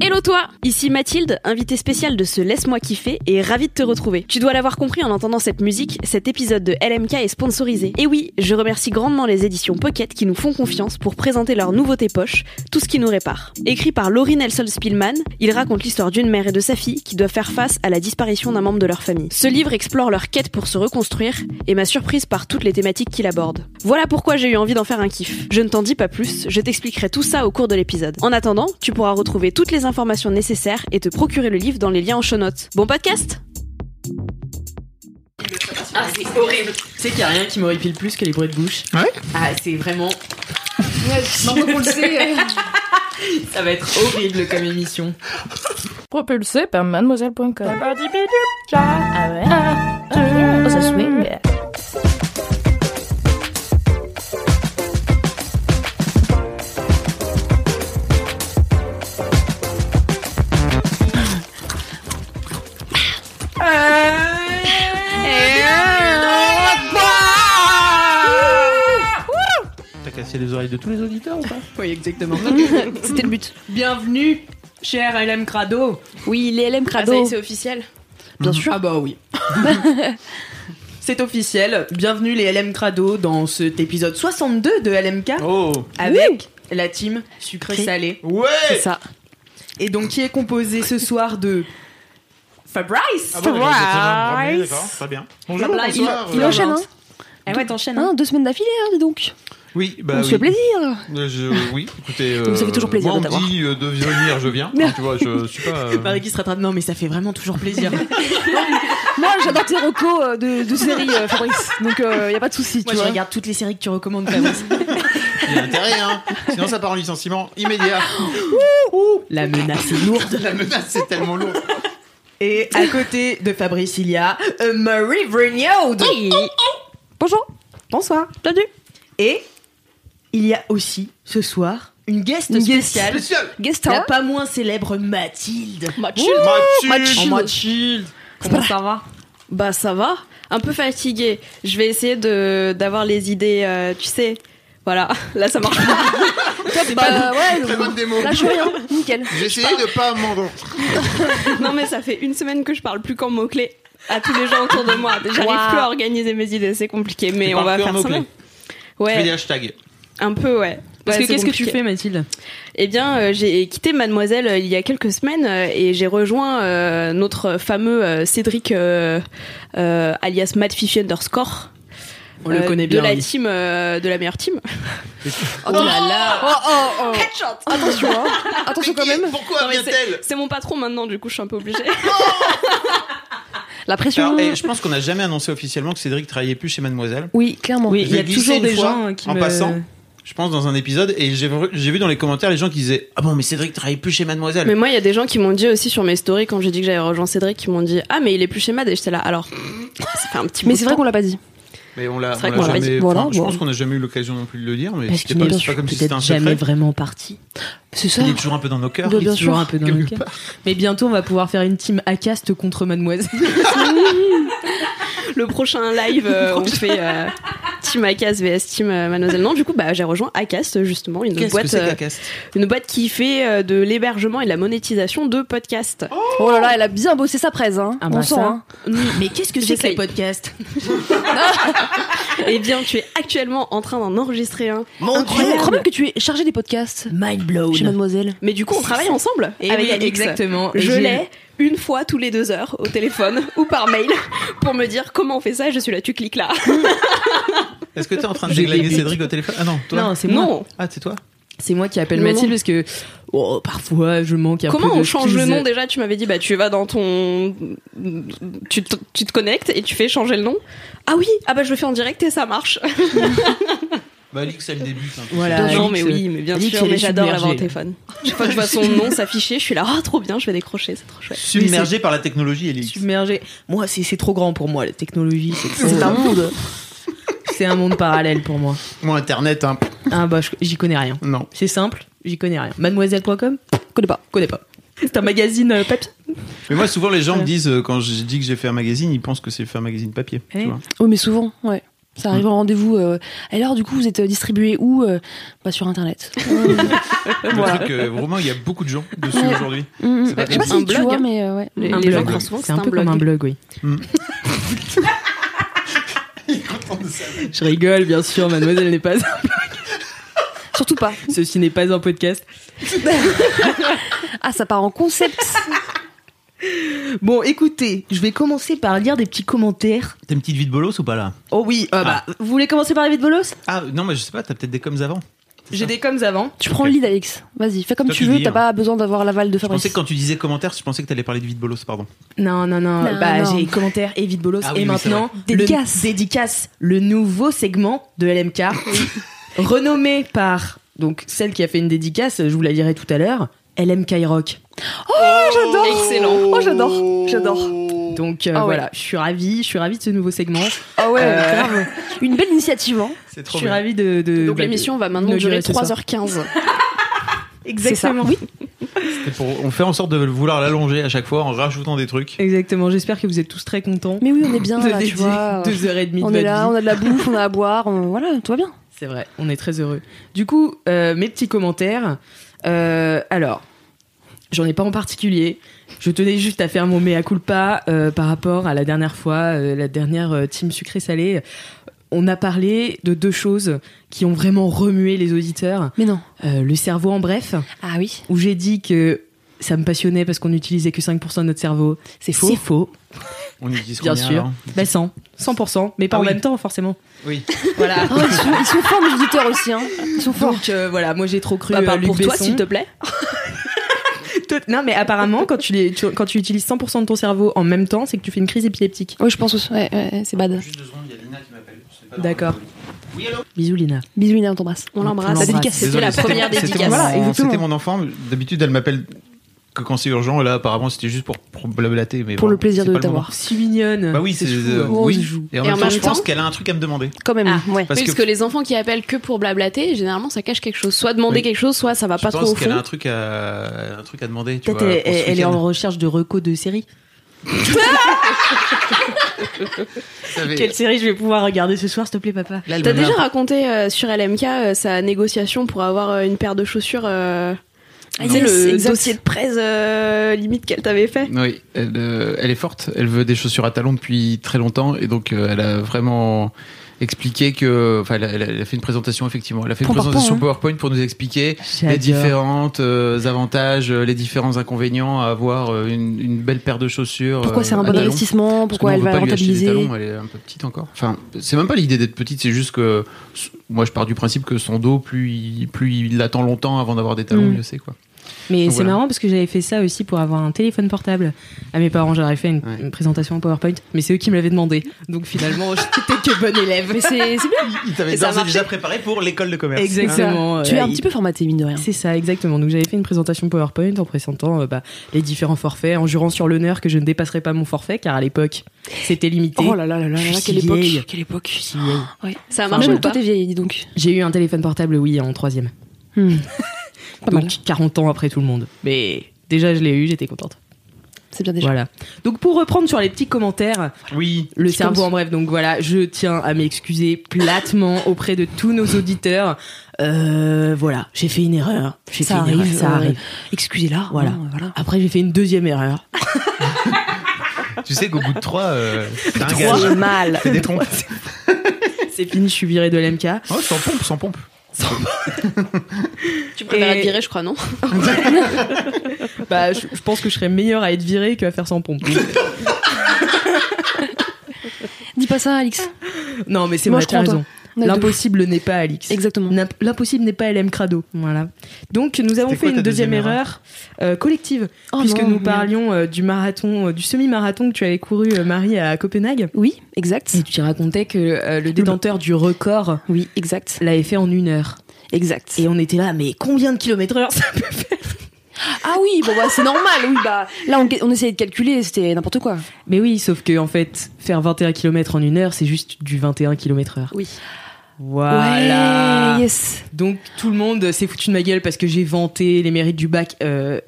Hello toi Ici Mathilde, invitée spéciale de ce Laisse-moi kiffer et ravie de te retrouver. Tu dois l'avoir compris en entendant cette musique, cet épisode de LMK est sponsorisé. Et oui, je remercie grandement les éditions Pocket qui nous font confiance pour présenter leur nouveauté poche, Tout ce qui nous répare. Écrit par Laurie Nelson Spillman, il raconte l'histoire d'une mère et de sa fille qui doivent faire face à la disparition d'un membre de leur famille. Ce livre explore leur quête pour se reconstruire et m'a surprise par toutes les thématiques qu'il aborde. Voilà pourquoi j'ai eu envie d'en faire un kiff. Je ne t'en dis pas plus, je t'expliquerai tout ça au cours de l'épisode. En attendant, tu pourras retrouver toutes les informations nécessaires et te procurer le livre dans les liens en show notes. Bon podcast Ah, c'est horrible. Tu sais qu'il n'y a rien qui m'horripile plus que les bruits de bouche. Ouais? Ah, c'est vraiment. Maintenant qu'on le sait. Ça va être horrible comme émission. Propulsé par mademoiselle.com. Ah ouais Oh, ça swing. Cassé les oreilles de tous les auditeurs ou pas Oui, exactement. C'était le but. Bienvenue, cher LM Crado. Oui, les LM Ah, Crado. c'est officiel Bien sûr. Ah bah oui. c'est officiel. Bienvenue les LM Crado dans cet épisode 62 de LMK Oh avec la team sucré-salé. Ouais C'est ça. Et donc qui est composé ce soir de Fabrice. Ah bon, d'accord, très bien. Bonjour, Fabrice. bonsoir. Il euh, enchaîne, hein Ah ouais, t'enchaînes. Hein, Deux semaines d'affilée, hein, dis donc. Oui, bah On se oui. fait plaisir. Euh, je- oui, écoutez, euh, Ça fait toujours plaisir moi, de on dit euh, de venir, je viens. Tu vois, je suis pas. euh, Marie qui se rattrape. Non, mais ça fait vraiment toujours plaisir. Moi, j'adore tes recos euh, de, de séries, euh, Fabrice. Donc, il y a pas de souci, tu Moi, je vois. regarde toutes les séries que tu recommandes, Fabrice. Il y a intérêt, hein. Sinon, ça part en licenciement immédiat. La menace est lourde. La menace, c'est tellement lourd. Et à côté de Fabrice, il y a euh, Marie Vrignaud. Bonjour. Bonsoir. Bienvenue. Et il y a aussi ce soir une guest Une guest spéciale. Spécial. Guest La star. pas moins célèbre Mathilde. Mathilde. Mathilde. Oh, Mathilde. Comment ça va Bah ça va, un peu fatiguée. Je vais essayer de d'avoir les idées, euh, tu sais. Voilà, là ça marche pas. Bah ouais, Très bonne démo. là je rien. Nickel. J'ai essayé de pas m'endormir. non mais ça fait une semaine que je parle plus qu'en mots-clés à tous les gens autour de moi. J'arrive Wow. plus à organiser mes idées, c'est compliqué, mais on va faire ça. bien. Je fais des Ouais, hashtags. Un peu ouais. Parce Ouais, que qu'est-ce que tu fais, Mathilde? Eh bien, euh, j'ai quitté Mademoiselle euh, il y a quelques semaines euh, et j'ai rejoint euh, notre fameux euh, Cédric euh, euh, alias Mad Fifi underscore. On le euh, connaît de bien. la lui. team euh, de la meilleure team. Oh là là. Oh, oh, oh. Attention, hein. Attention quand même. Pourquoi Non, vient-elle? C'est mon patron maintenant, du coup je suis un peu obligée. La pression. Alors, eh, je pense qu'on n'a jamais annoncé officiellement que Cédric travaillait plus chez Mademoiselle. Oui, clairement. Oui, il y a toujours des fois, gens qui en me... passant. Je pense dans un épisode et j'ai vu- dans les commentaires les gens qui disaient ah bon mais Cédric travaille plus chez Mademoiselle. Mais moi, il y a des gens qui m'ont dit aussi sur mes stories quand j'ai dit que j'avais rejoint Cédric, qui m'ont dit Ah, mais il est plus chez Mad. Et j'étais là. Alors, ça fait un petit Mais c'est vrai qu'on l'a pas dit. Mais on l'a C'est vrai on qu'on l'a l'a pas jamais. dit. Voilà, enfin, je pense qu'on n'a jamais eu l'occasion non plus de le dire, mais c'était pas, pas comme si c'était un jamais secret. vraiment parti. C'est ça. Il est toujours un peu dans nos cœurs. Il est toujours un peu dans cœur. Mais bientôt, on va pouvoir faire une team Acast contre Mademoiselle. Le prochain live, euh, on fait euh, Team Acast vs Team euh, Mademoiselle. Non, du coup, bah, j'ai rejoint Acast, justement, une Qu'est-ce que boîte, c'est euh, Cacast une boîte qui fait de l'hébergement et de la monétisation de podcasts. Oh là là, elle a bien bossé sa presse, hein. Ah On bah sent, ça. hein. Mais qu'est-ce que c'est que J'essaye. ces podcasts Eh bien, tu es actuellement en train d'en enregistrer un. Mon Incroyable. Je crois même que tu es chargé des podcasts Mind blown. chez Mademoiselle. Mais du coup, on travaille ensemble Et avec oui, Alix. exactement. Et Je j'ai- l'ai une fois tous les deux heures au téléphone ou par mail pour me dire comment on fait ça. et Je suis là, tu cliques là. Est-ce que t'es en train de des Cédric au téléphone? Ah non, toi Non, c'est moi. Ah, c'est toi? C'est moi qui appelle Non, Mathilde non. parce que oh, parfois je manque un Comment peu de on change le nom déjà? Tu m'avais dit, bah tu vas dans ton. Tu te, tu te connectes et tu fais changer le nom. Ah oui, ah bah je le fais en direct et ça marche. Bah, Alix, elle débute. hein. Voilà. non, Alix, mais oui, mais bien Alix, sûr, mais j'adore avoir un téléphone. Chaque fois que je vois son nom s'afficher, je suis là, oh trop bien, je vais décrocher, c'est trop chouette. Submergé par la technologie, Alix. submergé. Moi, c'est c'est trop grand pour moi, la technologie. C'est un monde. C'est un monde parallèle pour moi. Moi, Internet, hein, Ah bah, j'y connais rien. non. C'est simple, j'y connais rien. Mademoiselle.com connais pas. Connais pas. C'est un magazine euh, papier. Mais moi, souvent, les gens me disent, euh, quand je dis que j'ai fait un magazine, ils pensent que c'est fait un magazine papier. tu Eh. vois. Oui, mais souvent, ouais. Ça arrive en rendez-vous. Euh, alors, du coup, vous êtes distribué où euh, Bah, sur Internet. Le truc, euh, vraiment, il y a beaucoup de gens dessus Ouais. aujourd'hui. Mm, mm. C'est pas Je sais pas comme un si tu blog, vois, hein. mais euh, ouais. Les, Un les gens blog. croient souvent que C'est un peu comme un blog, oui. Hmm. Je rigole, bien sûr, mademoiselle n'est pas un Surtout pas. Ceci n'est pas un podcast. Ah, ça part en concept. Bon, écoutez, je vais commencer par lire des petits commentaires. T'as une petite vie de bolos ou pas là? Oh oui, euh, bah, vous voulez commencer par les vides bolos? Ah, non, mais je sais pas, t'as peut-être des coms avant. J'ai des coms avant. Tu prends le lead, Alex. Vas-y, fais comme Toi, tu veux. dis, T'as hein. pas besoin d'avoir l'aval de Je Fabrice. pensais que quand tu disais commentaires, je pensais que t'allais parler de vie de bolos, pardon. Non, non, non. Non, bah, non. j'ai commentaires et vides bolos. Ah oui, et oui, maintenant. Dédicace. Le, dédicace, le nouveau segment de LMK, renommé par donc celle qui a fait une dédicace, je vous la lirai tout à l'heure, LMK Rock. J'adore. Excellent. Oh, j'adore. J'adore. Donc euh, Ah ouais. voilà, je suis ravie, je suis ravie de ce nouveau segment. Ah ouais, Euh, grave. Une belle initiative. Hein. C'est Je suis ravie de. de- Donc bah, l'émission va maintenant durer ce soir. 3h15. Exactement. Oui. Pour- On fait en sorte de vouloir l'allonger à chaque fois en rajoutant des trucs. Exactement. J'espère que vous êtes tous très contents. Mais oui, on est bien de là, tu vois. deux heures et demie On de est là, vie. on a de la bouffe, on a à boire. on- Voilà, tout va bien. C'est vrai, on est très heureux. Du coup, euh, mes petits commentaires. Euh, alors, j'en ai pas en particulier. Je tenais juste à faire mon mea culpa euh, par rapport à la dernière fois, euh, la dernière euh, team sucré-salé. On a parlé de deux choses qui ont vraiment remué les auditeurs. Mais non. Euh, le cerveau en bref, Ah oui. où j'ai dit que ça me passionnait parce qu'on n'utilisait que 5% de notre cerveau. C'est faux. C'est faux, On utilise bien sûr. alors Bah 100, 100%, mais pas Ah en oui. même temps forcément. Oui. Voilà. Oh, ils, sont, ils sont forts, les auditeurs aussi. Hein. Ils sont forts. Donc euh, voilà, moi j'ai trop cru Bah, euh, Luc pour toi, s'il te plaît. Non, mais apparemment, quand tu, les- tu- quand tu utilises 100% de ton cerveau en même temps, c'est que tu fais une crise épileptique. Oui, je pense aussi. Ouais, ouais, c'est bad. Juste deux secondes, il y a Lina qui m'appelle. D'accord. Oui, allô Bisous, Lina. Bisous, Lina, on t'embrasse. On l'embrasse. La dédicace, C'était la première c'était dédicace. mon- Voilà, exactement. C'était mon enfant. D'habitude, elle m'appelle que quand c'est urgent. Là, apparemment, c'était juste pour, pour blablater. Mais Pour bon, le plaisir de t'avoir. Si mignonne. Bah oui, c'est. euh, hein. oui. Et en Et même en temps, même je pense temps- qu'elle a un truc à me demander. Quand même, Ah. ouais. Parce oui, parce que- que les enfants qui appellent que pour blablater, généralement ça cache quelque chose. Soit demander Oui. quelque chose, soit ça va Je pas trop pense au qu'elle a fond. un truc à, un truc à demander. Peut-être elle, est en recherche de recos de séries. Quelle série je vais pouvoir regarder ce soir, s'il te plaît, papa T'as déjà raconté euh, sur LMK euh, sa négociation pour avoir euh, une paire de chaussures euh, Ah, yes, le exact. dossier de presse euh, limite qu'elle t'avait fait. Oui, elle, euh, elle est forte. Elle veut des chaussures à talons depuis très longtemps et donc euh, elle a vraiment expliqué que, enfin, elle a, elle fait une présentation effectivement. Elle a fait une présentation point, PowerPoint pour nous expliquer J'adore. les différents euh, avantages, les différents inconvénients à avoir une, une belle paire de chaussures. Pourquoi euh, c'est un bon investissement Pourquoi elle va des rentabiliser talons, elle est un peu petite encore. Enfin, c'est même pas l'idée d'être petite, c'est juste que moi je pars du principe que son dos, plus il, plus il attend longtemps avant d'avoir des talons, Mm. mieux c'est quoi. Mais c'est voilà. marrant parce que j'avais fait ça aussi pour avoir un téléphone portable. À mes parents, j'aurais fait une, Ouais. une présentation en PowerPoint, mais c'est eux qui me l'avaient demandé. Donc finalement, j'étais que bonne élève. Mais c'est bien. Il t'avait Et ça a d'ores et marché déjà préparé pour l'école de commerce. Exactement. Tu es un petit peu formaté, mine de rien. C'est ça, exactement. Donc j'avais fait une présentation PowerPoint en présentant euh, bah, les différents forfaits, en jurant sur l'honneur que je ne dépasserais pas mon forfait, car à l'époque, c'était limité. Oh là là là là, là, quelle époque. Quelle époque Si vieille. Ouais. Ça a Enfin, marché Même ou toi, t'es vieille, dis donc. J'ai eu un téléphone portable, oui, en troisième. Hmm. Pas Donc mal. 40 ans après tout le monde. Mais déjà, je l'ai eu, j'étais contente. C'est bien déjà. Voilà. Donc pour reprendre sur les petits commentaires, Oui. le cerveau en bref, donc voilà, je tiens à m'excuser platement auprès de tous nos auditeurs. Euh, voilà, j'ai fait une erreur. J'ai Ça fait une arrive, erreur, ça euh, arrive. Excusez-la. Voilà. voilà. Après, j'ai fait une deuxième erreur. Tu sais qu'au bout de trois, euh, Trois. mal. C'est fini, je suis viré de l'MK. Oh, sans pompe, sans pompe. Tu préfères Et- être viré, je crois, non Bah, je, je pense que je serais meilleur à être viré qu'à faire sans pompe. Dis pas ça, Alix. non, mais c'est Moi, vrai, je as crois en raison. L'impossible n'est pas Alix. Exactement. L'impossible n'est pas LM Crado. Voilà. Donc nous avons fait quoi une deuxième, deuxième erreur euh, collective, Oh puisque non, nous parlions euh, du marathon, euh, du semi-marathon que tu avais couru, euh, Marie, à Copenhague. Oui, exact. Et tu racontais que euh, le détenteur du record Oui, exact. l'avait fait en une heure. Exact. Et on était là, mais combien de kilomètres heure ça peut faire? Ah oui, bon bah c'est normal, oui bah là on, on essayait de calculer, c'était n'importe quoi. Mais oui, sauf que en fait, faire 21 km en une heure, c'est juste du 21 km heure. Oui. Voilà. Ouais, yes. Donc tout le monde s'est foutu de ma gueule parce que j'ai vanté les mérites du bac. euh,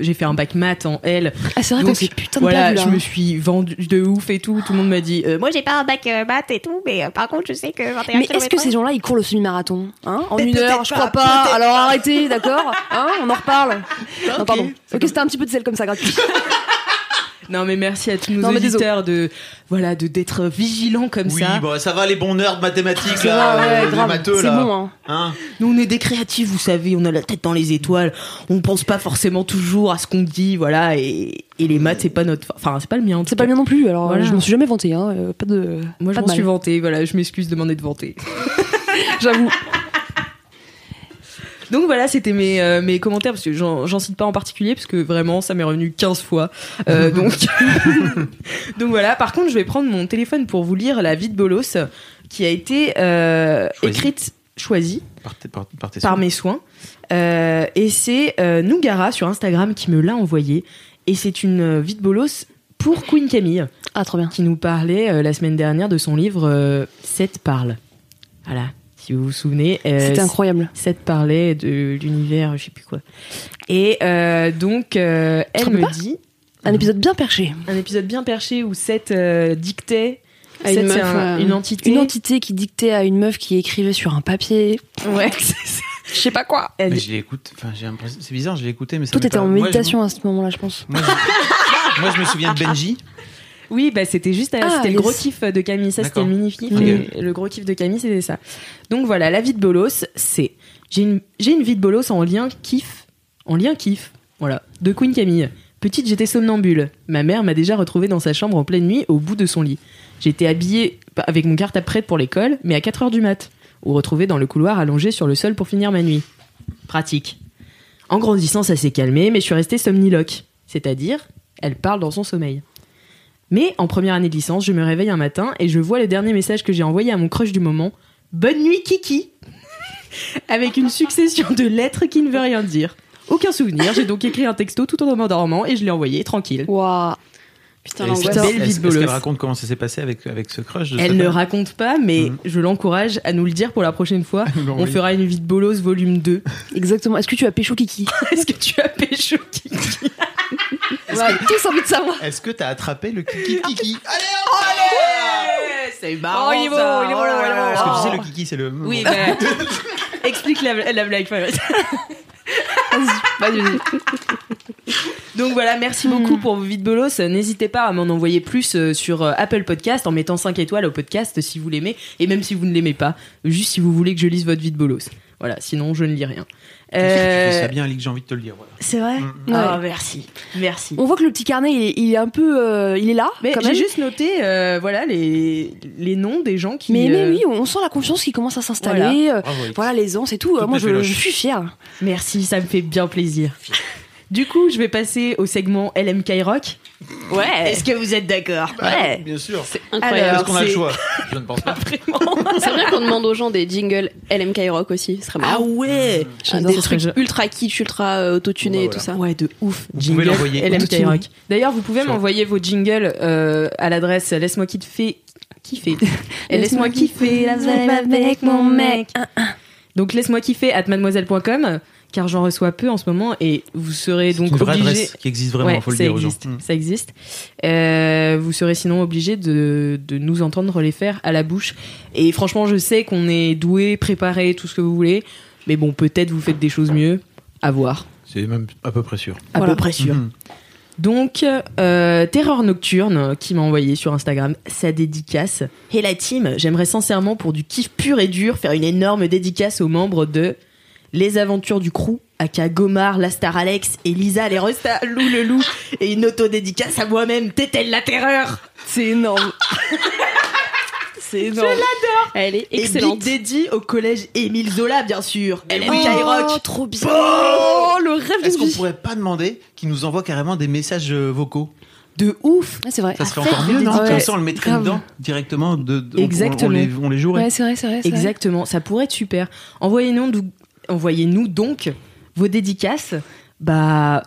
j'ai fait un bac maths en L. Ah c'est vrai Donc, putain de voilà, je me suis vendue de ouf et tout. Tout le monde m'a dit. euh, moi, j'ai pas un bac euh, maths et tout, mais euh, par contre, je sais que 21 Mais est-ce que ces gens-là ils courent le semi-marathon hein En une heure, je crois pas, Alors arrêtez, d'accord Hein On en reparle. Non pardon. Ok, c'était un petit peu de sel comme ça gratuit. non, mais merci à tous nos Non, auditeurs de voilà de d'être vigilants comme Oui, ça. bon, ça va les bons nerds de mathématiques là, va, ouais, euh, les grave. matheux C'est là. bon hein. Hein Nous, on est des créatifs, vous savez. On a la tête dans les étoiles. On pense pas forcément toujours à ce qu'on dit, voilà. Et, et les maths, c'est pas notre. Enfin, c'est pas le mien. en tout C'est pas cas. bien non plus. Alors Voilà. je m'en suis jamais vanté hein. euh, Pas de. Moi, je pas m'en suis mal. vantée. Voilà, je m'excuse de m'en être vantée. J'avoue. Donc voilà, c'était mes, euh, mes commentaires, parce que j'en cite pas en particulier, parce que vraiment, ça m'est revenu 15 fois. Euh, donc... donc voilà, par contre, je vais prendre mon téléphone pour vous lire la vie de Bolos, qui a été euh, écrite, choisie, par, mes soins. Euh, et c'est euh, Nougara sur Instagram qui me l'a envoyé. Et c'est une euh, vie de Bolos pour Queen Camille, Ah trop bien. qui nous parlait euh, la semaine dernière de son livre euh, Sept parle. Voilà, si vous vous souvenez. euh, C'était incroyable. Seth parlait de l'univers, je sais plus quoi. Et euh, donc, euh, elle me pas dit Un épisode bien perché. un épisode bien perché où Seth euh, dictait. À une meuf, un- euh, une entité. Une entité qui dictait à une meuf qui écrivait sur un papier. Ouais. Je sais pas quoi. Elle- Mais je enfin l'impression, c'est bizarre, je l'ai écouté, mais ça t'étais pas- en moi, je- méditation à ce moment-là, je pense. Moi je... moi, je me souviens de Benji. Oui, bah, c'était juste euh, Ah, c'était le gros kiff de Camille. Ça, c'était le mini-kiff. Ok. Et le gros kiff de Camille, c'était ça. Donc voilà, la vie de Bolos, c'est. J'ai une, j'ai une vie de Bolos en lien kiff. En lien kiff. Voilà. De Queen Camille. Petite, j'étais somnambule. Ma mère m'a déjà retrouvée dans sa chambre en pleine nuit, au bout de son lit. J'étais habillée avec mon cartable prête pour l'école, mais à 4 heures du mat. Ou retrouvée dans le couloir allongée sur le sol pour finir ma nuit. Pratique. En grandissant, ça s'est calmé, mais je suis restée somniloque. C'est-à-dire, elle parle dans son sommeil. Mais en première année de licence, je me réveille un matin et je vois le dernier message que j'ai envoyé à mon crush du moment. Bonne nuit Kiki Avec une succession de lettres qui ne veut rien dire. Aucun souvenir, j'ai donc écrit un texto tout en m'endormant et je l'ai envoyé tranquille. Waouh. Putain, Est-ce l'angoisse. est-ce- est-ce qu'elle raconte comment ça s'est passé avec, avec ce crush Elle ne raconte pas, mais Mhm. je l'encourage à nous le dire pour la prochaine fois. On fera une vie de bolos volume 2. Exactement. Est-ce que tu as pécho Kiki Est-ce que tu as pécho Kiki On a tous envie de savoir. Est-ce que t'as attrapé le kiki kiki Allez, C'est Oh, il est beau, ça. il est beau, Oh là il est là beau. Est-ce que tu sais le kiki c'est le Oui, bah, explique la, la blague. Vas-y, vas-y. Donc voilà, merci beaucoup pour vos vides bolos. N'hésitez pas à m'en envoyer plus euh, sur euh, Apple Podcast en mettant 5 étoiles au podcast si vous l'aimez et même si vous ne l'aimez pas, juste si vous voulez que je lise votre vide bolos. Voilà, sinon je ne lis rien. Tu fais ça Euh, bien, Ali, que j'ai envie de te le dire. Voilà. C'est vrai Mm, Ah, Ouais. merci. Merci. On voit que le petit carnet, il est, il est un peu, euh, il est là, Mais quand j'ai juste noté euh, voilà, les, les noms des gens qui. Mais, mais euh, oui, on sent la confiance qui commence à s'installer. euh, Alix. Voilà, l'aisance et tout. Toutes Moi, les je suis fière. Merci, ça me fait bien plaisir. Du coup, je vais passer au segment LMK Rock. Ouais. Est-ce que vous êtes d'accord Ouais. Bien sûr. Incroyable. Est-ce qu'on a le c'est- choix Je ne pense pas. C'est vrai qu'on demande aux gens des jingles LMK Rock aussi. Ce serait Ah marrant. ouais Ah, des Ce serait trucs ultra kitsch, ultra euh, autotunés Bah, et tout ça. Ouais, de ouf. Vous pouvez l'envoyer LMK. Rock. D'ailleurs, vous pouvez m'envoyer vos jingles euh, à l'adresse laisse-moi kiffer. Kiffer. laisse-moi kiffer la avec mon mec. Donc laisse-moi kiffer at mademoiselle.com car j'en reçois peu en ce moment et vous serez C'est donc une vraie obligé. adresse qui existe vraiment, Ouais, faut le ça dire aux gens. Mm. ça existe. Euh, vous serez sinon obligé de, de nous entendre les faire à la bouche. Et franchement, je sais qu'on est doué, préparé, tout ce que vous voulez. Mais bon, peut-être vous faites des choses mieux. À voir. C'est même à peu près sûr. À peu près sûr. Mhm. Donc, euh, Terreur Nocturne, qui m'a envoyé sur Instagram sa dédicace. Et la team, j'aimerais sincèrement, pour du kiff pur et dur, faire une énorme dédicace aux membres de Les Aventures du Crew, aka Gomar, la star Alex, et Lisa, les Resta, Lou le Loup, et une auto-dédicace à moi-même, Tétel la Terreur. C'est énorme. C'est énorme. Elle est Et excellente. Big Daddy au collège Émile Zola, bien sûr. LMK Oh, Rock. trop bien. Oh, le rêve Est-ce qu'on pourrait pas demander qu'il nous envoie carrément des messages euh, vocaux? De ouf. Ouais, c'est vrai. Ça serait encore mieux, non? Comme ça, on le mettrait Grave. dedans directement. De, de- on- on- Exactement. On, les, on les jouerait. Ouais, c'est vrai, c'est vrai. Exactement, ça pourrait être super. Envoyez-nous envoyez-nous donc vos dédicaces, bah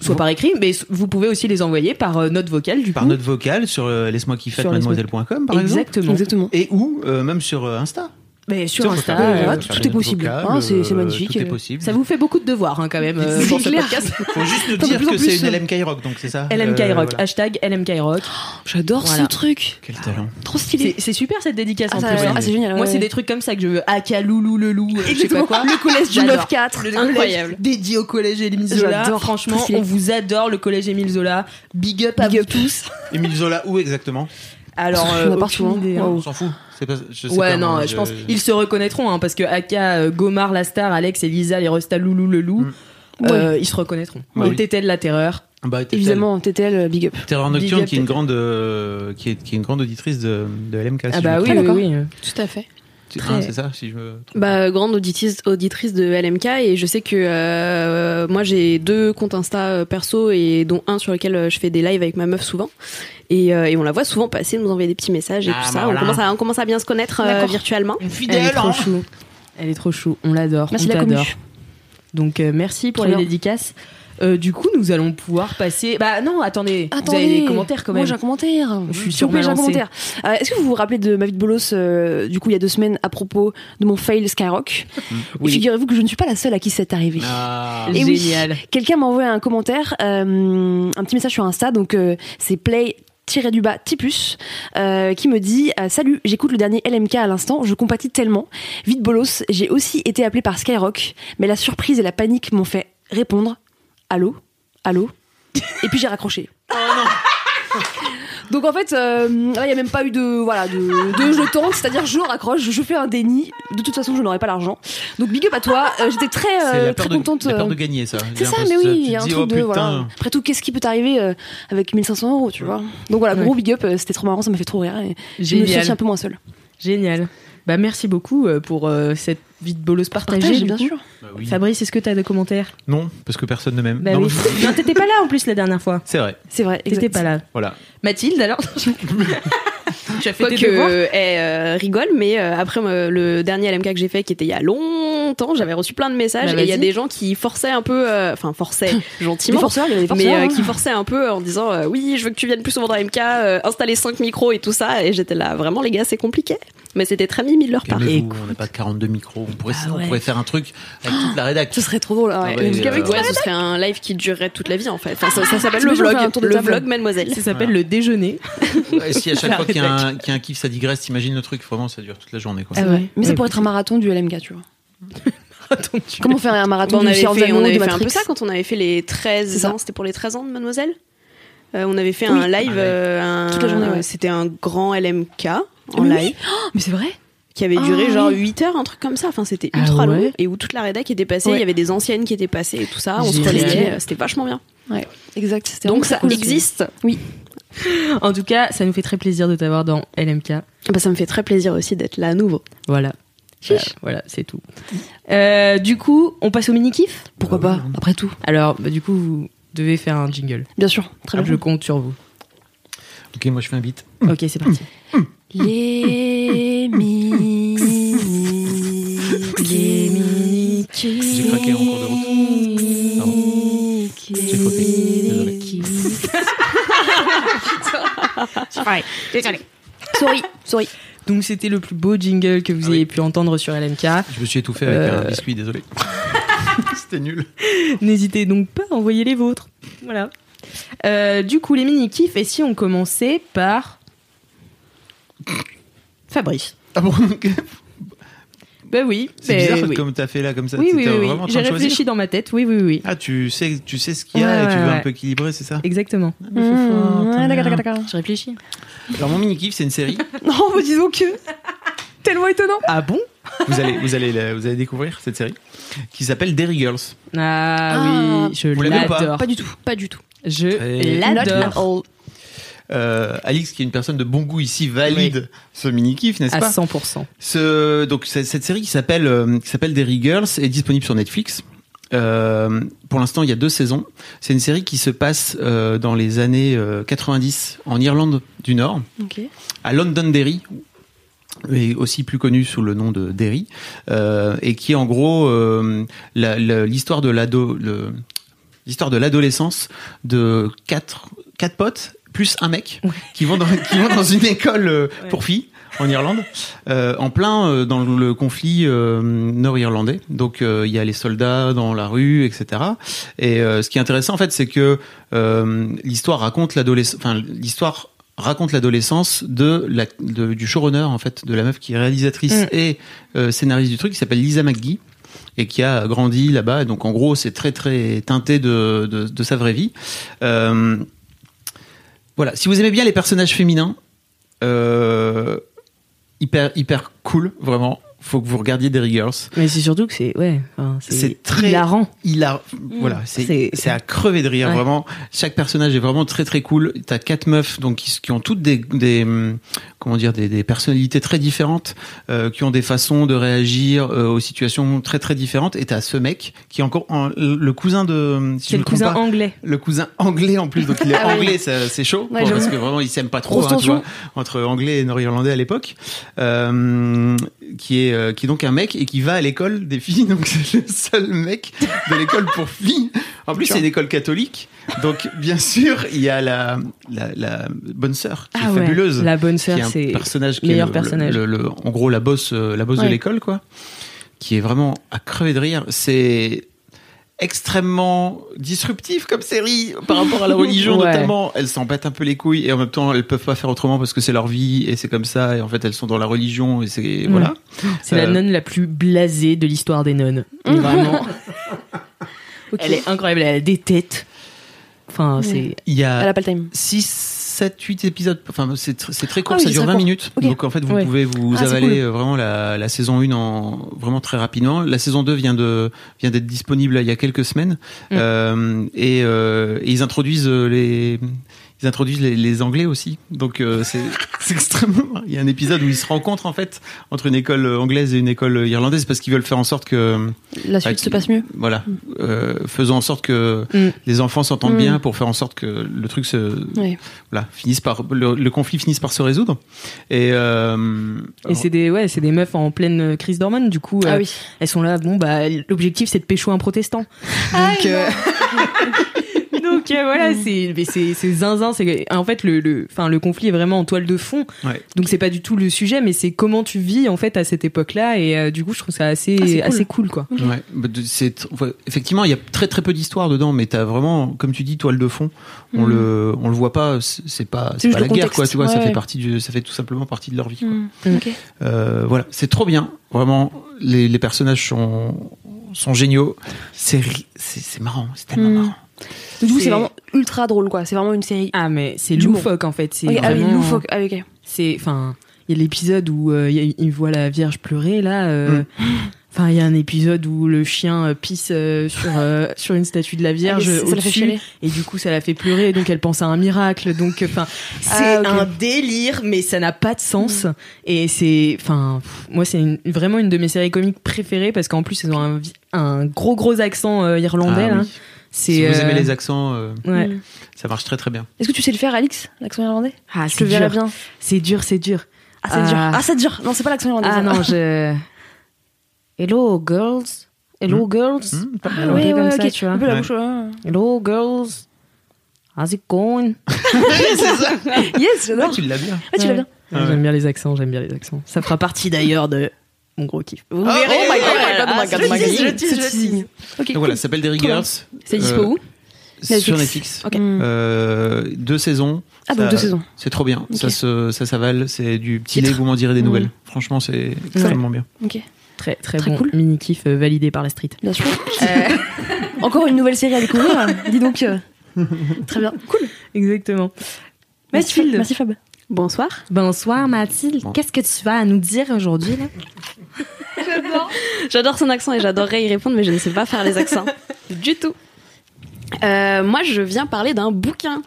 soit par écrit, mais vous pouvez aussi les envoyer par euh, note vocale du Par coup. notre vocale sur euh, laisse-moi kiffer mademoiselle.com par exemple. Exactement. Exactement. Et ou euh, même sur euh, Insta. Mais sur Insta, euh, voilà, faire tout est possible. Hein, c'est- euh, magnifique. Tout est possible. ça vous fait beaucoup de devoirs hein, quand même euh, C'est pour ce clair. podcast. Faut juste nous dire que c'est une euh, LMK Rock, donc c'est ça LMK Euh, Rock, voilà. hashtag LMK Rock. J'adore Voilà. ce truc. Quel talent. Trop stylé. C'est super cette dédicace Ah, en plus. ah, c'est génial. Moi, c'est des trucs comme ça que je veux. Aka Loulou le loup, euh, je sais pas Exactement. quoi. Le collège du J'adore. 9-4. Le Incroyable. dédié au collège Émile Zola. J'adore. Franchement, on vous adore le collège Émile Zola. Big up à Big vous up. tous. Émile Zola, où exactement? Alors, euh, aucune hein. idée, hein. On s'en fout. C'est pas, je sais Ouais, pas, non, moi, je, pense ils se reconnaîtront hein, parce que Aka, euh, Gomar, la star, Alex et Lisa, les restas Loulou le loup, Mm. euh, ils se reconnaîtront. Bah Et oui. Tétel la terreur. Bah, Évidemment, TTL, big up. Terreur Big Nocturne, up, qui est une grande, euh, qui est, qui est une grande auditrice de, de LMK. Ah si bah me oui, trompe. oui, d'accord. oui. Tout à fait. Tu- très- hein, c'est ça, si je me trompe. Bah, grande auditrice, auditrice de LMK et je sais que euh, moi j'ai deux comptes Insta euh, perso et dont un sur lequel euh, je fais des lives avec ma meuf souvent et, euh, et on la voit souvent passer nous envoyer des petits messages et Ah, tout bah ça. voilà. On, commence à, on commence à bien se connaître euh, virtuellement. Une Elle est fidèle, trop hein. chou. Elle est trop chou. On l'adore. Merci on la. Donc euh, merci pour les bien. dédicaces. Euh, du coup, nous allons pouvoir passer. Bah non, attendez. Vous Attendez. avez des commentaires quand Moi, même. j'ai un commentaire. Je suis vous ma j'ai un commentaire. Euh, Est-ce que vous vous rappelez de ma vie de bolos, euh, du coup, il y a deux semaines, à propos de mon fail Skyrock Et Figurez-vous que je ne suis pas la seule à qui c'est arrivé. Ah. Et oui. Génial. Quelqu'un m'a envoyé un commentaire, euh, un petit message sur Insta, donc euh, c'est play tiré du bas Tipus euh, qui me dit euh, salut j'écoute le dernier LMK à l'instant je compatis tellement. Vite bolos j'ai aussi été appelé par Skyrock mais la surprise et la panique m'ont fait répondre allô? Allô? Et puis j'ai raccroché donc en fait euh, là il y a même pas eu de voilà de, de je tente c'est-à-dire je raccroche je fais un déni de toute façon je n'aurai pas l'argent donc big up à toi Euh, j'étais très C'est euh, la très peur, de, contente la peur de gagner, ça. c'est ça, mais oui, il y a un truc oh, de. putain. Voilà. Après tout, qu'est-ce qui peut t'arriver euh, avec 1500 euros, tu vois? Donc voilà, gros big up, c'était trop marrant, ça m'a fait trop rire. Et je me sens un peu moins seule. Génial. Bah merci beaucoup euh, pour euh, cette vie de bolos partagée. Bien coup. sûr. Bah oui. Fabrice, est-ce que tu as des commentaires? Non, parce que personne ne m'aime. Bah Non, oui. je- non, t'étais pas là en plus la dernière fois. C'est vrai. C'est vrai. T'étais pas là. Voilà. Mathilde, alors? Tu as fait tes Quoique devoirs? euh, elle euh, rigole, mais euh, après euh, le dernier LMK que j'ai fait, qui était il y a longtemps, j'avais reçu plein de messages Bah, et il y a des gens qui forçaient un peu, euh, enfin forçaient gentiment, forceurs, il y avait des mais euh, hein. qui forçaient un peu en disant euh, oui, je veux que tu viennes plus souvent dans MK, euh, installer 5 micros et tout ça. Et j'étais là, vraiment les gars, c'est compliqué. Mais c'était très mimi de leur part. Calmez-vous, on n'a pas de 42 micros. On pourrait, Ah on ouais. pourrait faire un truc avec toute la rédac. Ce serait trop drôle. Ah ouais. ouais, LMK euh, Ouais, ce serait un live qui durerait toute la vie en fait. Enfin, ça, ça s'appelle le vlog, le table. vlog Mademoiselle. Ça s'appelle le déjeuner. Et si à chaque fois qu'il y, a un- qu'il y a un kiff, ça digresse, t'imagines le truc, vraiment, ça dure toute la journée. Quoi. Ah ouais. Mais ça Ouais. pourrait être un marathon du LMK, tu vois. Comment faire un marathon Bon, on du avait fait, on avait fait un peu ça quand on avait fait les 13 C'est ça. ans. C'était pour les 13 ans de Mademoiselle. Euh, on avait fait Oui. un live, live. euh, un- Toute la journée, ouais. C'était un grand LMK en Oui, live oui. Oh, mais c'est vrai qui avait duré Ah, genre oui. 8 heures, un truc comme ça. Enfin, c'était Ah ultra ouais long et où toute la rédac était passée. Il Ouais. y avait des anciennes qui étaient passées et tout ça. On se relayait. C'était vachement bien. Ouais, exact. Donc ça cool. existe. En tout cas, ça nous fait très plaisir de t'avoir dans LMK. Bah, ça me fait très plaisir aussi d'être là à nouveau. Voilà. Euh, voilà, c'est tout. Euh, du coup, on passe au mini-kiff? Pourquoi pas Après tout. Alors, bah, du coup, vous devez faire un jingle. Bien sûr. Très Je bien. compte sur vous. Ok, moi je fais un beat. Ok, c'est parti. Les mini. Les mini. J'ai craqué en cours de route. Pardon. J'ai fauté, désolé. Sorry, sorry. Donc, c'était le plus beau jingle que vous Ah oui. ayez pu entendre sur LMK. Je me suis étouffé avec Euh. un biscuit, désolé. C'était nul. N'hésitez donc pas à envoyer les vôtres. Voilà. Euh, du coup, les mini-kifs, et si on commençait par. Fabrice. Ah bon Ben oui. C'est bizarre oui. comme t'as fait là, comme ça. Oui, oui, oui, J'ai réfléchi dans ma tête. Oui, oui, oui. Ah, tu sais, tu sais ce qu'il y a Ouais, et tu veux ouais, un peu équilibrer, c'est ça Exactement. Mmh, ouais, d'accord, d'accord, d'accord. Je réfléchis. Alors, mon mini-kiff, c'est une série. Non, mais disons que. Tellement étonnant. Ah bon? Vous, allez, vous, allez, la- vous allez découvrir cette série qui s'appelle Derry Girls. Ah, Ah. oui, je Vous l'avez ou pas? l'adore. Pas du tout. Pas du tout. Je l'adore. Euh, Alix, qui est une personne de bon goût ici, valide ce mini kiff, n'est-ce À pas 100%. Ce, donc c'est- cette série qui s'appelle euh, s'appelle Derry Girls est disponible sur Netflix. Euh, pour l'instant, il y a deux saisons. C'est une série qui se passe euh, dans les années euh, 90 en Irlande du Nord, à Londonderry, et aussi plus connu sous le nom de Derry, euh, et qui est en gros la- la- l'histoire de l'ado, l'histoire de l'adolescence de quatre quatre potes plus un mec qui vont dans qui vont dans une école euh, pour filles en Irlande, euh, en plein euh, dans le conflit euh, nord-irlandais. Donc euh, il y a les soldats dans la rue, etc. Et euh, ce qui est intéressant en fait, c'est que euh, l'histoire raconte l'adolescence, enfin l'histoire raconte l'adolescence de la de- du showrunner en fait, de la meuf qui est réalisatrice Mm. et euh, scénariste du truc, qui s'appelle Lisa McGee et qui a grandi là-bas. Donc en gros, c'est très très teinté de, de, de sa vraie vie. Euh, voilà, si vous aimez bien les personnages féminins, euh, hyper hyper cool, vraiment. Faut que vous regardiez Derry Girls. Mais c'est surtout que c'est ouais, enfin, c'est très hilarant. Il a, voilà, c'est à crever de rire Ouais. vraiment. Chaque personnage est vraiment très très cool. T'as quatre meufs donc qui, qui ont toutes des, des comment dire des, des personnalités très différentes, euh, qui ont des façons de réagir euh, aux situations très très différentes. Et t'as ce mec qui est encore en- le cousin de, si C'est le cousin pas, anglais. le cousin anglais en plus, donc il est Ah anglais, c'est chaud, Ouais, parce que vraiment ils s'aiment pas trop, hein, tu vois, entre anglais et nord-irlandais à l'époque, euh, qui est euh, qui est donc un mec et qui va à l'école des filles, donc c'est le seul mec de l'école pour filles. En plus c'est une école catholique, donc bien sûr il y a la la, la bonne sœur qui Ah est ouais, fabuleuse, la bonne sœur, c'est personnage qui meilleur est le- personnage. le- le- en gros la bosse euh, la bosse de Ouais. l'école quoi, qui est vraiment à crever de rire. C'est extrêmement disruptif comme série par rapport à la religion Ouais. notamment elles s'en battent un peu les couilles et en même temps elles peuvent pas faire autrement parce que c'est leur vie et c'est comme ça et en fait elles sont dans la religion et c'est voilà C'est la Euh, nonne la plus blasée de l'histoire des nonnes. Vraiment. Elle est incroyable, elle a des têtes. Enfin, c'est il y Elle a a pas le time. 6 7 8 épisodes enfin c'est tr- c'est très court Ah oui, ça dure très 20 court. minutes Ok. donc en fait vous Ouais. pouvez vous Ah, avaler cool. euh, vraiment la, la saison 1 en vraiment très rapidement la saison 2 vient de vient d'être disponible là, il y a quelques semaines Mm. Euh, et, euh, et ils introduisent euh, les ils introduisent les, les anglais aussi donc euh, c'est extrêmement il y a un épisode où ils se rencontrent en fait entre une école anglaise et une école irlandaise parce qu'ils veulent faire en sorte que La suite Ah, se passe mieux. voilà euh, faisons en sorte que Mm. les enfants s'entendent Mm. bien pour faire en sorte que le truc se voilà finisse par le, le conflit finisse par se résoudre et euh, et c'est des ouais, c'est des meufs en pleine crise d'hormones du coup. Ah euh, oui. Elles sont là, bon bah l'objectif c'est de pécho un protestant. Donc euh, Donc euh, voilà, c'est mais c'est c'est zinzin, c'est en fait le le enfin le conflit est vraiment en toile de fond. ouais. Donc c'est pas du tout le sujet mais c'est comment tu vis en fait à cette époque-là et euh, du coup je trouve ça assez Ah, c'est cool. assez cool quoi. Ouais, bah, c'est ouais, effectivement il y a très très peu d'histoire dedans, mais t'as vraiment, comme tu dis, toile de fond. On Mm. le, on le voit pas. C'est pas, c'est pas la guerre quoi. Tu vois, ça fait partie du, ça fait tout simplement partie de leur vie. Quoi. Mm. Ok. Euh, voilà, c'est trop bien. Vraiment, les, les personnages sont sont géniaux. C'est ri- c'est c'est marrant, c'est tellement Mm. marrant. Du coup, C'est- vraiment ultra drôle, quoi. C'est vraiment une série. Ah mais c'est Du loufoque en fait, c'est Ok, ah oui, vraiment- loufoque. Ah, ok. c'est enfin il y a l'épisode où euh, il voit la Vierge pleurer là euh, enfin il y a un épisode où le chien euh, pisse euh, sur euh, sur une statue de la Vierge Ah, la fait au-dessus et du coup ça la fait pleurer et donc elle pense à un miracle donc enfin c'est Ah, un délire mais ça n'a pas de sens et c'est enfin moi c'est une- vraiment une de mes séries comiques préférées parce qu'en plus ils ont un, gros gros accent euh, irlandais Ah là oui. C'est Si vous euh, aimez les accents, euh, ouais. Mm. ça marche très très bien. Est-ce que tu sais le faire, Alix L'accent irlandais? Ah Je c'est dur bien. c'est dur c'est dur Ah, c'est dur. Ah. Ah, c'est dur. Non, c'est pas l'accent irlandais. Ah ça. non, je. Hello girls. Hello girls. Hmm, pas Ah, ouais, ouais, comme ça, tu vois. Un peu la Ouais. bouche. ouais. Hello girls. How's it going? Yes, j'adore. Ah, tu l'as bien. Ah, tu l'as bien. Ah ouais. J'aime bien les accents, j'aime bien les accents. Ça fera partie d'ailleurs de mon gros kiff. Vous verrez. oh my God, oh my God, oh my God, God. tease, le tease. Donc voilà, ça s'appelle bien. Girls. C'est dispo Euh, où Sur Netflix. Ok. Mm. Euh, deux saisons. Ah, donc Ça- deux saisons. C'est trop bien. Ok. Ça se, ça s'avale. C'est du petit lait. Vous m'en direz des nouvelles. Franchement, c'est extrêmement bien. Ok. Très très, Très bon cool. mini kiff euh, validé par la street. Bien sûr. Euh, Encore une nouvelle série à découvrir. Dis donc. euh, Très bien. Cool. Exactement. Merci, Mathilde. Merci Fab. Bonsoir. Bonsoir Mathilde. Bon. Qu'est-ce que tu vas à nous dire aujourd'hui là? J'adore son accent et j'adorerais y répondre, mais je ne sais pas faire les accents du tout. Euh, moi, je viens parler d'un bouquin.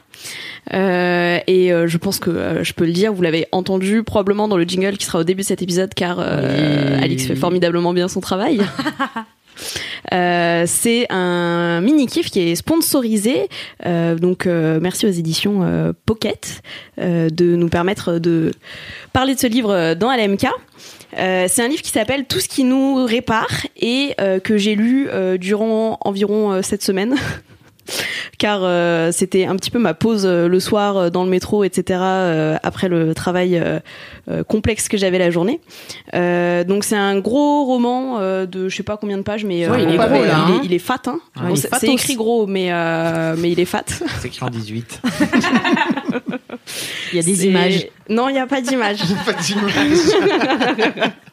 Euh, et euh, je pense que je peux le dire, vous l'avez entendu probablement dans le jingle qui sera au début de cet épisode, car Oui. Alix fait formidablement bien son travail. Euh, c'est un mini kiff qui est sponsorisé, Euh, donc euh, merci aux éditions Pocket de nous permettre de parler de ce livre dans LMK. C'est un livre qui s'appelle Tout ce qui nous répare et que j'ai lu durant environ cette semaine. Car euh, c'était un petit peu ma pause euh, le soir euh, dans le métro, etc. euh, après le travail euh, euh, complexe que j'avais la journée. Euh, donc c'est un gros roman euh, de je sais pas combien de pages, mais Ouais, il est gros, il, hein. est, il est fat. Hein. Ouais, Bon, c'est écrit gros, mais euh, mais il est fat. C'est écrit en 18. Il y a des images. Non, il n'y a pas d'image. Pas d'image.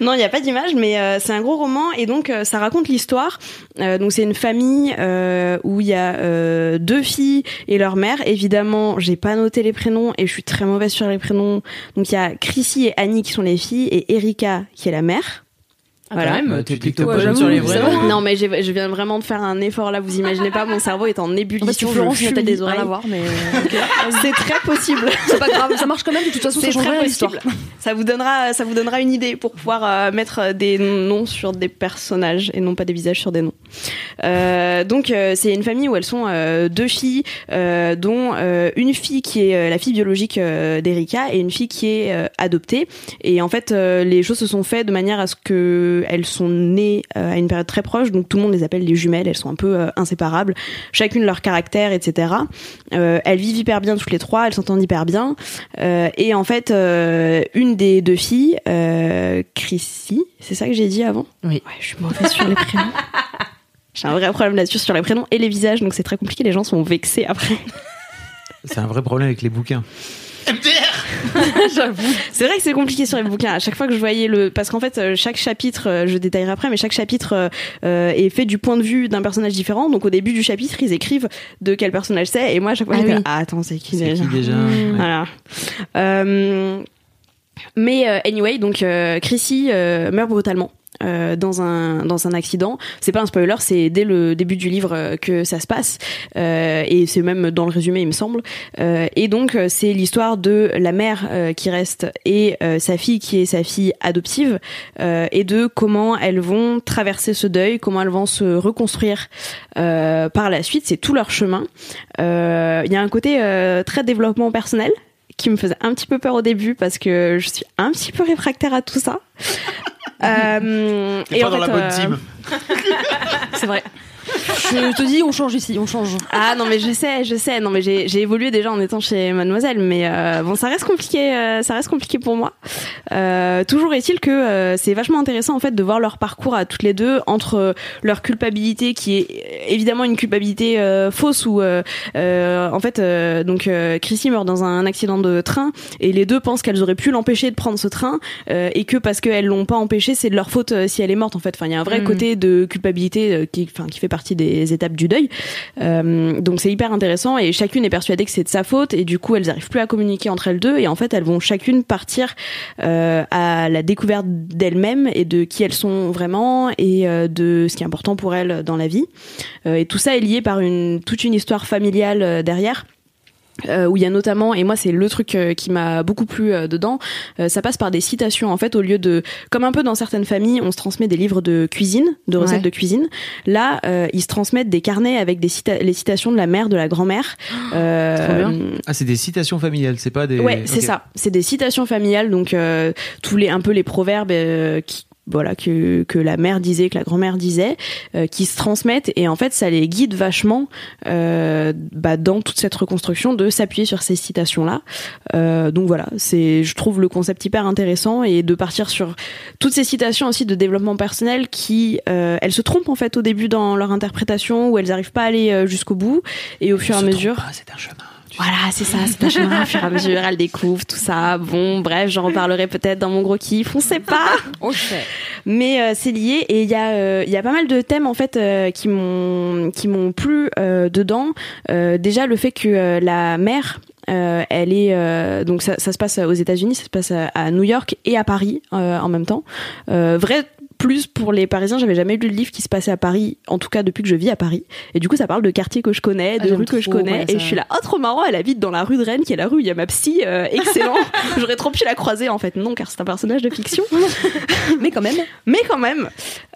Non, il n'y a pas d'image, mais euh, c'est un gros roman et donc euh, ça raconte l'histoire. Euh, donc c'est une famille euh, où il y a euh, deux filles et leur mère. Évidemment, j'ai pas noté les prénoms et je suis très mauvaise sur les prénoms. Donc il y a Chrissy et Annie qui sont les filles et Erika qui est la mère. Voilà. Voilà. Quand même, Ouais, t'es plutôt pas sur les vrais. Non mais je viens vraiment de faire un effort là, vous imaginez pas, mon cerveau est en ébullition, Florence je fume des des rien à oreilles. voir, mais C'est très possible. c'est pas grave, ça marche quand même. De toute façon, C'est très possible. Ça vous donnera, ça vous donnera une idée pour pouvoir euh, mettre des noms sur des personnages et non pas des visages sur des noms. Euh, donc euh, c'est une famille où elles sont euh, deux filles, euh, dont euh, une fille qui est euh, la fille biologique euh, d'Erika et une fille qui est euh, adoptée. Et en fait, euh, les choses se sont faites de manière à ce que elles sont nées euh, à une période très proche, donc tout le monde les appelle les jumelles. Elles sont un peu euh, inséparables, chacune leur caractère, etc. Euh, elles vivent hyper bien toutes les trois, elles s'entendent hyper bien. Euh, et en fait, euh, une des deux filles, euh, Chrissy, c'est ça que j'ai dit avant? Oui. Ouais, je suis mauvaise sur les prénoms. J'ai un vrai problème là-dessus sur les prénoms et les visages, donc c'est très compliqué. Les gens sont vexés après. C'est un vrai problème avec les bouquins. J'avoue. C'est vrai que c'est compliqué sur les bouquins. À chaque fois que je voyais le, parce qu'en fait, euh, chaque chapitre, euh, je détaillerai après, mais chaque chapitre euh, est fait du point de vue d'un personnage différent. Donc au début du chapitre, ils écrivent de quel personnage c'est, et moi à chaque fois, Ah oui. là, ah attends, c'est qui C'est déjà qui déjà Mmh. Ouais. Voilà. Euh, mais euh, anyway, donc euh, Chrissy euh, meurt brutalement. Euh, dans un dans un accident. C'est pas un spoiler c'est dès le début du livre euh, que ça se passe. Euh, et c'est même dans le résumé il me semble. Euh, et donc euh, c'est l'histoire de la mère euh, qui reste et sa fille qui est sa fille adoptive et de comment elles vont traverser ce deuil comment elles vont se reconstruire par la suite. C'est tout leur chemin. Il y a un côté très développement personnel qui me faisait un petit peu peur au début parce que je suis un petit peu réfractaire à tout ça. Euh, T'es pas en dans la fait, bonne euh, team. C'est vrai. Je te dis, on change ici, on change. Ah non mais je sais, je sais. Non mais j'ai j'ai évolué déjà en étant chez Mademoiselle, mais euh, bon ça reste compliqué, euh, ça reste compliqué pour moi. Euh, toujours est-il que euh, c'est vachement intéressant en fait de voir leur parcours à toutes les deux entre leur culpabilité qui est évidemment une culpabilité euh, fausse où euh, euh, en fait euh, donc euh, Chrissy meurt dans un accident de train et les deux pensent qu'elles auraient pu l'empêcher de prendre ce train euh, et que parce qu'elles l'ont pas empêché c'est de leur faute si elle est morte en fait. Enfin il y a un vrai Mhm. côté de culpabilité qui enfin qui fait partie des étapes du deuil. Euh, donc c'est hyper intéressant et chacune est persuadée que c'est de sa faute et du coup elles arrivent plus à communiquer entre elles deux et en fait elles vont chacune partir euh, à la découverte d'elles-mêmes et de qui elles sont vraiment et euh, de ce qui est important pour elles dans la vie. Et tout ça est lié par une toute une histoire familiale derrière. Euh, où il y a notamment et moi c'est le truc euh, qui m'a beaucoup plu euh, dedans euh, ça passe par des citations en fait au lieu de comme un peu dans certaines familles on se transmet des livres de cuisine de recettes Ouais. de cuisine là euh, ils se transmettent des carnets avec des cita- les citations de la mère de la grand-mère Euh. Ah, c'est des citations familiales, c'est pas des. Ouais, c'est ça. C'est des citations familiales, donc euh, tous les un peu les proverbes euh, qui voilà que que la mère disait, que la grand-mère disait, euh, qui se transmettent et en fait ça les guide vachement euh, bah, dans toute cette reconstruction de s'appuyer sur ces citations là. donc voilà, c'est je trouve le concept hyper intéressant et de partir sur toutes ces citations aussi de développement personnel qui euh, elles se trompent en fait au début dans leur interprétation où elles n'arrivent pas à aller euh, jusqu'au bout et au fur et à mesure. pas, C'est un chemin. Voilà, c'est ça, c'est un chemin au fur et à mesure, elle découvre tout ça. Bon, bref, j'en reparlerai peut-être dans mon gros kiff, on sait pas. Mais euh, c'est lié et il y a euh, il y a pas mal de thèmes en fait euh, qui m'ont qui m'ont plu euh, dedans. Euh, déjà le fait que euh, la mère euh, elle est euh, donc ça, ça se passe aux États-Unis, ça se passe à, à New York et à Paris euh, en même temps. Euh, vrai plus pour les Parisiens. J'avais jamais lu le livre qui se passait à Paris, en tout cas depuis que je vis à Paris. Et du coup, ça parle de quartiers que je connais, Ah, de rues que je connais. ouais, et ça. je suis là, oh trop marrant, elle habite dans la rue de Rennes, qui est la rue où il y a ma psy. euh, excellent. J'aurais trop pu la croiser en fait. Non, car c'est un personnage de fiction. Mais quand même. Mais quand même.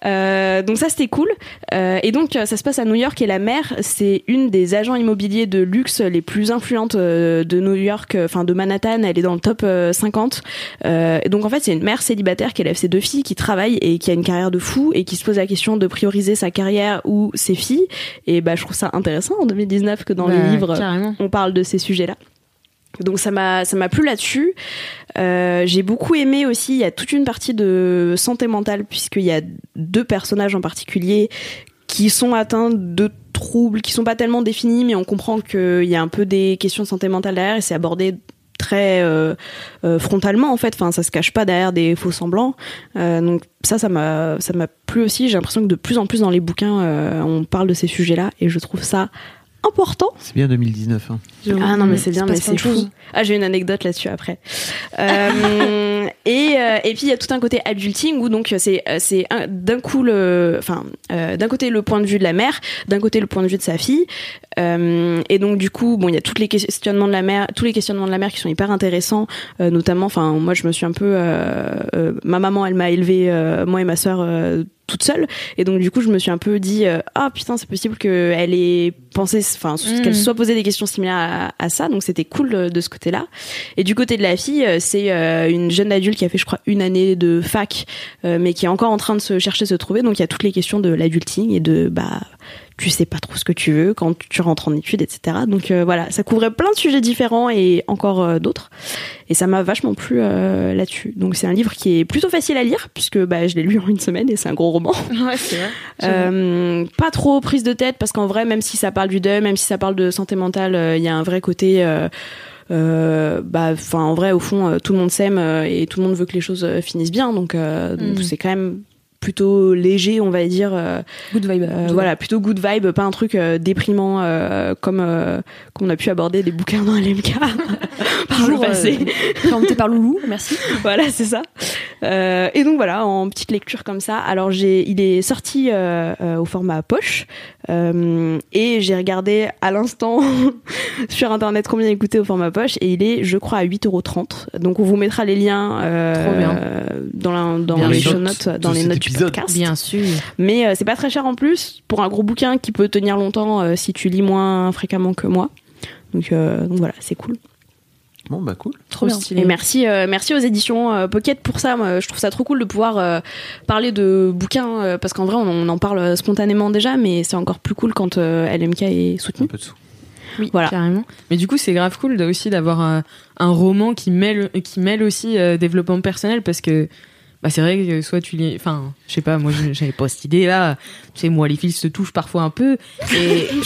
Euh, donc ça c'était cool. Euh, et donc ça se passe à New York et la mère c'est une des agents immobiliers de luxe les plus influentes de New York, enfin de Manhattan. Elle est dans le top euh, 50. Euh, et donc en fait c'est une mère célibataire qui élève ses deux filles, qui travaille et qui a une carrière de fou et qui se pose la question de prioriser sa carrière ou ses filles. Et bah je trouve ça intéressant en 2019 que dans Bah, les livres carrément. on parle de ces sujets-là. Donc ça m'a ça m'a plu là-dessus. Euh, j'ai beaucoup aimé aussi. Il y a toute une partie de santé mentale puisqu'il y a deux personnages en particulier qui sont atteints de troubles qui sont pas tellement définis, mais on comprend qu'il y a un peu des questions de santé mentale derrière et c'est abordé très euh, euh, frontalement en fait. Enfin, ça se cache pas derrière des faux semblants. Euh, donc ça, ça m'a ça m'a plu aussi. J'ai l'impression que de plus en plus dans les bouquins, on parle de ces sujets-là et je trouve ça important. C'est bien 2019. hein. Ah non mais c'est bien, mais c'est fou. Ah j'ai une anecdote là-dessus après. Euh, et euh, et puis il y a tout un côté adulting où donc c'est euh, c'est d'un coup le, enfin euh, d'un côté le point de vue de la mère, d'un côté le point de vue de sa fille. Euh, et donc du coup bon il y a tous les questionnements de la mère, tous les questionnements de la mère qui sont hyper intéressants, euh, notamment enfin moi je me suis un peu, euh, euh, ma maman elle m'a élevée euh, moi et ma sœur euh, toute seule. Et donc du coup je me suis un peu dit euh, ah putain c'est possible qu'elle ait pensé enfin Mm. qu'elle soit posé des questions similaires à, à ça. Donc c'était cool euh, de ce côté là et du côté de la fille euh, c'est une jeune adulte qui a fait je crois une année de fac euh, mais qui est encore en train de se chercher se trouver. Donc il y a toutes les questions de l'adulting et de bah tu sais pas trop ce que tu veux quand tu rentres en études etc donc euh, voilà ça couvrait plein de sujets différents et encore euh, d'autres et ça m'a vachement plu euh, là-dessus donc c'est un livre qui est plutôt facile à lire puisque bah je l'ai lu en une semaine et c'est un gros roman Ouais, c'est vrai. pas trop prise de tête parce qu'en vrai, même si ça parle du deuil, même si ça parle de santé mentale, il y a un vrai côté. euh, bah, enfin, en vrai, au fond, euh, tout le monde s'aime euh, et tout le monde veut que les choses finissent bien. Donc, donc Mm. c'est quand même plutôt léger, on va dire. euh, Good vibe. euh, voilà, plutôt good vibe, pas un truc euh, déprimant euh, comme euh, qu'on a pu aborder des bouquins dans LMK par le passé. euh, présenté par Loulou, merci. voilà, c'est ça. Euh, et donc voilà, en petite lecture comme ça. Alors j'ai, il est sorti euh, euh, au format poche euh, et j'ai regardé à l'instant sur internet combien il coûtait au format poche et il est, je crois, à 8,30€. Donc on vous mettra les liens euh, euh, dans, la, dans Bien les notes, dans les notes du épisode. podcast. Bien sûr. Mais euh, c'est pas très cher en plus pour un gros bouquin qui peut tenir longtemps euh, si tu lis moins fréquemment que moi. Donc, euh, donc voilà, c'est cool. Bon, bah cool. Trop bien. stylé. Et merci, euh, merci aux éditions euh, Pocket pour ça. Moi, je trouve ça trop cool de pouvoir euh, parler de bouquins euh, parce qu'en vrai, on, on en parle spontanément déjà, mais c'est encore plus cool quand euh, LMK est Un soutenu. peu de sous. Oui, Voilà. carrément. Mais du coup, c'est grave cool de- aussi d'avoir euh, un roman qui mêle, qui mêle aussi euh, développement personnel parce que bah, c'est vrai que soit tu lis. Enfin, je sais pas, moi j'avais pas cette idée là. Tu sais, moi les fils se touchent parfois un peu. Et,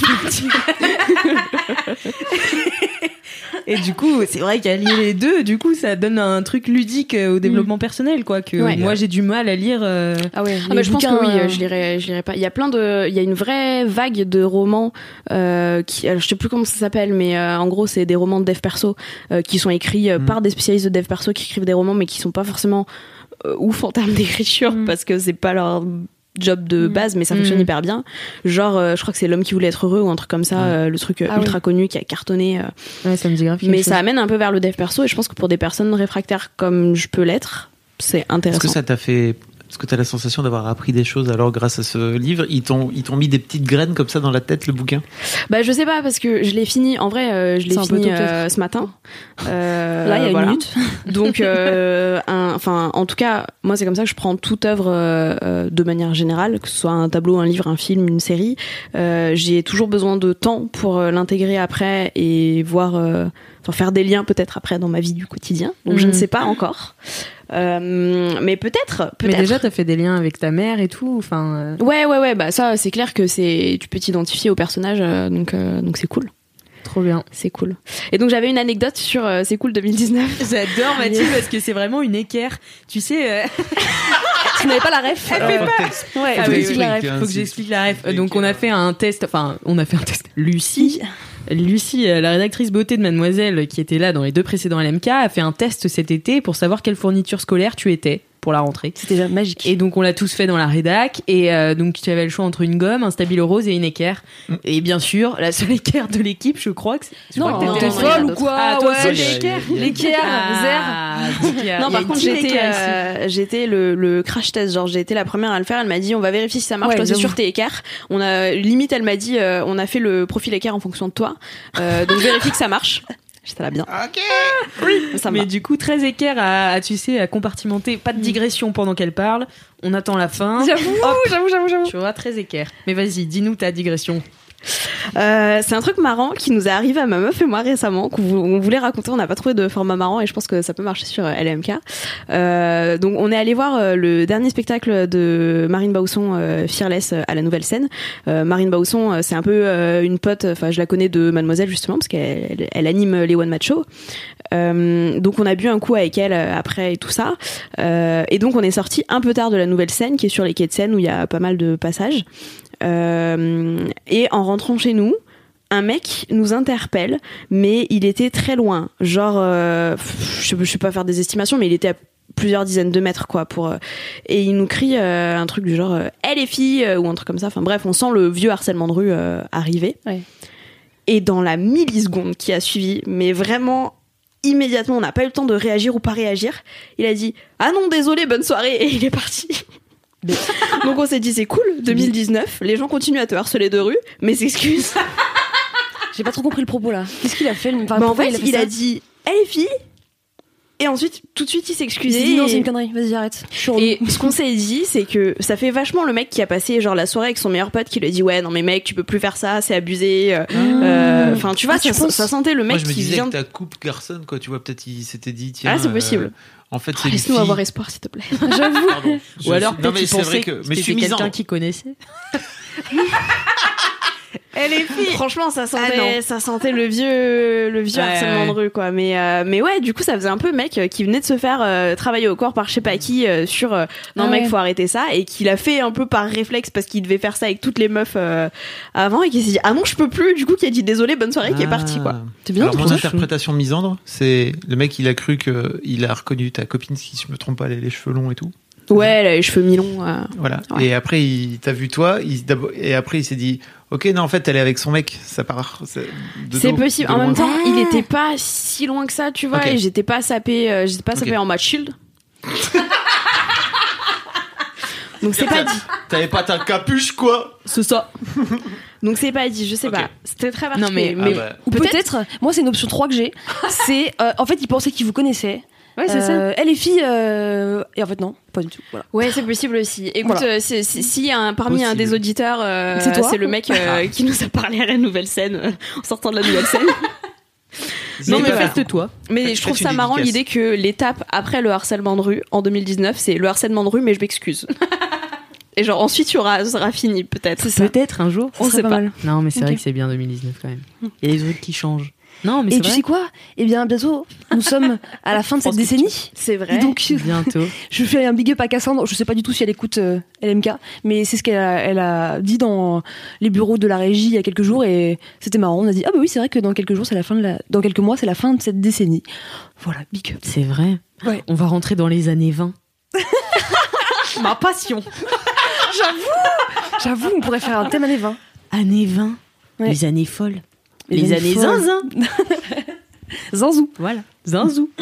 et du coup, c'est vrai qu'à lire les deux, du coup, ça donne un truc ludique euh, au développement personnel, quoi. Que Ouais. moi j'ai du mal à lire. euh, Ah ouais. Ah, mais je pense que oui, euh, je lirai, je lirai pas. Il y a plein de, il y a une vraie vague de romans euh, qui, alors, je sais plus comment ça s'appelle, mais euh, en gros c'est des romans de dev perso euh, qui sont écrits Mm. par des spécialistes de dev perso qui écrivent des romans, mais qui sont pas forcément ouf en termes d'écriture Mm. parce que c'est pas leur job de Mm. base mais ça fonctionne Mm. hyper bien genre euh, je crois que c'est l'homme qui voulait être heureux ou un truc comme ça Ouais. euh, le truc euh, Ah ultra connu qui a cartonné euh, Ouais, ça me dit grave. mais chose. ça amène un peu vers le dev perso et je pense que pour des personnes réfractaires comme je peux l'être c'est Est-ce intéressant que ça t'a fait. Est-ce que tu as la sensation d'avoir appris des choses alors grâce à ce livre Ils t'ont ils t'ont mis des petites graines comme ça dans la tête, le bouquin? Bah je sais pas parce que je l'ai fini en vrai euh, je l'ai fini euh, ce matin. Euh, Là, il y a voilà. une minute. Donc euh, enfin en tout cas moi c'est comme ça que je prends toute œuvre de manière générale que ce soit un tableau, un livre, un film, une série. Euh, j'ai toujours besoin de temps pour l'intégrer après et voir euh, enfin faire des liens peut-être après dans ma vie du quotidien. Donc je ne sais pas encore. Euh, mais peut-être Mais peut-être déjà, t'as fait des liens avec ta mère et tout. Enfin, euh, Ouais ouais ouais bah ça c'est clair que c'est tu peux t'identifier au personnage euh, donc euh, donc c'est cool. Trop bien. C'est cool. Et donc j'avais une anecdote sur euh, C'est cool 2019. J'adore Mathilde parce que c'est vraiment une équerre. Tu sais. euh, Tu n'avais pas la ref. Alors, euh, contexte. Ouais, Ah oui, oui, la ref. Faut que j'explique la ref. Euh, Donc on a fait un test, enfin on a fait un test. Lucie, Lucie, euh, la rédactrice beauté de Mademoiselle, qui était là dans les deux précédents LMK, a fait un test cet été pour savoir quelle fourniture scolaire tu étais pour la rentrée. C'était déjà magique. Et donc on l'a tous fait dans la rédac et euh, donc tu avais le choix entre une gomme, un stabilo rose et une équerre. Et bien sûr, la seule équerre de l'équipe, je crois que c'est Non, t'étais- folle ou quoi Ah, toi, Ouais, l'équerre. L'équerre, Ah, d'équerre. Non, par contre, ici. euh, été le, le crash test. Genre, j'ai été la première à le faire. Elle m'a dit, on va vérifier si ça marche. Ouais, toi, c'est sûr, t'es équerre. On a, limite, elle m'a dit, euh, on a fait le profil équerre en fonction de toi. Euh, donc, vérifie que ça marche. J'étais là bien. Ok. Ça me Mais va. du coup, très équerre à, à, tu sais, à compartimenter. Pas de digression pendant qu'elle parle. On attend la fin. J'avoue, j'avoue, j'avoue, j'avoue. Tu vois, très équerre. Mais vas-y, dis-nous ta digression. Euh, c'est un truc marrant qui nous est arrivé à ma meuf et moi récemment, qu'on vou- on voulait raconter, on n'a pas trouvé de format marrant et je pense que ça peut marcher sur euh, LMK. Euh, donc on est allé voir le dernier spectacle de Marine Bausson, Fearless, à la Nouvelle Scène. Marine Bausson, c'est un peu une pote, enfin je la connais de Mademoiselle justement parce qu'elle elle, anime les One Match Show. Donc on a bu un coup avec elle après et tout ça. Et donc on est sorti un peu tard de la Nouvelle Scène qui est sur les quais de Seine où il y a pas mal de passages. Euh, et en rentrant chez nous, un mec nous interpelle, mais il était très loin. Genre, euh, je, je sais pas faire des estimations, mais il était à plusieurs dizaines de mètres, quoi. Pour euh, et il nous crie euh, un truc du genre, "Eh les filles" ou un truc comme ça. Enfin bref, on sent le vieux harcèlement de rue arriver. Ouais. Et dans la milliseconde qui a suivi, mais vraiment immédiatement, on n'a pas eu le temps de réagir ou pas réagir. Il a dit "Ah non, désolé, bonne soirée" et il est parti. Donc on s'est dit c'est cool, 2019, les gens continuent à te harceler de rue, mais s'excusent. J'ai pas trop compris le propos là. Qu'est-ce qu'il a fait enfin, Bah, en pourquoi fait, il a, dit Eh les filles Et ensuite, tout de suite, il s'est Il excusé. s'est dit non, et- c'est une connerie, vas-y, arrête. Et ce qu'on s'est dit, c'est que ça fait vachement le mec qui a passé genre la soirée avec son meilleur pote qui lui a dit ouais non mais mec tu peux plus faire ça, c'est abusé. euh, euh, Enfin tu vois Ah, tu ça, penses ça sentait le mec Moi, je me qui disais vient. que de- ta coupe garçonne, quoi. Tu vois, peut-être il s'était dit, tiens. Ah c'est euh, possible. En fait, c'est une Laisse-nous avoir espoir s'il te plaît. J'avoue. Ou alors non, peut-être mais c'est vrai que. Mais je suis c'était quelqu'un qui connaissait. Elle est fille. Franchement, ça Ah, sentait, ça sentait le vieux, le vieux Ouais, harcèlement ouais. de rue, quoi. Mais, euh, mais ouais, du coup, ça faisait un peu mec euh, qui venait de se faire euh, travailler au corps par je sais pas qui euh, sur euh, non Ah mec, ouais. faut arrêter ça, et qu'il a fait un peu par réflexe parce qu'il devait faire ça avec toutes les meufs euh, avant, et qui s'est dit ah non, je peux plus. Du coup, qui a dit désolé, bonne soirée, qui est parti, quoi. C'est bien, Alors, mon interprétation misandre, c'est le mec, il a cru qu'il a reconnu ta copine, si je me trompe pas, elle a les cheveux longs et tout. Ouais, elle a les cheveux mi-longs. euh. Voilà. Ouais. Et après, il t'a vu toi, il, et après, il s'est dit, ok, non, en fait, elle est avec son mec, ça part. C'est possible. En même temps, il était pas si loin que ça, tu vois, et j'étais pas sapé, euh, j'étais pas sapé en match shield. Donc c'est pas dit. T'avais pas ta capuche, quoi C'est ça. Donc c'est pas dit, je sais pas. C'était très Non, mais- particulier. Ah bah. Ou peut-être, moi c'est une option 3 que j'ai, c'est euh, en fait il pensait qu'il vous connaissait. Ouais, c'est ça. Euh, Elle est fille, euh, et en fait non, pas du tout. Voilà. Ouais, c'est possible aussi. Écoute, Voilà. euh, c'est- c'est- si un, parmi un des auditeurs, euh, C'est toi c'est le mec euh, qui nous a parlé à la nouvelle scène, euh, en sortant de la nouvelle scène. Non, mais faites-toi. Mais je trouve ça marrant dédicace. l'idée que l'étape après le harcèlement de rue en 2019, c'est le harcèlement de rue, mais je m'excuse. Et genre ensuite, il y aura, ça sera fini peut-être. Peut-être un jour. On sait pas pas. mal. Non, mais c'est vrai que c'est bien 2019 quand même. Il y a des trucs qui changent. Non, mais Et tu vrai. sais quoi? Eh bien bientôt, nous sommes à la fin de cette tu- décennie. C'est vrai. Et donc Bientôt. je fais un big up à Cassandre. Je sais pas du tout si elle écoute euh, LMK, mais c'est ce qu'elle a, elle a dit dans les bureaux de la régie il y a quelques jours et c'était marrant. On a dit ah bah oui c'est vrai que dans quelques jours c'est la fin de la, dans quelques mois c'est la fin de cette décennie. Voilà big up. C'est vrai. Ouais. On va rentrer dans les années 20. Ma passion. J'avoue on pourrait faire un thème années 20. Années 20. Ouais. Les années folles. Les Les, années zinzin. Zanzou. Voilà. Zinzou.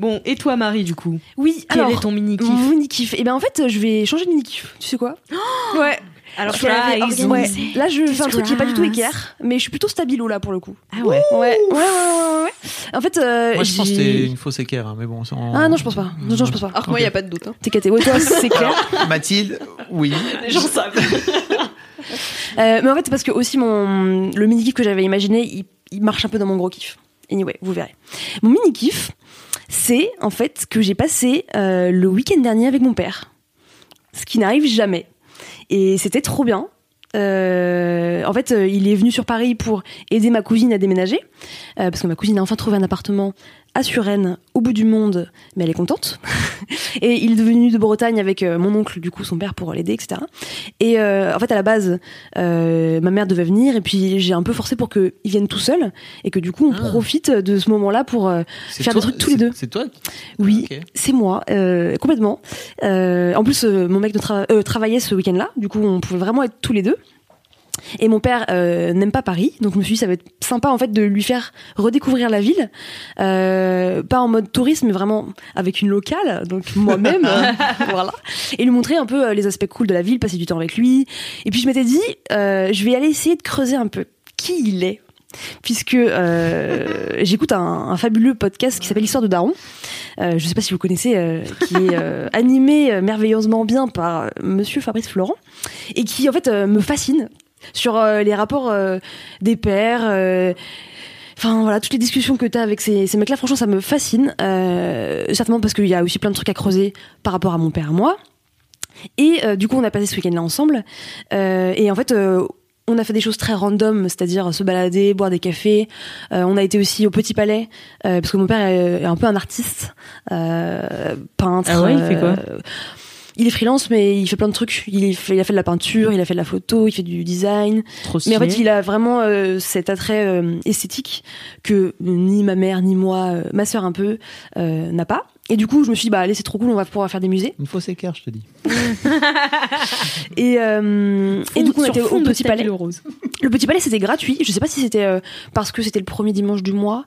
Bon, et toi, Marie, du coup? Oui. Quel alors, est ton mini-kiff? Mon mini kiff. Et ben en fait je vais changer de mini kiff. Tu sais quoi? Ouais. Alors organisé. Ouais. Là, je fais un truc qui est pas du tout équerre, mais je suis plutôt stabilo là pour le coup. Ah ouais. Ouais, ouais, ouais, ouais, ouais, ouais. En fait, euh, Moi, je pense que c'était une fausse équerre, hein, mais bon. sans- Ah non, je pense pas. Non, non, je pense pas. Alors que moi, il y a pas de doute. hein. T'es caté. Ouais, toi, c'est clair. Mathilde, oui. Les gens savent. Euh, mais en fait, c'est parce que aussi mon le mini kiff que j'avais imaginé, il, marche un peu dans mon gros kiff. Anyway, vous verrez. Mon mini kiff, c'est en fait que j'ai passé euh, le week-end dernier avec mon père, ce qui n'arrive jamais. Et c'était trop bien. Euh, en fait, il est venu sur Paris pour aider ma cousine à déménager, parce que ma cousine a enfin trouvé un appartement à Suresnes, au bout du monde, mais elle est contente. et il est devenu de Bretagne avec euh, mon oncle, du coup, son père pour l'aider, etc. Et euh, en fait, à la base, euh, ma mère devait venir, et puis j'ai un peu forcé pour qu'il vienne tout seul, et que du coup, on Ah. profite de ce moment-là pour euh, faire toi- des trucs tous les deux. C'est toi qui- Oui, Ok. c'est moi, complètement. En plus, mon mec de tra- travaillait ce week-end-là, du coup, on pouvait vraiment être tous les deux. Et mon père euh, n'aime pas Paris, donc je me suis dit ça va être sympa en fait de lui faire redécouvrir la ville, euh, pas en mode touriste, mais vraiment avec une locale, donc moi-même, euh, voilà, et lui montrer un peu euh, les aspects cool de la ville, passer du temps avec lui. Et puis je m'étais dit, je vais aller essayer de creuser un peu qui il est, puisque euh, j'écoute un, un fabuleux podcast qui s'appelle Histoire de Daron. Euh, je sais pas si vous connaissez, euh, qui est animé merveilleusement bien par Monsieur Fabrice Florent. Et qui en fait me fascine sur euh, les rapports euh, des pères. euh, Enfin voilà, toutes les discussions que tu as avec ces, ces mecs-là, franchement, ça me fascine. Certainement parce qu'il y a aussi plein de trucs à creuser par rapport à mon père et moi. Et du coup, on a passé ce week-end-là ensemble. Et en fait, on a fait des choses très random, c'est-à-dire se balader, boire des cafés. Euh, on a été aussi au Petit Palais, euh, parce que mon père est, un peu un artiste, euh, peintre. Ah ouais, il fait quoi? Il est freelance, mais il fait plein de trucs. Il, est fait- il a fait de la peinture, il a fait de la photo, il fait du design. Trop Mais en fait, il a vraiment euh, cet attrait euh, esthétique que ni ma mère, ni moi, euh, ma sœur un peu, euh, n'a pas. Et du coup, je me suis dit, bah allez, c'est trop cool, on va pouvoir faire des musées. Une fausse équerre, je te dis. Et, euh, et du coup, on était au Petit Palais. rose. Le Petit Palais, c'était gratuit. Je sais pas si c'était euh, parce que c'était le premier dimanche du mois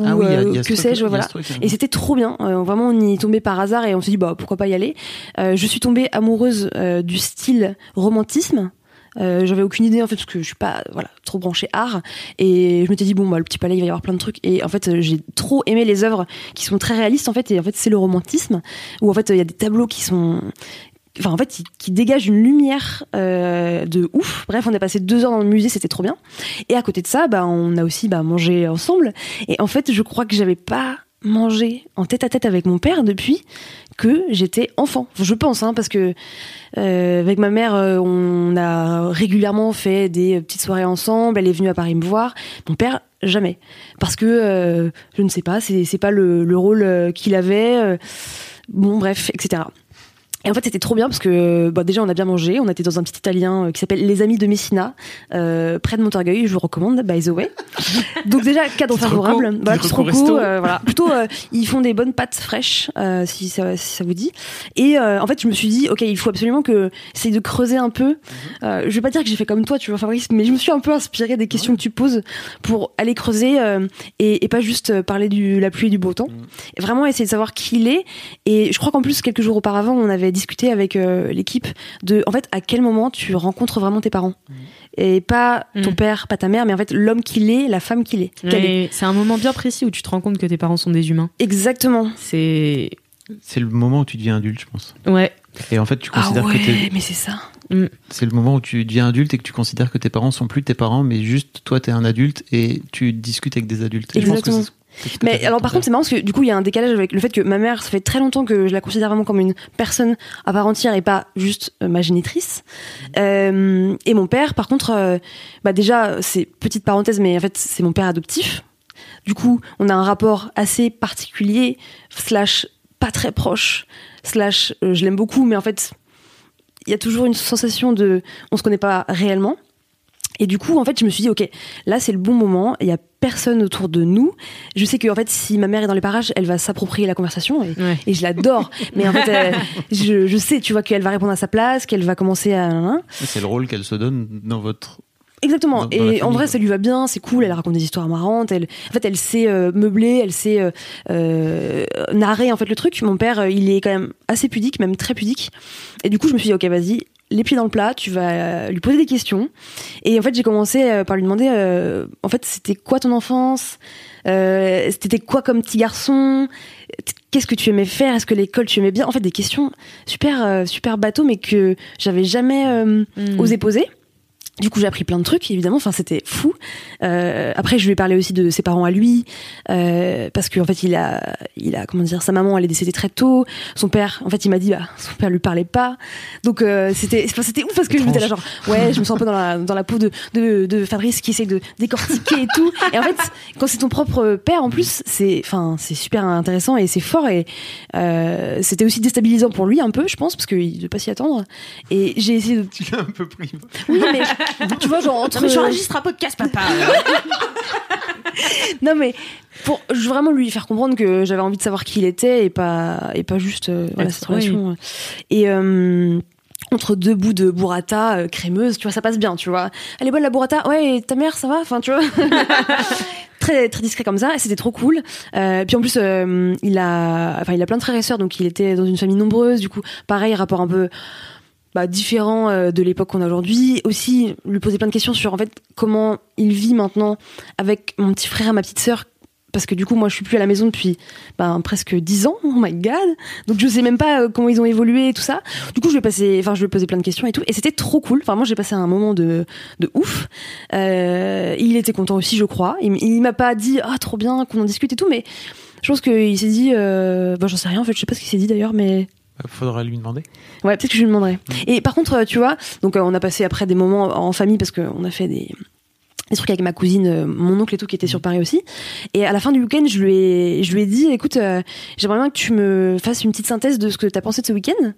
ou Ah oui, il y a- euh, y a que sais-je. Voilà. truc-là. Et c'était trop bien. Euh, vraiment, on y est tombé par hasard et on s'est dit bah pourquoi pas y aller. Euh, je suis tombée amoureuse euh, du style romantisme. Euh, j'avais aucune idée en fait parce que je suis pas voilà trop branchée art. Et je m'étais dit bon bah le petit palais il va y avoir plein de trucs. Et en fait euh, j'ai trop aimé les œuvres qui sont très réalistes en fait. Et en fait c'est le romantisme où en fait il y a des tableaux qui sont enfin en fait qui, dégagent une lumière euh, de ouf. Bref on a passé deux heures dans le musée c'était trop bien. Et à côté de ça bah on a aussi bah mangé ensemble. Et en fait je crois que j'avais pas mangé en tête à tête avec mon père depuis que j'étais enfant. Je pense, hein, parce que euh, avec ma mère, euh, on a régulièrement fait des petites soirées ensemble. Elle est venue à Paris me voir. Mon père, jamais, parce que euh, je ne sais pas, c'est pas le, le rôle euh, qu'il avait. euh, bon, bref, etc. Et en fait, c'était trop bien parce que bah, déjà, on a bien mangé. On était dans un petit italien euh, qui s'appelle Les Amis de Messina, euh, près de Montorgueil. Je vous recommande, by the way. Donc déjà, cadre favorable. Voilà, petit reco euh, voilà. Plutôt, euh, ils font des bonnes pâtes fraîches, si, ça, si ça vous dit. Et en fait, je me suis dit, ok, il faut absolument que c'est de creuser un peu. Euh, je vais pas dire que j'ai fait comme toi, tu vois, Fabrice, mais je me suis un peu inspirée des questions que tu poses pour aller creuser et, et pas juste parler de la pluie et du beau temps. Et vraiment essayer de savoir qui il est. Et je crois qu'en plus, quelques jours auparavant, on avait discuté avec euh, l'équipe de, en fait, à quel moment tu rencontres vraiment tes parents. Et pas ton Mm. père, pas ta mère, mais en fait l'homme qu'il est, la femme qu'il est. C'est un moment bien précis où tu te rends compte que tes parents sont des humains. Exactement. C'est. C'est le moment où tu deviens adulte, je pense. Ouais. Et en fait, tu Ah considères que ouais, t'es. mais c'est ça. C'est le moment où tu deviens adulte et que tu considères que tes parents sont plus tes parents, mais juste toi, t'es un adulte et tu discutes avec des adultes. Et je pense que Mais alors par contre c'est marrant parce que du coup il y a un décalage avec le fait que ma mère ça fait très longtemps que je la considère vraiment comme une personne à part entière et pas juste euh, ma génitrice. Euh, et mon père par contre euh, bah déjà c'est petite parenthèse mais en fait c'est mon père adoptif. Du coup on a un rapport assez particulier slash pas très proche slash je l'aime beaucoup mais en fait il y a toujours une sensation de on se connaît pas réellement et du coup, en fait, je me suis dit, ok, là, c'est le bon moment. Il y a personne autour de nous. Je sais que, en fait, si ma mère est dans les parages, elle va s'approprier la conversation et, Ouais. et je l'adore. Mais en fait, euh, je, je sais, tu vois, qu'elle va répondre à sa place, qu'elle va commencer à. C'est le rôle qu'elle se donne dans votre. Exactement. Dans- dans la et en vrai, quoi. ça lui va bien, c'est cool. Elle raconte des histoires marrantes. Elle, en fait, elle sait euh, meubler, elle sait euh, euh, narrer en fait le truc. Mon père, il est quand même assez pudique, même très pudique. Et du coup, je me suis dit, ok, vas-y, les pieds dans le plat. Tu vas euh, lui poser des questions. Et en fait, j'ai commencé euh, par lui demander, euh, en fait, c'était quoi ton enfance? Euh, C'était quoi comme petit garçon? Qu'est-ce que tu aimais faire? Est-ce que l'école tu aimais bien? En fait, des questions super, super bateau, mais que j'avais jamais euh, Mm. osé poser. Du coup, j'ai appris plein de trucs, évidemment. Enfin, c'était fou. Euh, après, je lui ai parlé aussi de ses parents à lui, euh, parce qu'en fait, il a, il a, comment dire, sa maman, elle est décédée très tôt. Son père, en fait, il m'a dit, bah, son père lui parlait pas. Donc, euh, c'était, c'était ouf parce que je me disais là, genre, ouais, je me sens un peu dans la, dans la peau de, de, de Fabrice qui essaie de décortiquer et tout. Et en fait, quand c'est ton propre père, en plus, c'est, enfin, c'est super intéressant et c'est fort et euh, c'était aussi déstabilisant pour lui un peu, je pense, parce qu'il ne devait pas s'y attendre. Et j'ai essayé de. Tu l'as un peu pris. Oui, mais tu vois, genre entre. Non, mais j'enregistre un podcast, papa. non mais pour vraiment lui faire comprendre que j'avais envie de savoir qui il était et pas et pas juste euh, voilà cette relation et euh, entre deux bouts de burrata euh, crémeuse tu vois ça passe bien tu vois. Elle est bonne la burrata? Ouais et ta mère ça va? Enfin tu vois. Très très discret comme ça et c'était trop cool. Euh, puis en plus euh, il a enfin il a plein de frères et sœurs donc il était dans une famille nombreuse du coup pareil rapport un peu bah, différent euh, de l'époque qu'on a aujourd'hui. Aussi, lui poser plein de questions sur en fait comment il vit maintenant avec mon petit frère et ma petite sœur. Parce que du coup, moi, je suis plus à la maison depuis ben, presque 10 ans. Oh my god! Donc, je sais même pas euh, comment ils ont évolué et tout ça. Du coup, je lui ai enfin, je lui ai posé plein de questions et tout. Et c'était trop cool. Enfin, moi, j'ai passé un moment de, de ouf. Euh, il était content aussi, je crois. Il, il m'a pas dit, ah, trop bien qu'on en discute et tout, mais je pense qu'il s'est dit, bah, j'en sais rien, en fait, je sais pas ce qu'il s'est dit d'ailleurs, mais Faudra lui demander. Ouais, peut-être que je lui demanderai. Et par contre, euh, tu vois, donc euh, on a passé après des moments en famille parce qu'on a fait des des trucs avec ma cousine, euh, mon oncle et tout qui était sur Paris aussi. Et à la fin du week-end, je lui ai, je lui ai dit, écoute, euh, j'aimerais bien que tu me fasses une petite synthèse de ce que tu as pensé de ce week-end.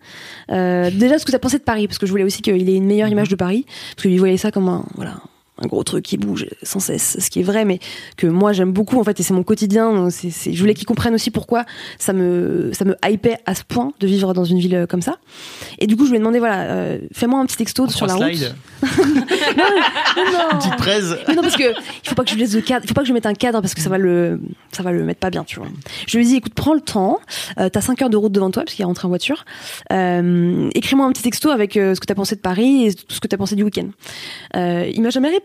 Euh, déjà, ce que tu as pensé de Paris, parce que je voulais aussi qu'il ait une meilleure image de Paris, parce qu'il voyait ça comme un, voilà, un gros truc qui bouge sans cesse, ce qui est vrai, mais que moi j'aime beaucoup en fait, et c'est mon quotidien. je voulais qu'il comprenne aussi pourquoi ça me, ça me hypait à ce point de vivre dans une ville euh, comme ça. Et du coup, je lui ai demandé, voilà, euh, fais-moi un petit texto sur la route. Non, non. Petite presse. Mais non, parce que il faut pas que je laisse de cadre, il faut pas que je mette un cadre parce que ça va le, ça va le mettre pas bien, tu vois. Je lui ai dit, écoute, prends le temps, euh, t'as 5 heures de route devant toi parce qu'il est rentré en voiture. Euh, écris-moi un petit texto avec ce que t'as pensé de Paris et tout ce que t'as pensé du week-end. Il m'a jamais répondu,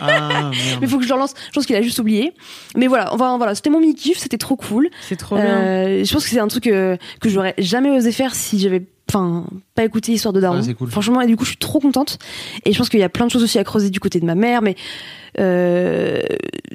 Ah, mais faut que je le relance. Je pense qu'il a juste oublié. Mais voilà, enfin voilà, c'était mon mini kiff, c'était trop cool. C'est trop bien. Euh, je pense que c'est un truc euh, que j'aurais jamais osé faire si j'avais enfin pas écouté l'histoire de Daron. Ouais, c'est cool. Franchement, et du coup, je suis trop contente. Et je pense qu'il y a plein de choses aussi à creuser du côté de ma mère, mais euh,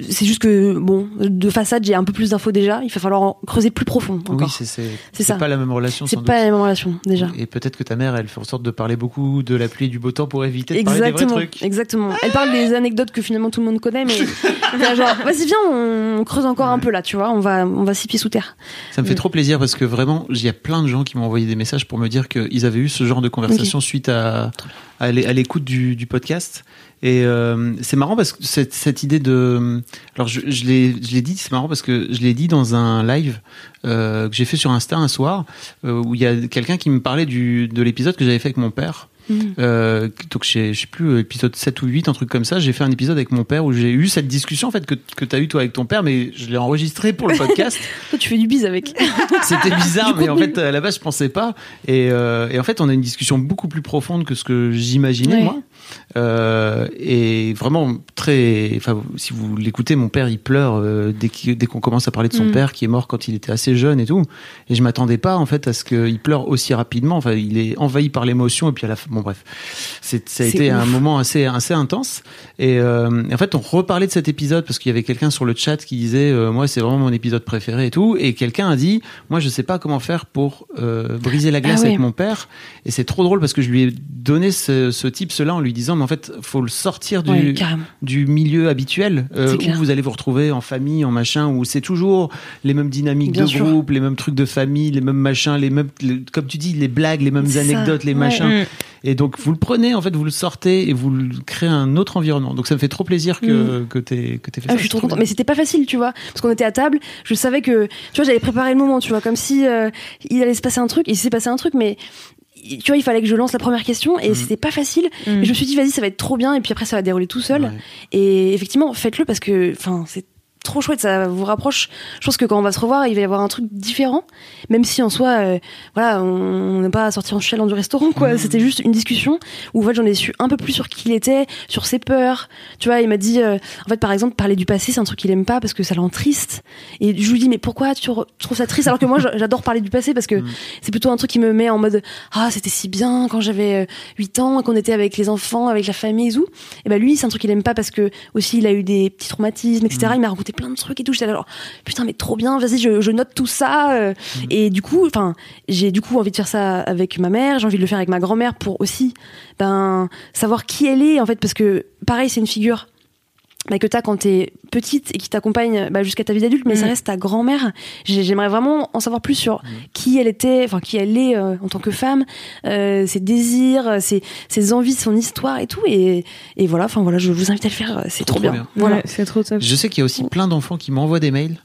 c'est juste que bon, de façade, j'ai un peu plus d'infos déjà. Il va falloir en creuser plus profond Oui, encore. c'est c'est ça. pas la même relation. c'est pas la même relation déjà. Et peut-être que ta mère, elle fait en sorte de parler beaucoup de la pluie et du beau temps pour éviter de parler des vrais Exactement, trucs. exactement. Elle parle des anecdotes que finalement tout le monde connaît, mais genre, vas-y viens, on creuse encore un peu là, tu vois. On va, on va six pieds sous terre. Ça me fait trop plaisir parce que vraiment, il y a plein de gens qui m'ont envoyé des messages pour me dire qu'ils avaient eu ce genre de conversation suite à, à l'é- à l'écoute du, du podcast. Et euh, c'est marrant parce que cette, cette idée de... Alors je, je l'ai dit, c'est marrant parce que je l'ai dit dans un live euh, que j'ai fait sur Insta un soir euh, où il y a quelqu'un qui me parlait du, de l'épisode que j'avais fait avec mon père. Euh, donc je sais plus épisode 7 ou 8 un truc comme ça j'ai fait un épisode avec mon père où j'ai eu cette discussion en fait que, que tu as eu toi avec ton père mais je l'ai enregistré pour le podcast Toi, tu fais du bise avec. c'était bizarre, mais en fait, à la base, je pensais pas. Et, euh, et en fait, on a une discussion beaucoup plus profonde que ce que j'imaginais, Ouais. moi. Euh, et vraiment très. Enfin, si vous l'écoutez, mon père, il pleure euh, dès qu'on commence à parler de son Mm. père qui est mort quand il était assez jeune et tout. Et je m'attendais pas, en fait, à ce qu'il pleure aussi rapidement. Enfin, il est envahi par l'émotion. Et puis à la fin, bon, bref, ça a été un moment assez assez intense. Et, euh, et en fait, on reparlait de cet épisode parce qu'il y avait quelqu'un sur le chat qui disait, moi, c'est vraiment mon épisode préféré et tout. Et quelqu'un a dit, moi, je sais pas comment faire pour briser la glace Ah ouais. avec mon père. Et c'est trop drôle parce que je lui ai donné ce, ce tips-là en lui disant, mais en fait, faut le sortir du, Ouais, du milieu habituel euh, où vous allez vous retrouver en famille, en machin, où c'est toujours les mêmes dynamiques Bien de sûr. groupe, les mêmes trucs de famille, les mêmes machins, les mêmes, les- comme tu dis, les blagues, les mêmes ça. anecdotes, les Ouais. machins. Mm. Et donc vous le prenez, en fait, vous le sortez et vous le créez un autre environnement. Donc ça me fait trop plaisir que que t'aies que fait Ah, ça. je suis trop contente. Mais c'était pas facile, tu vois. Parce qu'on était à table, je savais que, tu vois, j'avais préparé le moment, tu vois, comme si euh, il allait se passer un truc, il s'est passé un truc, mais tu vois, il fallait que je lance la première question, et Mhm. c'était pas facile. Mais je me suis dit, vas-y, ça va être trop bien, et puis après, ça va dérouler tout seul. Ouais. Et effectivement, faites-le parce que, enfin, c'est trop chouette, ça vous rapproche. Je pense que quand on va se revoir, il va y avoir un truc différent, même si en soi, euh, voilà, on n'est pas sorti en chialant du restaurant, quoi. Mhm. C'était juste une discussion où, en fait, j'en ai su un peu plus sur qui il était, sur ses peurs. Tu vois, il m'a dit, euh, en fait, par exemple, parler du passé, c'est un truc qu'il aime pas parce que ça le rend triste. Et je lui dis, mais pourquoi tu trouves ça triste alors que moi, j'adore parler du passé parce que Mhm. c'est plutôt un truc qui me met en mode, ah, c'était si bien quand j'avais euh, 8 ans, qu'on était avec les enfants, avec la famille et tout. Et ben lui, c'est un truc qu'il aime pas parce que aussi il a eu des petits traumatismes, etc. Il m'a raconté plein de trucs et tout. J'étais là, genre, putain, mais trop bien, vas-y, je, je note tout ça. euh. Et du coup, enfin, j'ai du coup envie de faire ça avec ma mère, j'ai envie de le faire avec ma grand-mère pour aussi, ben, savoir qui elle est, en fait, parce que pareil, c'est une figure. Bah, que t'as quand t'es petite et qui t'accompagne bah, jusqu'à ta vie d'adulte, mais ça Mhm. reste ta grand-mère. J'ai- J'aimerais vraiment en savoir plus sur qui elle était, enfin qui elle est euh, en tant que femme, euh, ses désirs, euh, ses, ses envies, son histoire et tout. Et, et voilà, enfin voilà, je vous invite à le faire, c'est trop, Trop bien. bien. Voilà. Ouais, c'est trop top. Je sais qu'il y a aussi plein d'enfants qui m'envoient des mails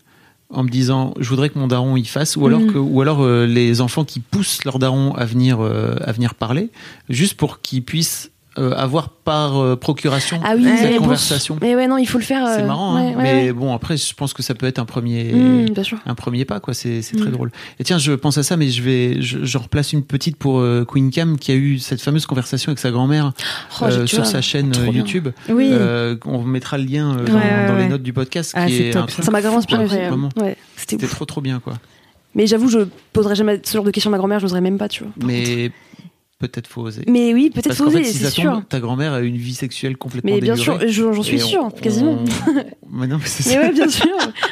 en me disant je voudrais que mon daron y fasse ou alors Mhm. que ou alors euh, les enfants qui poussent leur daron à venir euh, à venir parler juste pour qu'ils puissent euh, avoir par euh, procuration Ah oui, cette mais bon, conversation. Mais ouais, non, il faut le faire. C'est euh, marrant, hein. ouais, mais bon après je pense que ça peut être un premier Mmh, sûr. un premier pas quoi. C'est c'est très Mm. drôle. Et tiens, je pense à ça, mais je vais je, je replace une petite pour Queen Cam qui a eu cette fameuse conversation avec sa grand-mère Oh, sur sa chaîne trop. YouTube. Oui. On mettra le lien dans, les notes du podcast Ah, qui est un ça. truc Ça m'a grave inspiré. c'était trop trop bien quoi. Mais j'avoue, je poserai jamais ce genre de questions à ma grand-mère, je n'oserais même pas, tu vois. Mais peut-être faut oser. Mais oui, peut-être faut oser, si c'est ça sûr. tombe, ta grand-mère a une vie sexuelle complètement Mais bien sûr, délurée. j'en suis on- sûre, quasiment. on- Mais non, mais c'est Mais ça. ouais, bien sûr.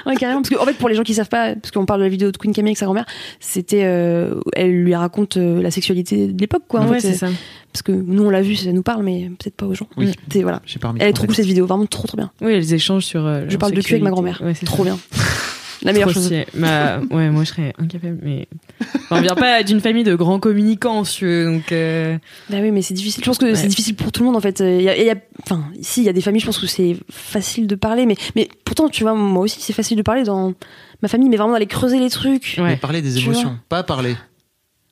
Ouais, carrément. Parce que, en fait, pour les gens qui savent pas, parce qu'on parle de la vidéo de Queen Camille avec sa grand-mère, c'était, euh, elle lui raconte euh, la sexualité de l'époque, quoi. ouais, c'est ça. Parce que nous, on l'a vu, ça nous parle, mais peut-être pas aux gens. Oui. C'est, voilà. J'ai pas remis Elle est trop cool, cette vidéo, vraiment trop, trop bien. Oui, elles échangent sur. euh, Je parle de cul avec ma grand-mère. Ouais, c'est Trop ça. bien. La meilleure Trop chose. Bah, ouais, moi je serais incapable, mais. Enfin, on vient pas d'une famille de grands communicants, si tu veux, donc. euh, Bah oui, mais c'est difficile. Je pense que Ouais. c'est difficile pour tout le monde en fait. Il y a, il y a- enfin, ici, il y a des familles, je pense que c'est facile de parler, mais, mais pourtant, tu vois, moi aussi, c'est facile de parler dans ma famille, mais vraiment d'aller creuser les trucs. Ouais. Mais parler des Tu émotions, pas parler.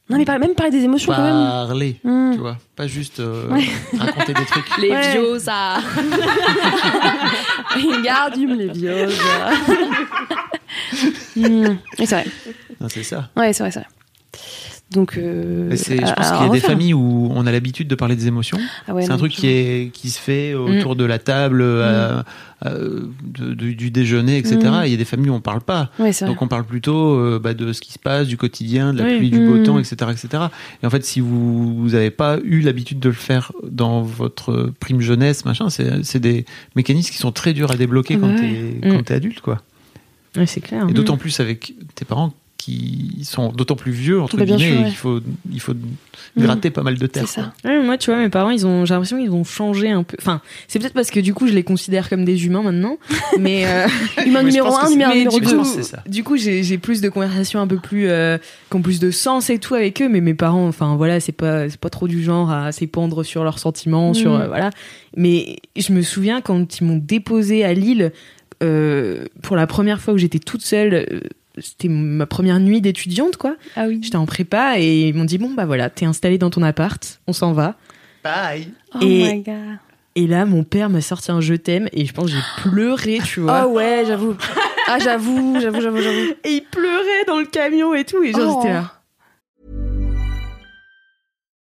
Non, mais par- même parler des émotions quand même. Parler, Hmm. tu vois. Pas juste euh, Ouais. raconter des trucs. Les Ouais. vieux, ça. Regarde, les vieux. Oui, c'est vrai. Non, c'est ça. Ouais, c'est vrai, c'est vrai. Donc, euh, c'est- je pense qu'il y a des familles où on a l'habitude de parler des émotions. Ah ouais, c'est un truc qui, est, qui se fait autour de la table, euh, euh, de- du déjeuner, etc. Mm. Il y a des familles où on parle pas. Ouais. Donc on parle plutôt euh, bah, de ce qui se passe, du quotidien, de la Oui. pluie, du beau Mm. temps, etc., etc. Et en fait, si vous n'avez pas eu l'habitude de le faire dans votre prime jeunesse, machin, c'est des mécanismes qui sont très durs à débloquer Ah quand bah t'es Mm. quand t'es adulte, quoi. Ouais, c'est clair. Et d'autant plus avec tes parents qui sont d'autant plus vieux entre Bah, guillemets, sûr, et ouais. il faut il faut gratter pas mal de terre. C'est ça. Ouais, moi, tu vois, mes parents, ils ont, j'ai l'impression qu'ils ont changé un peu. Enfin, c'est peut-être parce que du coup, je les considère comme des humains maintenant. mais euh, Humain numéro pense que 1, c'est- numéro, numéro du je 2. pense que c'est ça. du coup, j'ai, j'ai plus de conversations un peu plus, euh, qui ont plus de sens et tout avec eux. Mais mes parents, enfin voilà, c'est pas, c'est pas trop du genre à s'épandre sur leurs sentiments, sur Mhm. euh, voilà. Mais je me souviens quand ils m'ont déposé à Lille pour la première fois où j'étais toute seule. euh, c'était ma première nuit d'étudiante, quoi. Ah oui. J'étais en prépa et ils m'ont dit bon bah voilà, t'es installé dans ton appart, on s'en va. Bye. Oh Et- my god. Et là, mon père m'a sorti un je t'aime et je pense que j'ai pleuré, tu vois. Oh ouais, j'avoue. Ah, j'avoue, j'avoue, j'avoue, j'avoue. Et il pleurait dans le camion et tout. Et genre, Oh. j'étais là.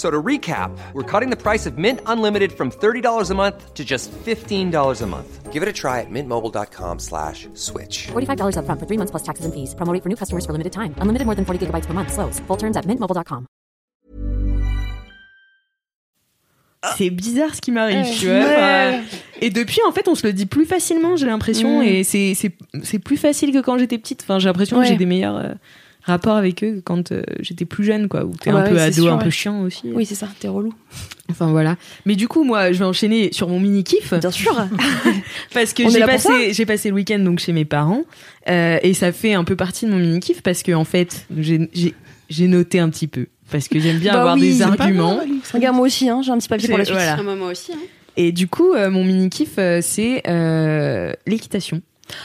So to recap, we're cutting the price of Mint Unlimited from $30 a month to just $15 a month. Give it a try at mintmobile.com slash switch. $45 upfront for three months plus taxes and fees. Promo rate for new customers for limited time. Unlimited more than 40 gigabytes per month. Slows. Full terms at mintmobile.com. C'est bizarre ce qui m'arrive, tu vois. Ouais. Et depuis, en fait, on se le dit plus facilement, j'ai l'impression. Mm. Et c'est, c'est, c'est plus facile que quand j'étais petite. Enfin, j'ai l'impression Ouais. que j'ai des meilleurs euh, rapports avec eux quand euh, j'étais plus jeune, quoi. Où t'es Ouais, un peu ouais, c'est ado, sûr, un peu ouais. chiant aussi. Oui, c'est ça, t'es relou. Enfin, voilà. Mais du coup, moi, je vais enchaîner sur mon mini-kiff. Bien sûr. Parce que j'ai passé, j'ai passé le week-end donc chez mes parents euh, et ça fait un peu partie de mon mini kiff parce que en fait j'ai, j'ai, j'ai noté un petit peu parce que j'aime bien Bah avoir oui, des arguments Regarde, moi aussi, hein, j'ai un petit papier pour la suite. voilà. Ah, moi, moi aussi. hein. Et du coup, euh, mon mini kiff, euh, c'est euh, l'équitation.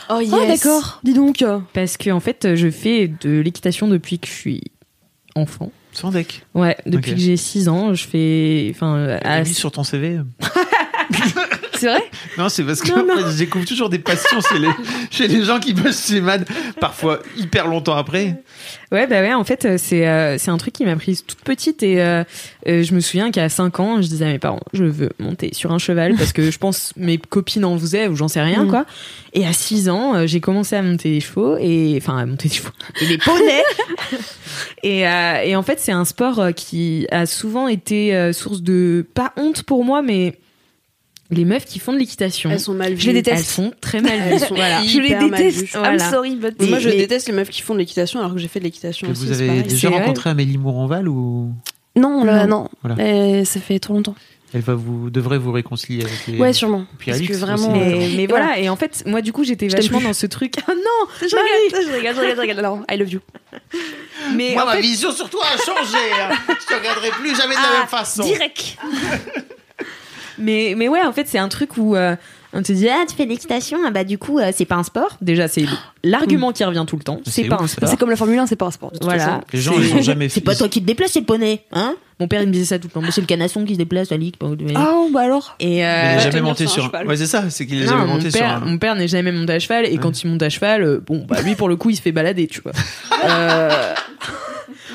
Oh yes. Ah d'accord, dis donc. Parce que en fait, je fais de l'équitation depuis que je suis enfant. Sans deck. Ouais, depuis que j'ai 6 ans, je fais. Enfin, Ah, à- mis sur ton CV. C'est vrai Non, c'est parce que Non, je découvre toujours des passions chez les, chez les gens qui bossent chez Mad, parfois hyper longtemps après. Ouais, bah ouais, en fait, euh, c'est euh, c'est un truc qui m'a prise toute petite et euh, euh, je me souviens qu'à 5 ans, je disais à mes parents, je veux monter sur un cheval parce que je pense mes copines en faisaient ou j'en sais rien, Mm. quoi. Et à 6 ans, j'ai commencé à monter des chevaux et enfin à monter des chevaux et des poneys. et, euh, et en fait, c'est un sport qui a souvent été source de pas honte pour moi, mais les meufs qui font de l'équitation, Elles sont mal vues. Je les déteste. elles sont très mal vues. Elles sont Voilà. Je les déteste. vues. I'm Voilà. sorry, but moi, je mais- déteste les meufs qui font de l'équitation alors que j'ai fait de l'équitation aussi. vous avez déjà rencontré Amélie Mouronval ou Non, là, non. Voilà. Euh, ça fait trop longtemps. elle va vous devrait vous réconcilier avec les. Ouais, sûrement. Puis Parce que vraiment. aussi. Mais, mais Et voilà, et en fait, moi du coup, j'étais vachement dans ce truc. Ah non, Je regarde, je regarde, je regarde, je regarde. Non, I love you. mais Moi, en ma fait- vision sur toi a changé. hein. Je te regarderai plus jamais de la même façon. Direct. Mais, mais ouais, en fait, c'est un truc où euh, on te dit, ah, tu fais de l'équitation, ah bah du coup, euh, c'est pas un sport. Déjà, c'est l'argument qui revient tout le temps. C'est C'est pas ouf, un ça. sport. C'est comme la Formule 1, c'est pas un sport. de toute Voilà. façon. Les gens, ils ont jamais fait. C'est pas toi qui te déplaces, c'est le poney, hein? Mon père, il me disait ça tout le temps. Mais c'est le canasson qui se déplace, la ligue. Ah, bah alors. Et euh, il est va jamais tenir monté sur un sur. cheval. Ouais, c'est ça. C'est qu'il est non, jamais mon monté sur père, un. mon père n'est jamais monté à cheval et quand il monte à cheval, euh, bon, bah lui pour le coup, il se fait balader, tu vois. Euh,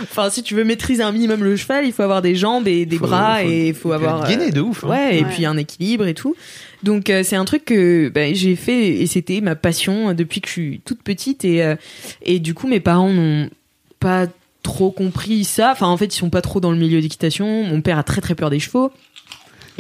Enfin, si tu veux maîtriser un minimum le cheval, il faut avoir des jambes et des Faut- bras faut- et il faut faut avoir gainé euh, de ouf, hein. Ouais, et Ouais. puis un équilibre et tout. Donc euh, c'est un truc que bah, j'ai fait et c'était ma passion depuis que je suis toute petite et euh, et du coup mes parents n'ont pas trop compris ça. Enfin en fait ils sont pas trop dans le milieu d'équitation. Mon père a très très peur des chevaux.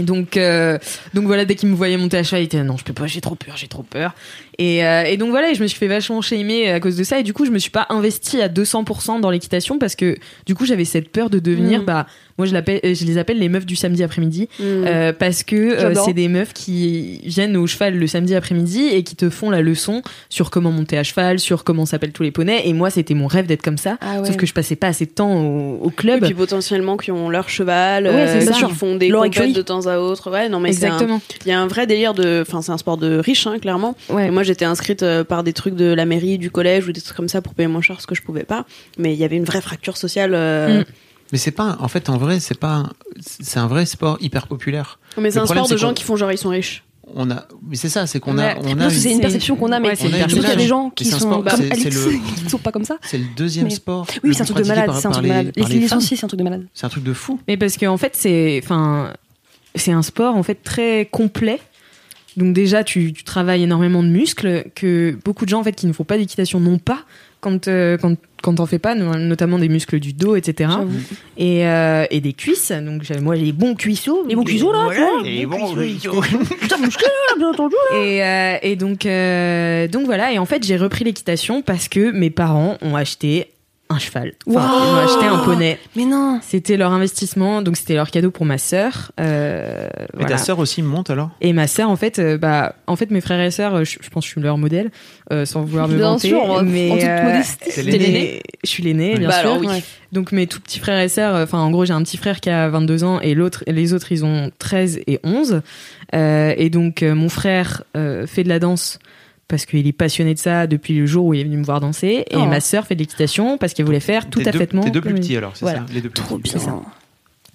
Donc, euh, donc voilà, dès qu'il me voyait monter à cheval, il était non, je peux pas, j'ai trop peur, j'ai trop peur. Et, euh, et donc voilà, et je me suis fait vachement shamer à cause de ça. Et du coup, je me suis pas investie à 200% dans l'équitation parce que du coup, j'avais cette peur de devenir, Mm. bah, moi je, l'appelle, je les appelle les meufs du samedi après-midi Mm. euh, parce que euh, c'est des meufs qui viennent au cheval le samedi après-midi et qui te font la leçon sur comment monter à cheval, sur comment s'appellent tous les poneys. Et moi, c'était mon rêve d'être comme ça. Ah ouais. Sauf que je passais pas assez de temps au, au Et club. puis potentiellement qui ont leur cheval, Ouais, euh, ça. qui font des compètes de temps à autre. Ouais, non mais Exactement. il y a un vrai délire de, enfin c'est un sport de riche, hein, clairement. Ouais. Et moi j'étais inscrite euh, par des trucs de la mairie, du collège ou des trucs comme ça pour payer moins cher ce que je pouvais pas. Mais il y avait une vraie fracture sociale. euh, Mm. Mais c'est pas. En fait, en vrai, c'est pas. un- C'est un vrai sport hyper populaire. Mais c'est un problème, sport de gens qui font genre ils sont riches. On a. Mais c'est ça, c'est qu'on Ouais. a. On Non, a. c'est une- une perception qu'on a, mais je trouve qu'il y a des gens qui sont sport- comme qui ne sont pas comme ça. C'est le deuxième Mais- sport. Oui, c'est un truc de malade. C'est un truc de malade. Les licenciés, c'est un truc de malade. C'est un truc de fou. Mais parce qu'en fait, c'est, enfin, c'est un sport en fait très complet. Donc déjà, tu, tu travailles énormément de muscles que beaucoup de gens en fait qui ne font pas d'équitation n'ont pas quand euh, quand quand t'en fais pas, no- notamment des muscles du dos, etc. Et, euh, et des cuisses. Donc j'avais moi les bons cuisseaux. Les bons cuisseaux, là, Voilà, les bons cuisseaux. Putain, musclé, là, bien entendu. Et, euh, et donc, euh, donc voilà. Et en fait, j'ai repris l'équitation parce que mes parents ont acheté un cheval. Enfin, Wow. ils ont acheté un poney. Mais non. C'était leur investissement, donc c'était leur cadeau pour ma sœur. Euh, Et voilà. ta sœur aussi monte alors? Et ma sœur, en fait, euh, bah, en fait, mes frères et sœurs, euh, je, je pense que je suis leur modèle, euh, sans vouloir me Bien vanter. sûr, mais en toute modestie. C'est mais- l'aîné Je suis l'aîné, bien Bah sûr. alors oui. Ouais. Donc mes tout petits frères et sœurs, euh, enfin en gros j'ai un petit frère qui a 22 ans et l'autre, les autres ils ont 13 et 11. Euh, et donc euh, mon frère euh, fait de la danse parce qu'il est passionné de ça depuis le jour où il est venu me voir danser. Et Oh. ma sœur fait de l'équitation parce qu'elle voulait faire tout à fait Tes deux plus petits alors, c'est Voilà. ça Les deux plus Trop petits. bien.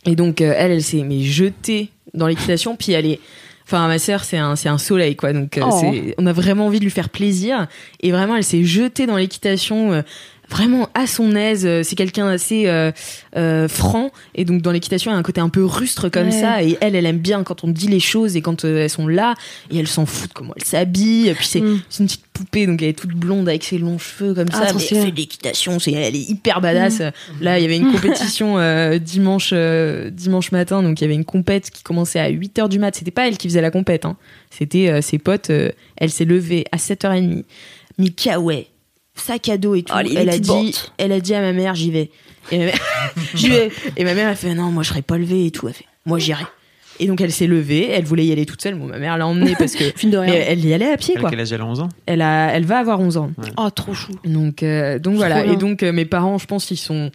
Et donc euh, elle, elle s'est mais jetée dans l'équitation, puis elle est. Enfin, ma sœur, c'est un, c'est un soleil, quoi. Donc, euh, Oh. on a vraiment envie de lui faire plaisir. Et vraiment, elle s'est jetée dans l'équitation, euh, vraiment à son aise. Euh, C'est quelqu'un assez euh, euh, franc. Et donc, dans l'équitation, il y a un côté un peu rustre comme Ouais. ça. Et elle, elle aime bien quand on dit les choses et quand euh, elles sont là. Et elle s'en fout de comment elle s'habille. Puis c'est, Mm. c'est une petite poupée, donc elle est toute blonde avec ses longs cheveux comme Ah, ça. Mais elle fait de l'équitation. C'est, elle est hyper badass. Là, il y avait une compétition dimanche, dimanche matin, donc il y avait une compète qui commençait à 8h du mat. C'était pas elle qui faisait la compète, hein. c'était ses potes. elle s'est levée à 7h30, mis kawaii, sac à dos et tout. Oh, les elle, a dit, elle a dit à ma mère, j'y vais. Et ma mère, j'y vais. Et ma mère, elle fait, non, moi je serais pas levée et tout. Elle fait, moi j'irai. Et donc elle s'est levée, elle voulait y aller toute seule. Bon, ma mère l'a emmenée parce que. De rien. Mais elle y allait à pied, Elle, quoi. quel âge? Elle a 11 ans Elle, a, elle va avoir 11 ans. Oh, trop chou. Donc, euh, donc voilà. Et donc, euh, mes parents, je pense, ils sont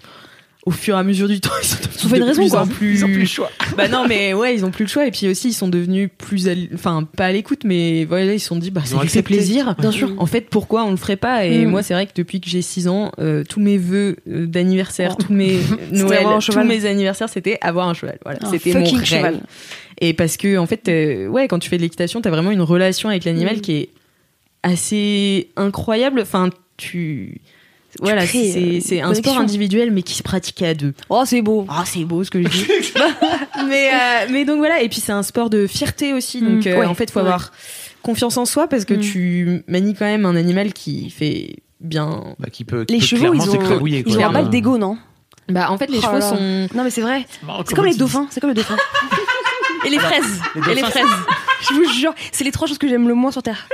au fur et à mesure du temps, ils sont Ils ont fait une de raison, plus quoi. en plus. Ils ont plus le choix. Bah non, mais ouais, ils ont plus le choix. Et puis aussi, ils sont devenus plus, à l- enfin, pas à l'écoute, mais voilà, ils se sont dit, bah, Ils ça lui fait accepté. plaisir. Bien sûr. En fait, pourquoi on le ferait pas? Et Mm. moi, c'est vrai que depuis que j'ai 6 ans, euh, tous mes vœux euh, d'anniversaire, Oh. tous mes Noël, tous cheval. mes anniversaires, c'était avoir un cheval. Voilà, Un c'était mon fucking rêve. cheval. Et parce que en fait, euh, ouais, quand tu fais de l'équitation, t'as vraiment une relation avec l'animal Mm. qui est assez incroyable. Enfin, tu voilà, c'est euh, un sport individuel mais qui se pratique à deux. Oh, c'est beau. Ah, c'est beau ce que je dis. mais, euh, mais donc voilà, et puis c'est un sport de fierté aussi. Donc Mm, euh, ouais, en fait, faut ouais. avoir confiance en soi parce que Mm. tu manies quand même un animal qui fait bien. Bah, qui peut, qui Les peut chevaux, ils ont, ils ont un bac d'ego, non Bah en fait, les Oh chevaux sont. Non, mais c'est vrai. Marrant, C'est comme les dauphins. C'est comme les dauphins. Et les fraises. Les Et les fraises. Je vous jure, c'est les trois choses que j'aime le moins sur Terre.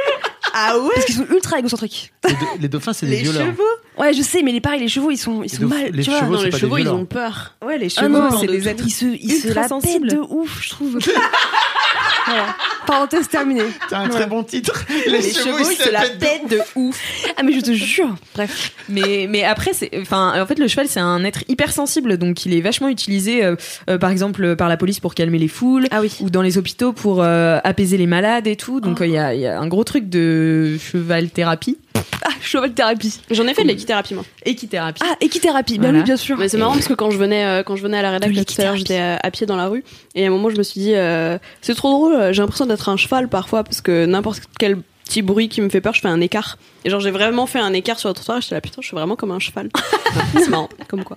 Ah ouais Parce qu'ils sont ultra égocentriques. Les, do- les dauphins, c'est des Les violeurs. chevaux Ouais, je sais, mais les pareils, les chevaux, ils sont, ils sont dauph- mal. les tu vois. chevaux, Non, c'est les pas des chevaux, ils ont peur. Ouais, les Ah chevaux, non, c'est c'est des êtres. Ils se, ils se ultra la sensibles. pètent de ouf, je trouve. voilà. Parenthèse terminée. T'as un très bon titre. Les, chevaux, ils se la pètent de ouf. Ah, mais je te jure. Bref. Mais, mais après, c'est, enfin, en fait, le cheval, c'est un être hyper sensible, donc il est vachement utilisé, euh, euh, par exemple, par la police pour calmer les foules, Ah oui. ou dans les hôpitaux pour euh, apaiser les malades et tout. Donc, il y, a, il y a un gros truc de cheval thérapie, Ah, cheval thérapie. J'en ai fait de l'équithérapie, moi. équithérapie. Ah, équithérapie. Bah Voilà. oui, bien sûr. Mais c'est marrant parce que quand je venais, euh, quand je venais à la rédaction De tout à l'heure, j'étais à, à pied dans la rue et à un moment je me suis dit euh, c'est trop drôle, euh, j'ai l'impression d'être un cheval parfois parce que n'importe quel petit bruit qui me fait peur, je fais un écart. Et genre j'ai vraiment fait un écart sur le trottoir, et j'étais là putain, je suis vraiment comme un cheval. c'est marrant, comme quoi.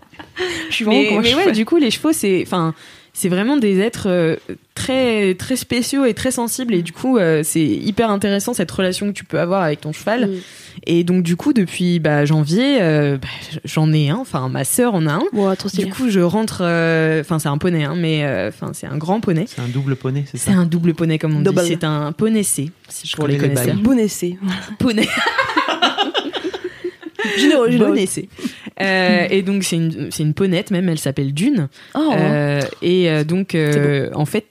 Je suis vraiment mais, comme un mais ouais, cheval. du coup, les chevaux, c'est, enfin, c'est vraiment des êtres euh, très, très spéciaux et très sensibles. Et du coup, euh, c'est hyper intéressant cette relation que tu peux avoir avec ton cheval. Mm. Et donc, du coup, depuis bah, janvier, euh, bah, j'en ai un. Enfin, ma sœur en a un. Ouais, trop. Du coup, je rentre. euh, Enfin, c'est un poney, hein, mais euh, enfin, c'est un grand poney. C'est un double poney, c'est ça? C'est un double poney, comme on Double. dit. C'est un poney C, Je pour les connais les connaisseurs. Bon essai. Poney. Généreux. Poney C. Euh, et donc, c'est une, c'est une ponette même. Elle s'appelle Dune. Oh. Euh, et euh, donc, euh, en fait,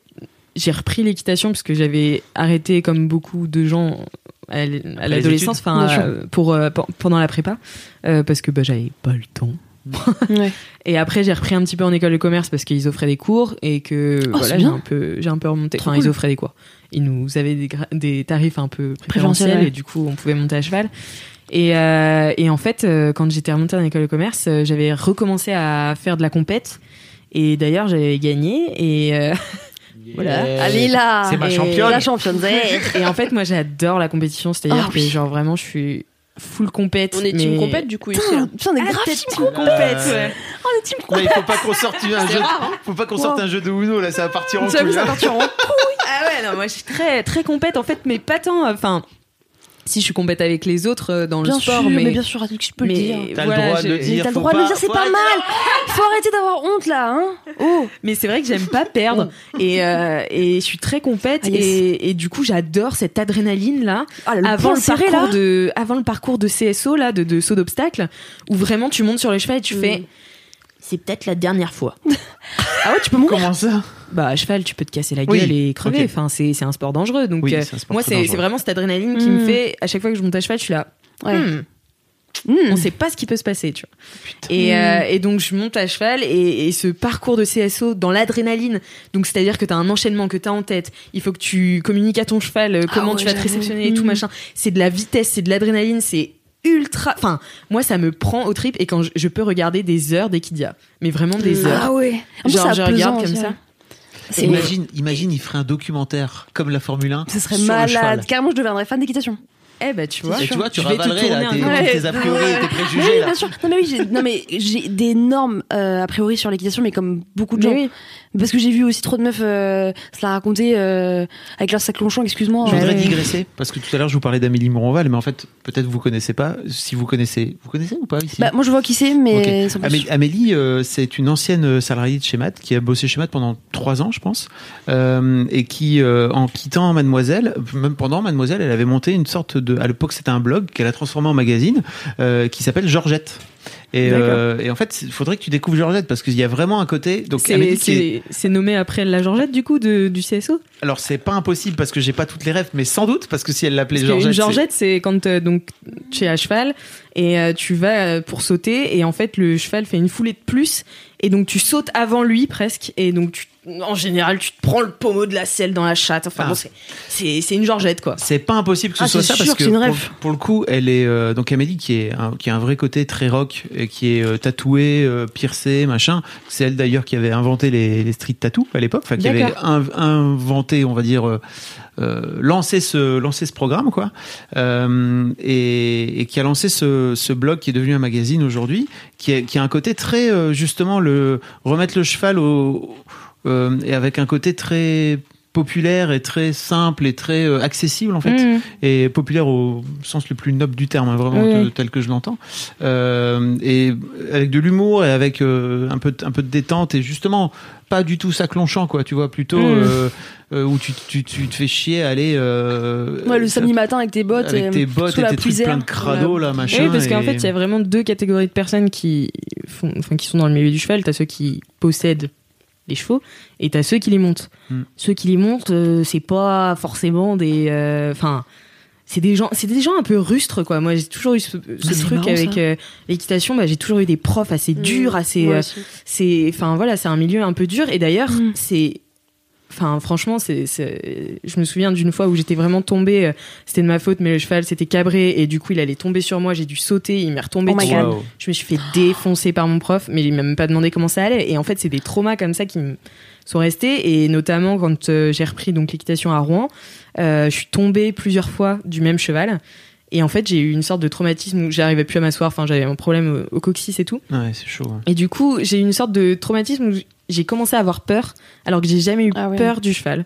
j'ai repris l'équitation parce que j'avais arrêté, comme beaucoup de gens, à l'adolescence, enfin, pour euh, pe- pendant la prépa, euh, parce que bah, j'avais pas le temps. Ouais. Et après, j'ai repris un petit peu en école de commerce parce qu'ils offraient des cours et que Oh, voilà, j'ai un peu, j'ai un peu remonté. Trop Enfin, ils offraient des cours. Ils nous avaient des, tarifs un peu Préférentiels, préférentiels ouais. et du coup, on pouvait monter à cheval. Et, euh, et en fait, euh, quand j'étais remontée en école de commerce, euh, j'avais recommencé à faire de la compète. Et d'ailleurs, j'avais gagné. Et, euh, Voilà. Allez là. C'est ma championne. La championne. et en fait, moi, j'adore la compétition. C'est-à-dire Oh, que, oui. genre, vraiment, je suis full compète. On est mais... team compète du coup ici. Putain, putain, on est Ah, grave team compète, ouais. Oh, le team Là, il faut pas qu'on sorte un jeu. Faut pas qu'on sorte Wow. un jeu de Uno là, ça va partir en couille. ça hein. part sur un- Ah ouais, non, moi je suis très très compète en fait, mais pas tant. Enfin, si je suis compète avec les autres euh, dans Bien le sport, sûr, mais, mais bien sûr, je peux le dire. T'as voilà, le droit de le dire. T'as le droit de le dire, c'est pas mal. Faut arrêter d'avoir honte là, hein. Oh. Mais c'est vrai que j'aime pas perdre et, euh, et je suis très compète Ah, yes. et, et du coup j'adore cette adrénaline là Ah, le avant le serré, parcours là. de avant le parcours de CSO là de, de saut d'obstacle où vraiment tu montes sur les chevaux et tu Mm. fais c'est peut-être la dernière fois. Ah ouais, tu peux mourir. Comment ça? Bah à cheval tu peux te casser la Oui, gueule et crever. Enfin c'est c'est un sport dangereux donc Oui, euh, c'est un sport moi c'est dangereux. c'est vraiment cette adrénaline qui me fait à chaque fois que je monte à cheval je suis là. Ouais. hmm, Mmh. on sait pas ce qui peut se passer, tu vois. Et, euh, et donc je monte à cheval et, et ce parcours de CSO dans l'adrénaline, donc c'est-à-dire que tu as un enchaînement que tu as en tête, il faut que tu communiques à ton cheval euh, comment ouais, tu vas te réceptionner et tout machin. C'est de la vitesse, c'est de l'adrénaline, c'est ultra. Enfin, moi ça me prend au trip et quand je, je peux regarder des heures d'Equidia, mais vraiment des heures. Ah ouais. Genre je regarde comme ça. Ouais. Imagine, imagine, il ferait un documentaire comme la Formule 1. Ce serait sur malade. Carrément, je deviendrais fan d'équitation. Eh ben tu vois, Et tu vois, tu ravalerais là, tes, Ouais. a priori et tes préjugés oui, là. bien sûr. Non mais oui, j'ai, non mais j'ai d'énormes euh, a priori sur l'équitation, mais comme beaucoup de gens. Oui. Parce que j'ai vu aussi trop de meufs euh, se la raconter euh, avec leur sac longchamp. Excuse-moi. Je voudrais euh, digresser parce que tout à l'heure je vous parlais d'Amélie Moronval, mais en fait peut-être vous connaissez pas. Si vous connaissez, vous connaissez ou pas ici? Bah, moi je vois qui c'est, mais. Amé- Amélie, euh, c'est une ancienne salariée de chez Matt qui a bossé chez Matt pendant trois ans, je pense, et qui, en quittant Mademoiselle, même pendant Mademoiselle, elle avait monté une sorte de, à l'époque c'était un blog qu'elle a transformé en magazine, qui s'appelle Georgette. Et, euh, et en fait, il faudrait que tu découvres Georgette parce qu'il y a vraiment un côté. Donc C'est- est- nommé après la Georgette du coup de, du CSO. alors c'est pas impossible parce que j'ai pas toutes les rêves, mais sans doute parce que si elle l'appelait Georgette, Georgette, c'est quand euh, donc tu es à cheval et euh, tu vas pour sauter et en fait le cheval fait une foulée de plus Et donc tu sautes avant lui presque. Et donc tu- en général, tu te prends le pommeau de la selle dans la chatte. Enfin Ah. bon, c'est- une Georgette quoi. C'est pas impossible que ce Ah, soit ça parce que pour, le coup, elle est euh, donc Amélie qui est un, qui a un vrai côté très rock et qui est euh, tatouée, euh, piercée, machin. C'est elle d'ailleurs qui avait inventé les, les street tattoos à l'époque, enfin qui avait in- inventé, on va dire, lancé ce lancé ce programme quoi, et, et qui a lancé ce, ce blog qui est devenu un magazine aujourd'hui, qui, a un côté très justement le remettre le cheval au euh, et avec un côté très populaire et très simple et très euh, accessible en fait. Mhm. et populaire au sens le plus noble du terme hein, vraiment de- tel que je l'entends. Euh, et avec de l'humour et avec euh, un peu de- un peu de détente et justement pas du tout saclonchant quoi tu vois plutôt euh, euh, où tu, tu, tu te fais chier à aller Ouais, le samedi matin avec tes bottes, avec et, tes bottes sous et la tes trucs pluie plein de crado là machin Oui, parce qu'en fait, il y a vraiment deux catégories de personnes qui, font, enfin, qui sont dans le milieu du cheval. T'as ceux qui possèdent les chevaux et t'as ceux qui les montent. Hmm. Ceux qui les montent, euh, c'est pas forcément des. euh, Enfin. c'est des gens, c'est des gens un peu rustres quoi. Moi, j'ai toujours eu ce, ce c'est truc marrant, avec euh, l'équitation. Bah, j'ai toujours eu des profs assez durs, assez. Euh, c'est, enfin voilà, c'est un milieu un peu dur. Et d'ailleurs, Mm. c'est, enfin franchement, c'est, c'est- je me souviens d'une fois où j'étais vraiment tombée. euh, C'était de ma faute, mais le cheval s'était cabré et du coup, il allait tomber sur moi. J'ai dû sauter, il m'est retombé Oh dessus. Wow. Je me suis fait défoncer par mon prof, mais il m'a même pas demandé comment ça allait. Et en fait, c'est des traumas comme ça qui me sont restés. Et notamment quand euh, j'ai repris donc l'équitation à Rouen, euh, je suis tombée plusieurs fois du même cheval. Et en fait, j'ai eu une sorte de traumatisme où j'arrivais plus à m'asseoir. Enfin, j'avais un problème au, coccyx et tout. ouais c'est chaud. Et du coup, j'ai eu une sorte de traumatisme où j'ai commencé à avoir peur, alors que j'ai jamais eu Ah ouais. peur du cheval.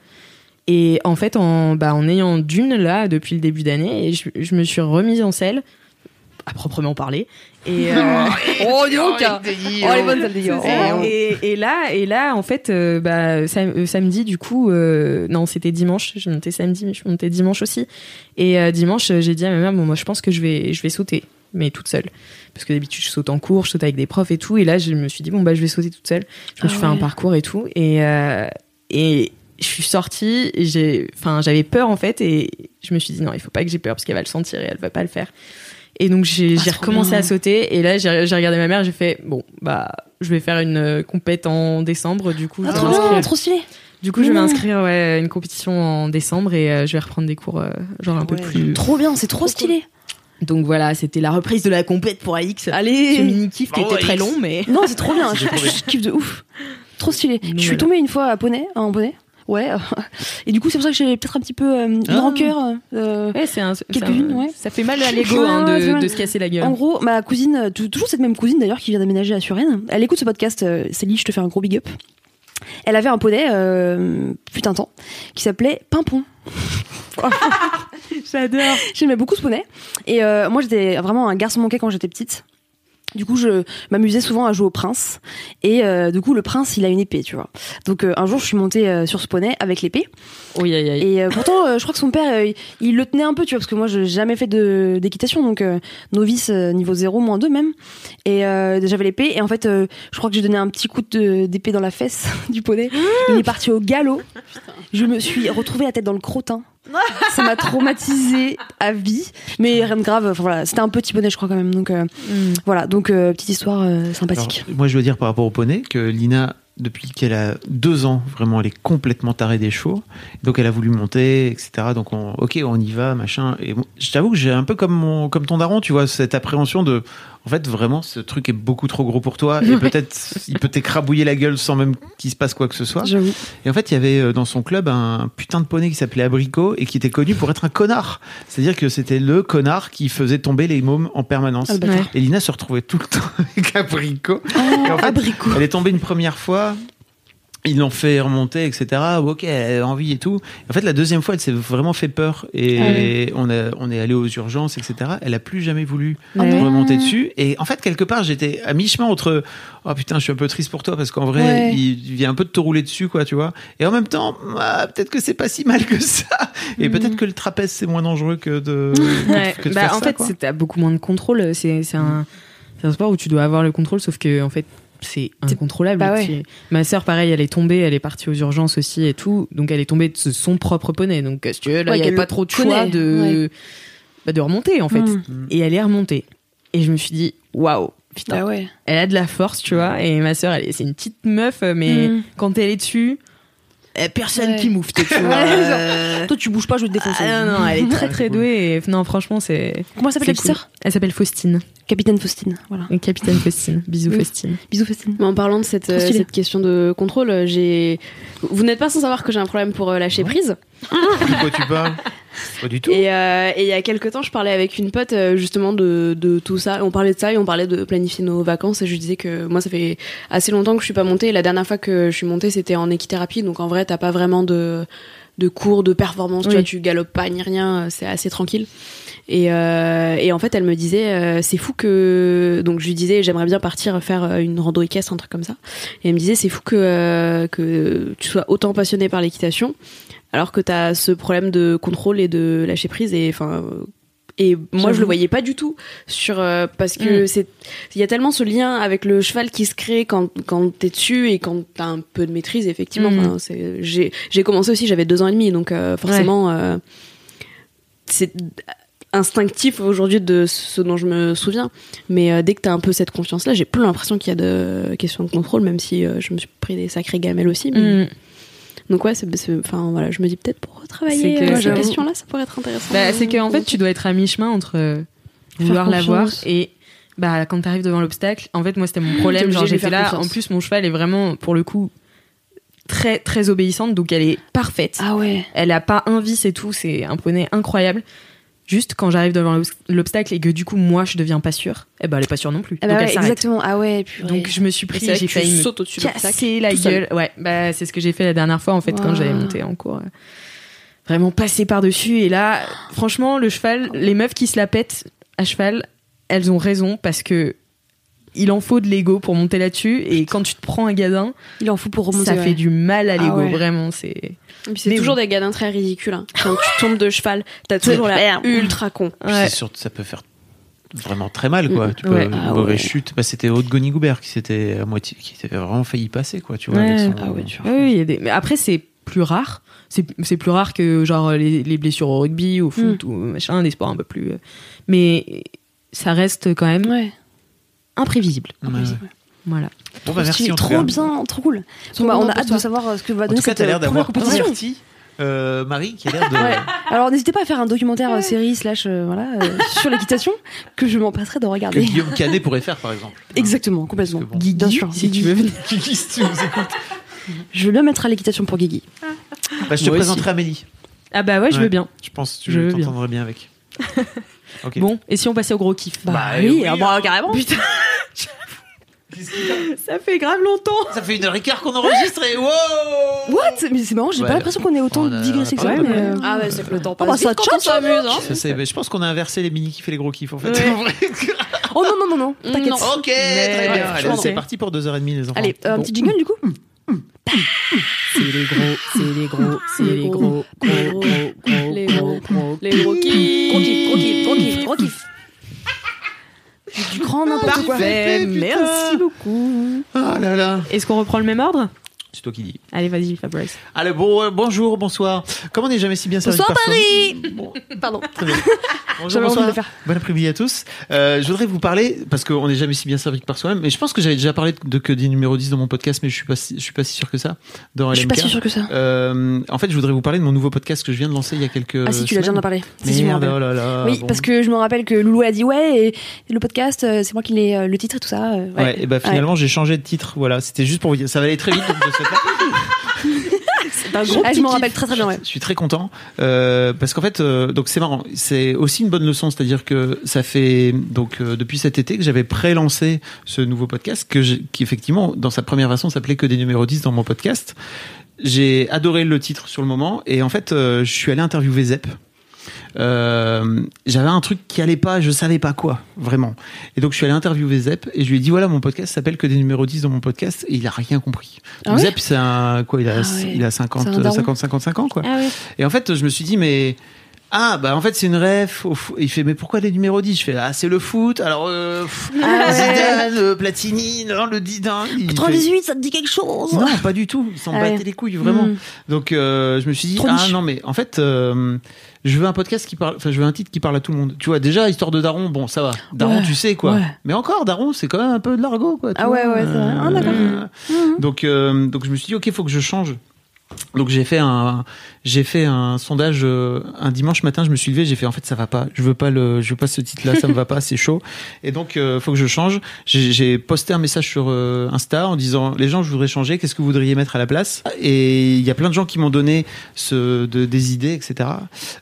Et en fait, en, bah, en ayant d'une là depuis le début d'année, et je, je me suis remise en selle, à proprement parler. Et, euh, Oh, dis donc Oh, elle est bonne celle des gars. Oh. et, et là, et là, en fait, euh, bah, sam- euh, samedi, du coup, euh, non, c'était dimanche. Je montais samedi, mais je montais dimanche aussi. Et euh, dimanche, j'ai dit à ma mère, bon, moi, je pense que je vais, je vais sauter, mais toute seule, parce que d'habitude, je saute en cours, je saute avec des profs et tout. Et là, je me suis dit, bon, bah, je vais sauter toute seule. Je me Ah suis fait un parcours et tout, et euh, et je suis sortie. J'ai, enfin, j'avais peur en fait, et je me suis dit non, il faut pas que j'ai peur parce qu'elle va le sentir et elle va pas le faire. Et donc j'ai Ah, recommencé bien. à sauter et là j'ai regardé ma mère, j'ai fait bon bah je vais faire une euh, compète en décembre du coup Ah, je vais trop bien, trop stylé. du coup je vais non. m'inscrire ouais, à une compétition en décembre et euh, je vais reprendre des cours euh, genre un peu plus Trop bien, c'est trop stylé. donc voilà c'était la reprise de la compète pour Alix ce Allez. mini kiff qui était très long mais Non, c'est trop bien. Je, kiffe de ouf. Trop stylé. Donc je suis tombée une fois à poney, en poney. Ouais. Et du coup, c'est pour ça que j'ai peut-être un petit peu euh, une Ah. rancœur. euh, ouais c'est un un- ouais. ça fait mal à l'ego hein, de, se casser la gueule En gros, ma cousine, euh, tou- toujours cette même cousine d'ailleurs, qui vient d'aménager à Suresnes, elle écoute ce podcast. euh, Célie, je te fais un gros big up. Elle avait un poney, euh, putain de temps, qui s'appelait Pimpon. j'adore J'aimais beaucoup ce poney. Et euh, moi, j'étais vraiment un garçon manqué quand j'étais petite. Du coup, je m'amusais souvent à jouer au prince. Et euh, du coup, le prince, il a une épée, tu vois. Donc, euh, un jour, je suis montée euh, sur ce poney avec l'épée. oui aïe aïe Et euh, pourtant, euh, je crois que son père, euh, il, le tenait un peu, tu vois, parce que moi, je n'ai jamais fait de- d'équitation, donc euh, novice euh, niveau 0, moins 2 même. Et euh, j'avais l'épée, et en fait, euh, je crois que j'ai donné un petit coup de- d'épée dans la fesse du poney. Il est parti au galop. Je me suis retrouvée la tête dans le crottin. Ça m'a traumatisée à vie, mais rien de grave. Enfin, voilà, c'était un petit poney, je crois quand même. Donc euh, Hmm. voilà, donc euh, petite histoire euh, Alors, sympathique. moi, je veux dire par rapport au poney que Lina, depuis qu'elle a deux ans, vraiment, elle est complètement tarée des chevaux. Donc, elle a voulu monter, etc. Donc, on, ok, on y va, machin. Et bon, je t'avoue que j'ai un peu comme mon, comme ton daron, tu vois, cette appréhension de, en fait, vraiment, ce truc est beaucoup trop gros pour toi. Et peut-être, il peut t'écrabouiller la gueule sans même qu'il se passe quoi que ce soit. Et en fait, il y avait euh, dans son club un putain de poney qui s'appelait Abricot et qui était connu pour être un connard. C'est-à-dire que c'était le connard qui faisait tomber les mômes en permanence. Ah. Et Lina se retrouvait tout le temps avec Abricot. Oh, Et en fait, abricot. Elle est tombée une première fois. Ils l'ont fait remonter, etc. Ok, elle a envie et tout. En fait, la deuxième fois, elle s'est vraiment fait peur et Ah on, a, on est allé aux urgences, etc. Elle a plus jamais voulu Ah non. remonter dessus. Et en fait, quelque part, j'étais à mi-chemin entre oh putain, je suis un peu triste pour toi parce qu'en vrai, Ouais. il, il vient un peu de te rouler dessus, quoi, tu vois. Et en même temps, ah, peut-être que c'est pas si mal que ça. Et peut-être que le trapèze c'est moins dangereux que de. Ouais, que de bah, faire en ça, fait, t'as beaucoup moins de contrôle. C'est c'est un, c'est un sport où tu dois avoir le contrôle, sauf que en fait, c'est incontrôlable. bah ouais. Ma sœur, pareil, elle est tombée, elle est partie aux urgences aussi et tout. Donc, elle est tombée de son propre poney. Donc, si tu veux, là, Ouais, il n'y qu'elle avait pas trop de choix de, bah, de remonter, en fait. Mm. Et elle est remontée. Et je me suis dit, waouh, putain, Bah ouais. elle a de la force, tu vois. Et ma sœur, elle est- c'est une petite meuf, mais Mm. quand elle est dessus, personne Ouais. qui mouffe, tu vois. Euh, Toi, tu bouges pas, je vais te défoncer. ah, non, non, elle est très très douée. Et, non, franchement, c'est. Comment elle s'appelle la petite cool. Elle s'appelle Faustine. Capitaine Faustine. Voilà. Et Capitaine Faustine. Bisous, Oui. Faustine. Bisous, Faustine. Mais en parlant de cette, euh, cette question de contrôle, euh, j'ai. Vous n'êtes pas sans savoir que j'ai un problème pour euh, lâcher prise. De quoi tu parles? Pas du tout. Et, euh, et il y a quelques temps, je parlais avec une pote euh, justement de, de tout ça. Et on parlait de ça et on parlait de planifier nos vacances. Et je lui disais que moi, ça fait assez longtemps que je suis pas montée. Et la dernière fois que je suis montée, c'était en équithérapie. Donc en vrai, t'as pas vraiment de, de cours de performance. Tu vois, tu galopes pas ni rien. C'est assez tranquille. Et, euh, et en fait, elle me disait, euh, c'est fou que. Donc je lui disais, j'aimerais bien partir faire une rando équestre, un truc comme ça. Et elle me disait, c'est fou que, euh, que tu sois autant passionnée par l'équitation, alors que tu as ce problème de contrôle et de lâcher prise. Et enfin. Et moi, je le voyais pas du tout sur euh, parce que Mm. c'est il y a tellement ce lien avec le cheval qui se crée quand quand t'es dessus et quand t'as un peu de maîtrise effectivement. Mm. Enfin, c'est j'ai j'ai commencé aussi j'avais deux ans et demi donc euh, forcément euh, c'est instinctif aujourd'hui de ce dont je me souviens. Mais dès que t'as un peu cette confiance-là, j'ai plus l'impression qu'il y a de questions de contrôle, même si je me suis pris des sacrées gamelles aussi. mais- Mm. Donc ouais, c'est, enfin voilà, je me dis peut-être pour retravailler que- euh, ces questions-là, ça pourrait être intéressant. Bah, c'est qu'en fait, tu dois être à mi-chemin entre euh, vouloir l'avoir et bah quand t'arrives devant l'obstacle. En fait, moi, c'était mon problème. Genre, j'étais là. confiance. En plus, mon cheval est vraiment, pour le coup, très très obéissante, donc elle est parfaite. Ah ouais. Elle a pas un vice et tout. C'est un poney incroyable. Juste quand j'arrive devant l'obs- l'obstacle et que du coup moi je deviens pas sûre, eh ben elle est pas sûre non plus. Ah bah donc ouais, elle s'arrête. exactement. Ah ouais. purée. Donc je me suis pris, j'ai failli me au-dessus de l'obstacle, casser la gueule. Ouais, bah c'est ce que j'ai fait la dernière fois en fait quand Wow. j'allais monter en cours. Vraiment passer par dessus et là, franchement, le cheval, les meufs qui se la pètent à cheval, elles ont raison parce que il en faut de l'ego pour monter là-dessus et quand tu te prends un gadin, il en faut pour remonter. ça ouais. fait du mal à Ah l'ego, ouais. vraiment. C'est Et puis c'est Mais toujours bon. des gadins très ridicules. hein. Quand tu tombes de cheval, t'as toujours l'air ultra con. Puis Ouais. c'est sûr, ça peut faire vraiment très mal, quoi. Mm. Tu peux, Ouais. une Ah mauvaise ouais. chute. Bah, c'était Haute Gonigoubert qui s'était à moitié, qui s'était vraiment failli passer, quoi. Tu vois. Ouais. avec son- Ah ouais, tu Ah oui, il y a des... mais après c'est plus rare. C'est plus rare que genre les, les blessures au rugby, au foot ou machin, des sports un peu plus. euh, Mais ça reste quand même Ouais. Imprévisible. Voilà. Bon, bah, merci. en trop bien, trop cool. Bon, bah, on a hâte de savoir euh, ce que va En donner tout cas, cette t'as l'air euh, première d'avoir compétition. converti euh, Marie, qui a l'air de. Ouais. Alors n'hésitez pas à faire un documentaire euh, série slash euh, voilà euh, sur l'équitation que je m'en passerai de Que regarder. Guillaume Canet pourrait faire, par exemple. Exactement, complètement. Que bon. Guigui, Bien sûr, si Guigui. tu veux venir. Guigui, si tu nous écoutes. Je veux bien mettre à l'équitation pour Guigui. Bah, je te Moi aussi. présenterai Amélie. Ah bah ouais, je Ouais. veux bien. Je pense que Je tu t'entendrais bien avec. Ok. Bon, et si on passait au gros kiff Bah oui, ah bah, carrément. Putain, ça fait grave longtemps. Ça fait une heure et quart qu'on enregistre et wow What? Mais c'est marrant, j'ai Ouais, pas l'impression qu'on ait autant a que ça. pas mais, euh, Ah ouais, c'est que le temps bah, passe ça vite quand on s'amuse. Hein. Ça, c'est- je pense qu'on a inversé les mini kiffs et les gros kiffs en fait. Ouais. En vrai. Oh non, non, non, non, t'inquiète. Non. ok, très bien. Ouais, Allez, c'est parti pour 2h30 les enfants. Allez, euh, un Bon. petit jingle du coup? C'est les gros, c'est les gros, c'est les gros, gros, gros, gros, Les gros, gros. gros, Les gros kiffs. Gros kiff, gros kiff, gros kiff, gros kiff. Du grand n'importe quoi. Parfait, merci beaucoup. Oh là là. Est-ce qu'on reprend le même ordre? C'est toi qui dis. Allez, vas-y, Fabrice. Allez, bon, euh, bonjour, bonsoir. Comment on n'est jamais si bien servi Bonsoir par soi Paris Bon, Pardon. très bien. Bonjour, J'avais envie de bonsoir. faire. Bon après-midi à tous. Euh, je voudrais vous parler, parce qu'on n'est jamais si bien servi que par soi-même, mais je pense que j'avais déjà parlé de que des numéros 10 dans mon podcast, mais je suis pas si, je suis pas si sûr que ça. Dans Je suis pas LMK. si sûr que ça. Euh, en fait, je voudrais vous parler de mon nouveau podcast que je viens de lancer il y a quelques Ah si, tu l'as déjà en parlé. Si, si, Merde, oh là là. Oui, bon. parce que je me rappelle que Loulou a dit ouais, et le podcast, c'est moi qui l'ai le titre et tout ça. Ouais, et bah finalement j'ai changé de titre. Voilà, c'était juste pour vous dire. Ça va aller très vite. C'est un gros. Ah, je m'en rappelle très très bien. Ouais. Je suis très content euh, parce qu'en fait, euh, donc c'est marrant. C'est aussi une bonne leçon, c'est-à-dire que ça fait donc euh, depuis cet été que j'avais pré-lancé ce nouveau podcast que qui effectivement dans sa première version s'appelait que des numéros 10 dans mon podcast. J'ai adoré le titre sur le moment et en fait euh, je suis allé interviewer Zep. Euh, j'avais un truc qui allait pas, je savais pas quoi, vraiment. Et donc je suis allé interviewer Zep et je lui ai dit voilà mon podcast s'appelle que des numéros 10 dans mon podcast et il a rien compris. Donc Ah ouais Zep c'est un quoi il a Ah ouais. il a 50 C'est un daron. 50 55 ans quoi. Ah. Et en fait, je me suis dit, mais Ah bah en fait c'est une ref. Il fait mais pourquoi les numéros 10 Je fais ah c'est le foot. Alors euh, pff, Zidane, euh, Platini, non le Didin. Il fait- 98, ça te dit quelque chose? Non pas du tout. Ils s'en Ah ouais. battaient les couilles vraiment. Mm. Donc euh, je me suis dit Trop ah niche. non mais en fait euh, je veux un podcast qui parle. Enfin je veux un titre qui parle à tout le monde. Tu vois déjà histoire de Daron bon ça va. Daron Ouais, tu sais quoi. ouais. Mais encore Daron c'est quand même un peu de l'argot quoi. Ah ouais, ouais, c'est vrai. Ah, d'accord. Euh, Donc euh, donc je me suis dit ok faut que je change. Donc j'ai fait un j'ai fait un sondage euh, un dimanche matin je me suis levé j'ai fait en fait ça va pas. Je veux pas le je veux pas ce titre là ça me va pas c'est chaud. Et donc euh, faut que je change. J'ai posté un message sur euh, Insta en disant les gens je voudrais changer qu'est-ce que vous voudriez mettre à la place? Et il y a plein de gens qui m'ont donné ce de, des idées etc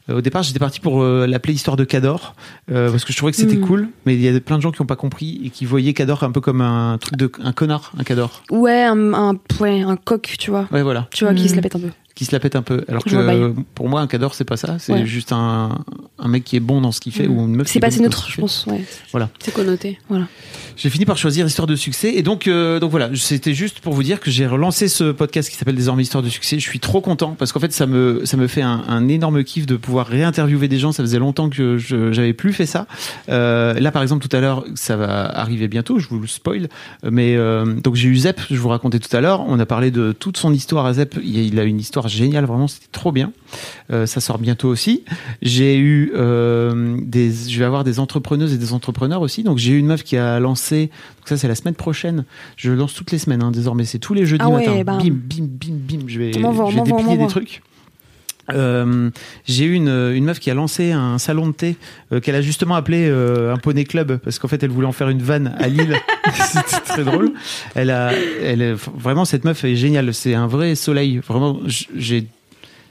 Euh, au départ j'étais parti pour euh, l'appeler histoire de Cador euh, parce que je trouvais que c'était Mm. cool mais il y a plein de gens qui ont pas compris et qui voyaient Cador un peu comme un truc de un connard un Cador. Ouais, un, un, ouais, un coq, tu vois. ouais voilà. Tu vois, qui se la pète un peu. Qui se la pète un peu. Alors Je que pour moi, un cador, c'est pas ça. C'est Ouais. juste un, un mec qui est bon dans ce qu'il fait ou une meuf. qui C'est est pas bonne assez dans neutre, je pense. Ouais. C'est connoté. J'ai fini par choisir Histoire de succès. Et donc, euh, donc voilà, c'était juste pour vous dire que j'ai relancé ce podcast qui s'appelle désormais Histoire de succès. Je suis trop content parce qu'en fait, ça me, ça me fait un, un énorme kiff de pouvoir réinterviewer des gens. Ça faisait longtemps que je j'avais plus fait ça. Euh, là, par exemple, tout à l'heure, ça va arriver bientôt. Je vous le spoil. Mais euh, donc j'ai eu Zep. Je vous racontais tout à l'heure. On a parlé de toute son histoire à Zep. Il, il a une histoire géniale. Vraiment, c'était trop bien. Euh, ça sort bientôt aussi. J'ai eu euh, des, je vais avoir des entrepreneuses et des entrepreneurs aussi. Donc j'ai eu une meuf qui a lancé. Donc ça c'est la semaine prochaine. Je lance toutes les semaines hein, désormais. C'est tous les jeudis Ah ouais, matin. bah. Bim, bim, bim, bim. Je vais, je vais déplier des trucs. Euh, j'ai eu une, une meuf qui a lancé un salon de thé euh, qu'elle a justement appelé euh, un poney club parce qu'en fait elle voulait en faire une vanne à Lille. C'était très drôle. Elle a elle est, vraiment cette meuf est géniale. C'est un vrai soleil. Vraiment j'ai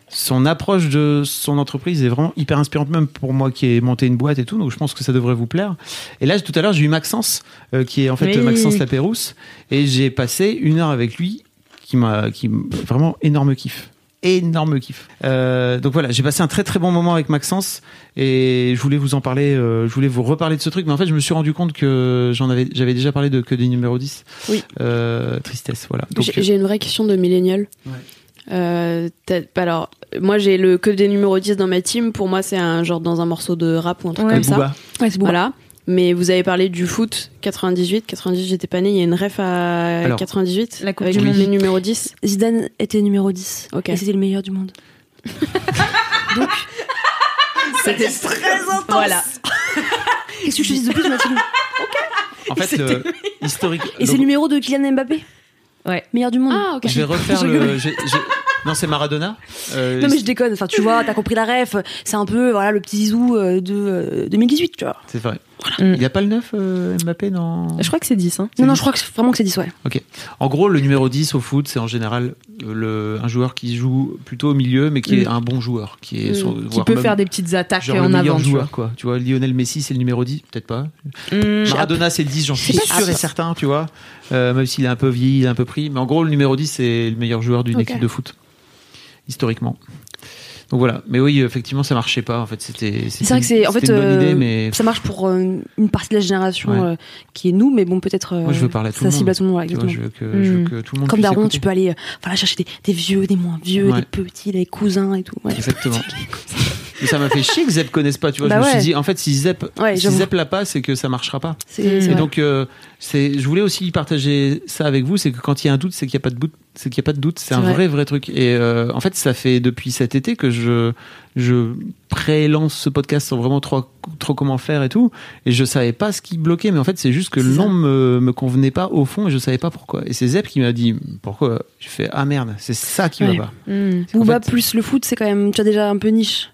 son approche de son entreprise est vraiment hyper inspirante même pour moi qui ai monté une boîte et tout. Donc je pense que ça devrait vous plaire. Et là tout à l'heure j'ai eu Maxence euh, qui est en fait Oui. Maxence Lapérousse et j'ai passé une heure avec lui qui m'a qui vraiment énorme kiff énorme kiff Euh, donc voilà j'ai passé un très très bon moment avec Maxence et je voulais vous en parler euh, je voulais vous reparler de ce truc mais en fait je me suis rendu compte que j'en avais j'avais déjà parlé de que des numéros 10 Oui. Euh, tristesse voilà donc J'ai j'ai une vraie question de millénial. Ouais. Euh, t'as- alors, moi j'ai le que des numéros 10 dans ma team. Pour moi, c'est un genre dans un morceau de rap ou un truc Ouais. comme ça. Booba. Ouais, c'est beau. Voilà. Mais vous avez parlé du foot 98. 98, j'étais pas née. Il y a une ref à Alors, 98 la Coupe avec du les Monde. numéros 10. Zidane était numéro 10. Ok. Et c'était le meilleur du monde. Donc, c'était très intense. Voilà. Qu'est-ce que je te dis de plus, Mathilde? En fait le historique Et c'est le numéro de Kylian Mbappé? Ouais. Meilleur du monde. Ah, ok. je vais refaire Je le non c'est Maradona Euh, Non mais je déconne, enfin tu vois, t'as compris la ref, c'est un peu voilà le petit zizou euh, de euh, 2018, tu vois. c'est vrai Mm. il y a pas le 9 euh, Mbappé dans Je crois que c'est 10. Hein. Non non, je crois que vraiment que c'est 10 ouais. Ok. En gros, le numéro 10 au foot, c'est en général euh, le, un joueur qui joue plutôt au milieu, mais qui est Mm. un bon joueur, qui est Mm. sur- Qui peut faire des petites attaques genre en le meilleur avant. tu joueur, vois. quoi. Tu vois, Lionel Messi, c'est le numéro 10, peut-être pas. Maradona, c'est le 10, j'en suis sûr et certain, tu vois. Euh, même s'il est un peu vieilli, il est un peu pris. Mais en gros, le numéro 10, c'est le meilleur joueur d'une équipe de foot, historiquement. Donc voilà. Mais oui, effectivement, ça marchait pas. En fait, c'était. C'est vrai que c'est en fait une bonne euh, idée, mais ça marche pour euh, une partie de la génération Ouais. euh, qui est nous, mais bon peut-être Moi, je veux parler à tout ça le cible monde. à tout le monde, vois, exactement. je veux que, je veux que tout le monde Comme Daron, tu peux aller voilà chercher des, des vieux, des moins vieux, Ouais. des petits, des cousins et tout. ouais. Exactement. Mais ça m'a fait chier que Zep connaisse pas, tu vois. Bah je me ouais. suis dit, en fait, si Zep, Ouais, si. Zep l'a pas, c'est que ça marchera pas. Et vrai. donc, euh, c'est, je voulais aussi partager ça avec vous, c'est que quand il y a un doute, c'est qu'il n'y a pas de doute, c'est qu'il y a pas de doute, c'est un vrai. vrai, vrai truc. Et euh, en fait, ça fait depuis cet été que je, je pré-lance ce podcast sans vraiment trop, trop comment faire et tout. Et je savais pas ce qui bloquait, mais en fait, c'est juste que le nom me, me convenait pas au fond et je savais pas pourquoi. Et c'est Zep qui m'a dit pourquoi? Je fais ah merde, c'est ça qui Ouais. va pas. En Booba fait- plus le foot, c'est quand même tu as déjà un peu niche.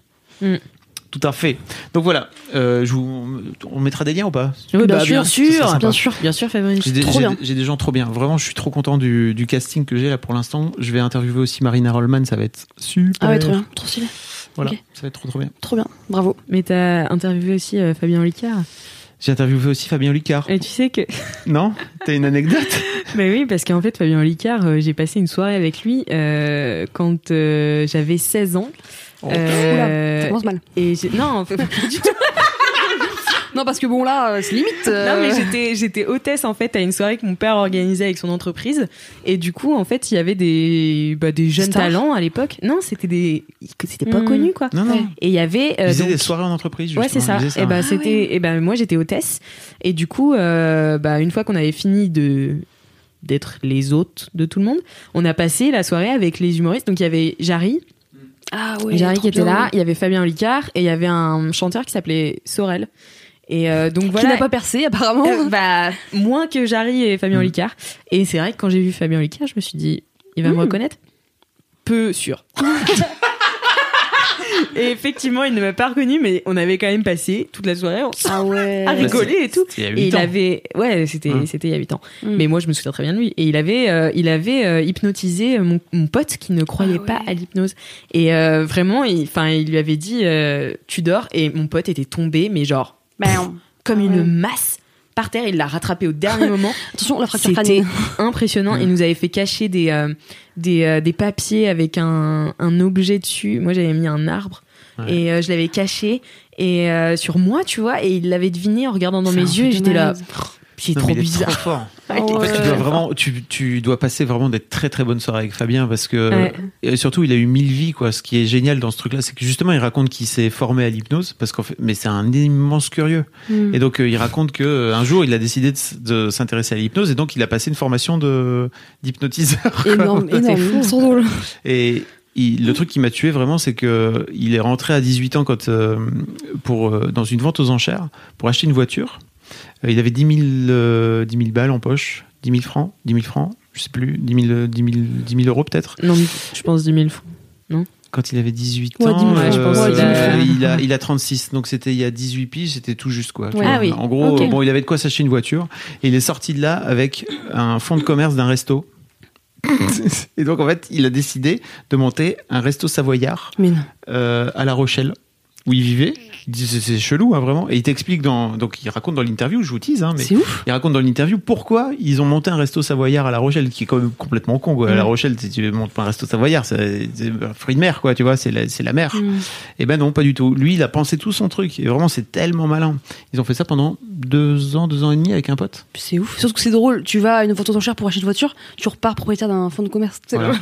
Tout à fait. Donc voilà, euh, je vous, on mettra des liens ou pas? Oui, bah, bien, bien sûr, sympa. bien sûr. Bien sûr, Fabrice. J'ai des, Trop j'ai- bien. j'ai des gens trop bien. Vraiment, je suis trop content du, du casting que j'ai là pour l'instant. Je vais interviewer aussi Marina Rollman, ça va être super. Ah ouais, trop bien, trop stylé, Voilà, Ok. ça va être trop trop bien. trop bien, bravo. Mais t'as interviewé aussi euh, Fabien Olicard. J'ai interviewé aussi Fabien Licard. Et tu sais que. Non? T'as une anecdote? Mais oui, parce qu'en fait, Fabien Olicard, euh, j'ai passé une soirée avec lui euh, quand euh, j'avais 16 ans. Oh. Euh, Oula, ça commence mal. et non, pas du tout. Non, parce que bon, là, euh, c'est limite. euh, Non mais j'étais j'étais hôtesse en fait à une soirée que mon père organisait avec son entreprise et du coup en fait il y avait des bah, des jeunes talents à l'époque. Non c'était des c'était pas Hmm. connu quoi. Non, non. Et il y avait Ils euh, donc- des soirées en entreprise. Ouais, c'est justement, ça. Et ben c'était, et ben moi j'étais hôtesse. Et du coup, euh, bah une fois qu'on avait fini de d'être les hôtes de tout le monde, on a passé la soirée avec les humoristes. Donc il y avait Jarry, Ah ouais. Jarry qui était bien. là, il y avait Fabien Olicard et il y avait un chanteur qui s'appelait Sorel. Et euh, donc Qui voilà. n'a pas percé, apparemment. Euh, bah moins que Jarry et Fabien Mm. Olicard. Et c'est vrai que quand j'ai vu Fabien Olicard, je me suis dit, il va me Mm. reconnaître. Peu sûr. et effectivement, il ne m'a pas reconnu, mais on avait quand même passé toute la soirée Ah ouais. à rigoler et tout. Il y a Et 8 il ans. avait, ouais, c'était, Hein. c'était il y a 8 ans. Mm. Mais moi, je me souviens très bien de lui. Et il avait, euh, il avait euh, hypnotisé mon, mon pote qui ne croyait Ah pas à l'hypnose. Et euh, vraiment, il, enfin, il lui avait dit, euh, tu dors. Et mon pote était tombé, mais genre comme Ah une masse par terre. Il l'a rattrapé au dernier moment. attention, la fracture C'était crânienne. impressionnant. Il nous avait fait cacher des, euh, des, euh, des papiers avec un, un objet dessus. Moi, j'avais mis un arbre Ouais. et euh, je l'avais caché et euh, sur moi, tu vois. Et il l'avait deviné en regardant dans mes yeux. Et j'étais là, Non, trop il est bizarre. trop fort. Ah En fait, tu dois vraiment, tu, tu dois passer vraiment des très très bonnes soirées avec Fabien parce que Ouais. et surtout il a eu mille vies quoi. Ce qui est génial dans ce truc-là, c'est que justement il raconte qu'il s'est formé à l'hypnose parce qu'en fait, mais c'est un immense curieux. Mm. Et donc euh, il raconte que euh, un jour il a décidé de, s'intéresser à l'hypnose et donc il a passé une formation de d'hypnotiseur. quoi. Énorme, C'est énorme. sont drôles. Et il- le truc qui m'a tué vraiment, c'est que il est rentré à 18 ans quand, euh, pour, euh, dans une vente aux enchères pour acheter une voiture. Euh, il avait 10 000, euh, 10 000 balles en poche, 10 000 francs, 10 000 francs, je sais plus, 10 000, euh, 10 000, 10 000 euros peut-être. Non, je pense 10 000 francs. Quand il avait 18 Ouais, ans, 10 000, ouais, je pense euh, a- il, a, il a 36, donc c'était il y a 18 piges, c'était tout juste quoi. tu Ouais. vois. Ah oui, En gros, bon, il avait de quoi s'acheter une voiture et il est sorti de là avec un fonds de commerce d'un resto. et donc en fait, il a décidé de monter un resto savoyard non. euh, à La Rochelle où il vivait. Il dit, C'est chelou, hein, vraiment. Et il t'explique dans, donc il raconte dans l'interview, je vous tease, hein, mais C'est ouf. il raconte dans l'interview pourquoi ils ont monté un resto savoyard à La Rochelle, qui est quand même complètement con. Quoi. À La Mm. Rochelle, tu montes pas un resto savoyard, c'est un fruit de mer, quoi. Tu vois, c'est la, c'est la mer. Mm. Et ben non, pas du tout. Lui, il a pensé tout son truc. Et vraiment, c'est tellement malin. Ils ont fait ça pendant deux ans, deux ans et demi avec un pote. C'est ouf. Surtout que c'est drôle. Tu vas à une vente aux enchères pour acheter une voiture, tu repars propriétaire d'un fonds de commerce. C'est Voilà.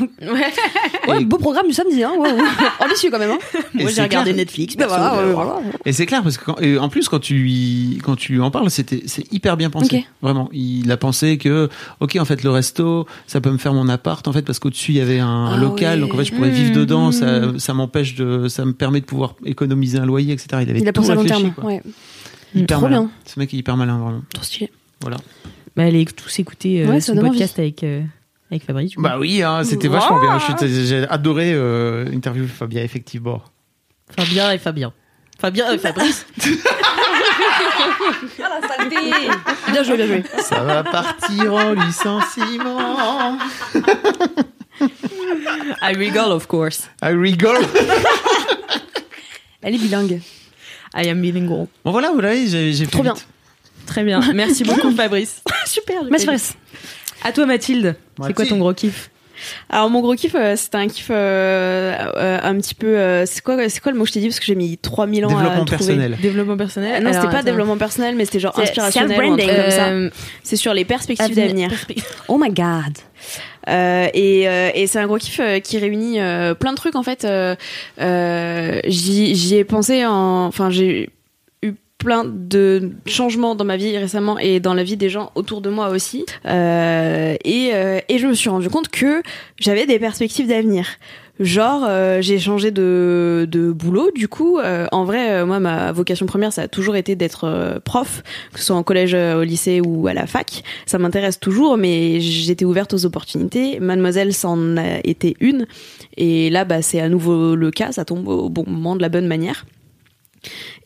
Ouais, Et- beau programme du samedi, hein. ouais, ouais. Ambitieux quand même, hein. Moi, j'ai regardé clair. Netflix. Ben perso, voilà, ouais, voilà. Et c'est clair parce que quand- et en plus quand tu lui quand tu lui en parles, c'était c'est hyper bien pensé. Vraiment, il a pensé que ok en fait le resto, ça peut me faire mon appart en fait parce qu'au-dessus il y avait un Ah local donc en fait je pourrais Mmh. vivre dedans, ça ça m'empêche de ça me permet de pouvoir économiser un loyer etc. Il avait Il a tout pensé à long réfléchi, terme. quoi. Ouais. Hyper Trop malin. bien. Ce mec est hyper malin vraiment. Trop stylé. Voilà. Bah, allez tous écouter euh, Ouais, ça son podcast avec, euh, avec Fabrice. du coup. Bah oui, hein, c'était vachement bien. J'ai adoré euh, interview Fabien effectivement. Fabien et Fabien. Fabien et Fabrice. Bien joué, bien joué. Ça va partir en licenciement. I rigole, of course. I rigole. Elle est bilingue. I am bilingual. Bon voilà, vous l'avez, j'ai j'ai fait Trop bien. vite. Très bien. Merci beaucoup, Fabrice. Super. Merci, Fabrice. À toi, Mathilde. C'est quoi Mathilde. ton gros kiff? Alors mon gros kiff, euh, c'était un kiff euh, euh, un petit peu. euh, c'est quoi, c'est quoi le mot que je t'ai dit? Parce que j'ai mis 3000 ans à Développement trouver. personnel. Développement personnel Non, c'était pas attends. développement personnel, mais c'était genre C'est inspirationnel ou un truc comme ça. C'est sur les perspectives avenir- d'avenir. Oh my god. Euh, et euh, et c'est un gros kiff euh, qui réunit euh, plein de trucs en fait. Euh, euh, J'y j'y ai pensé en. Enfin, j'ai plein de changements dans ma vie récemment et dans la vie des gens autour de moi aussi. Euh, et, euh, et je me suis rendu compte que j'avais des perspectives d'avenir. Genre, euh, j'ai changé de, de boulot. Du coup, euh, en vrai, euh, moi, ma vocation première, ça a toujours été d'être euh, prof, que ce soit en collège, euh, au lycée ou à la fac. Ça m'intéresse toujours, mais j'étais ouverte aux opportunités. Mademoiselle, s'en a été une. Et là, bah, c'est à nouveau le cas. Ça tombe au bon moment, de la bonne manière.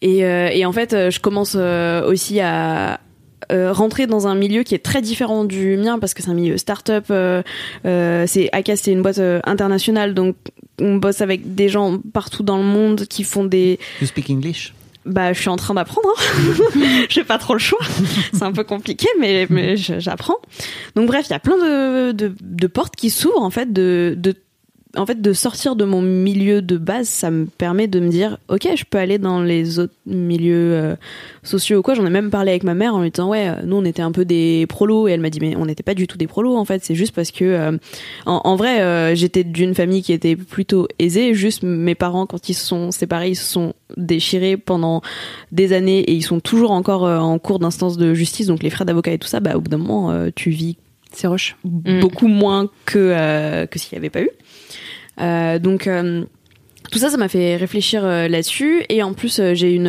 Et, euh, et en fait, euh, je commence euh, aussi à euh, rentrer dans un milieu qui est très différent du mien parce que c'est un milieu start-up. Euh, euh, c'est Acas, c'est une boîte internationale, donc on bosse avec des gens partout dans le monde qui font des. You speak English? Bah, je suis en train d'apprendre. Hein. J'ai pas trop le choix. C'est un peu compliqué, mais, j'apprends. Donc bref, il y a plein de, de, de portes qui s'ouvrent en fait de, de en fait, de sortir de mon milieu de base, ça me permet de me dire, ok, je peux aller dans les autres milieux euh, sociaux ou quoi. J'en ai même parlé avec ma mère en lui disant, ouais, nous on était un peu des prolos, et elle m'a dit, mais on n'était pas du tout des prolos en fait. C'est juste parce que, euh, en, vrai, euh, j'étais d'une famille qui était plutôt aisée. Juste mes parents, quand ils se sont séparés, ils se sont déchirés pendant des années et ils sont toujours encore en cours d'instance de justice. Donc les frais d'avocat et tout ça, bah au bout d'un moment, tu vis C'est roche. beaucoup moins que euh, que s'il n'y avait pas eu. Euh, donc euh, tout ça, ça m'a fait réfléchir là-dessus. Et en plus, j'ai une,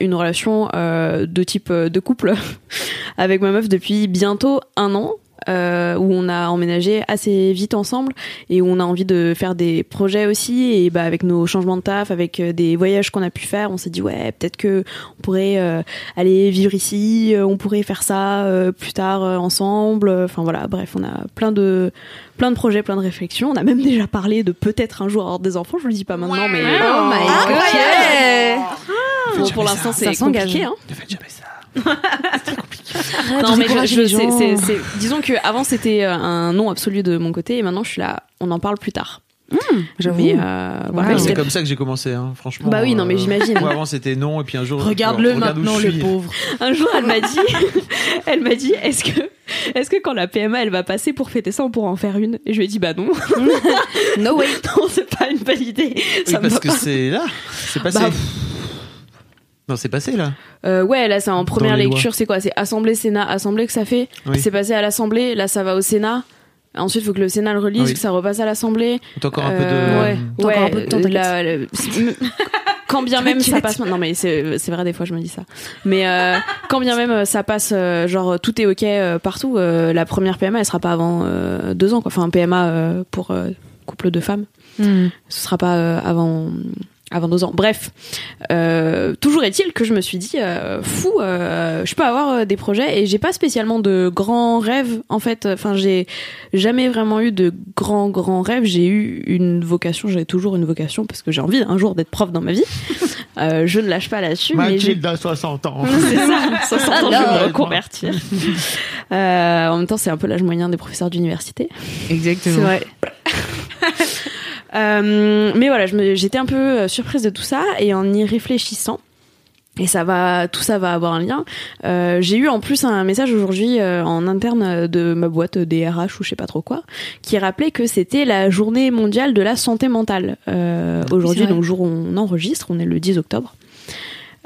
une relation de type de couple avec ma meuf depuis bientôt un an. Euh, où on a emménagé assez vite ensemble et où on a envie de faire des projets aussi et bah avec nos changements de taf avec euh, des voyages qu'on a pu faire on s'est dit ouais peut-être que on pourrait euh, aller vivre ici euh, on pourrait faire ça euh, plus tard euh, ensemble enfin voilà bref on a plein de plein de projets plein de réflexions on a même déjà parlé de peut-être un jour avoir des enfants je vous le dis pas maintenant mais Oh my god. Bon, pour l'instant c'est Ça s'engage. compliqué hein. Ne faites jamais ça. Non, mais je, c'est- c'est- c'est- disons que avant c'était euh, un non absolu de mon côté et maintenant je suis là, on en parle plus tard. J'avoue. Mais euh, voilà. C'est comme ça que j'ai commencé, hein, franchement. Bah oui, non, mais j'imagine. Moi avant c'était non, et puis un jour. Regarde-le regarde où maintenant, le suis. pauvre. Un jour, elle m'a dit, elle m'a dit, est-ce que, est-ce que quand la PMA elle va passer pour fêter ça, on pourra en faire une? Et je lui ai dit, bah non, No way. non, c'est pas une bonne idée. Oui, Ça parce que pas. c'est là, c'est passé. Bah, non, c'est passé là. Euh, ouais, là c'est en première lecture, c'est quoi? C'est Assemblée, Sénat, Assemblée que ça fait. Oui. C'est passé à l'Assemblée, là ça va au Sénat. Ensuite, il faut que le Sénat le relise, oui. que ça repasse à l'Assemblée. T'as encore un peu Euh, de. ouais. T'as encore un peu de temps, euh, la- la- quand bien même ça passe. Non, mais c'est vrai des fois je me dis ça. Mais euh, quand bien même euh, ça passe, euh, genre tout est ok euh, partout. euh, la première PMA elle sera pas avant euh, deux ans quoi. Enfin un PMA euh, pour euh, couple de femmes, Hmm. ce sera pas euh, avant avant deux ans. Bref, euh, toujours est-il que je me suis dit euh, fou, euh, je peux avoir des projets et j'ai pas spécialement de grands rêves en fait. Enfin j'ai jamais vraiment eu de grands grands rêves. J'ai eu une vocation, j'ai toujours une vocation parce que j'ai envie un jour d'être prof dans ma vie. Euh, je ne lâche pas là-dessus, Mathilde a 60 ans. c'est ça, 60 ans, je vais me reconvertir. Euh, en même temps, c'est un peu l'âge moyen des professeurs d'université. Exactement. C'est vrai. Euh, mais voilà, j'étais un peu euh, surprise de tout ça et en y réfléchissant. Et ça va, tout ça va avoir un lien. Euh, j'ai eu en plus un message aujourd'hui euh, en interne de ma boîte des RH ou je sais pas trop quoi, qui rappelait que c'était la journée mondiale de la santé mentale. Aujourd'hui, donc jour où on enregistre, on est le 10 octobre.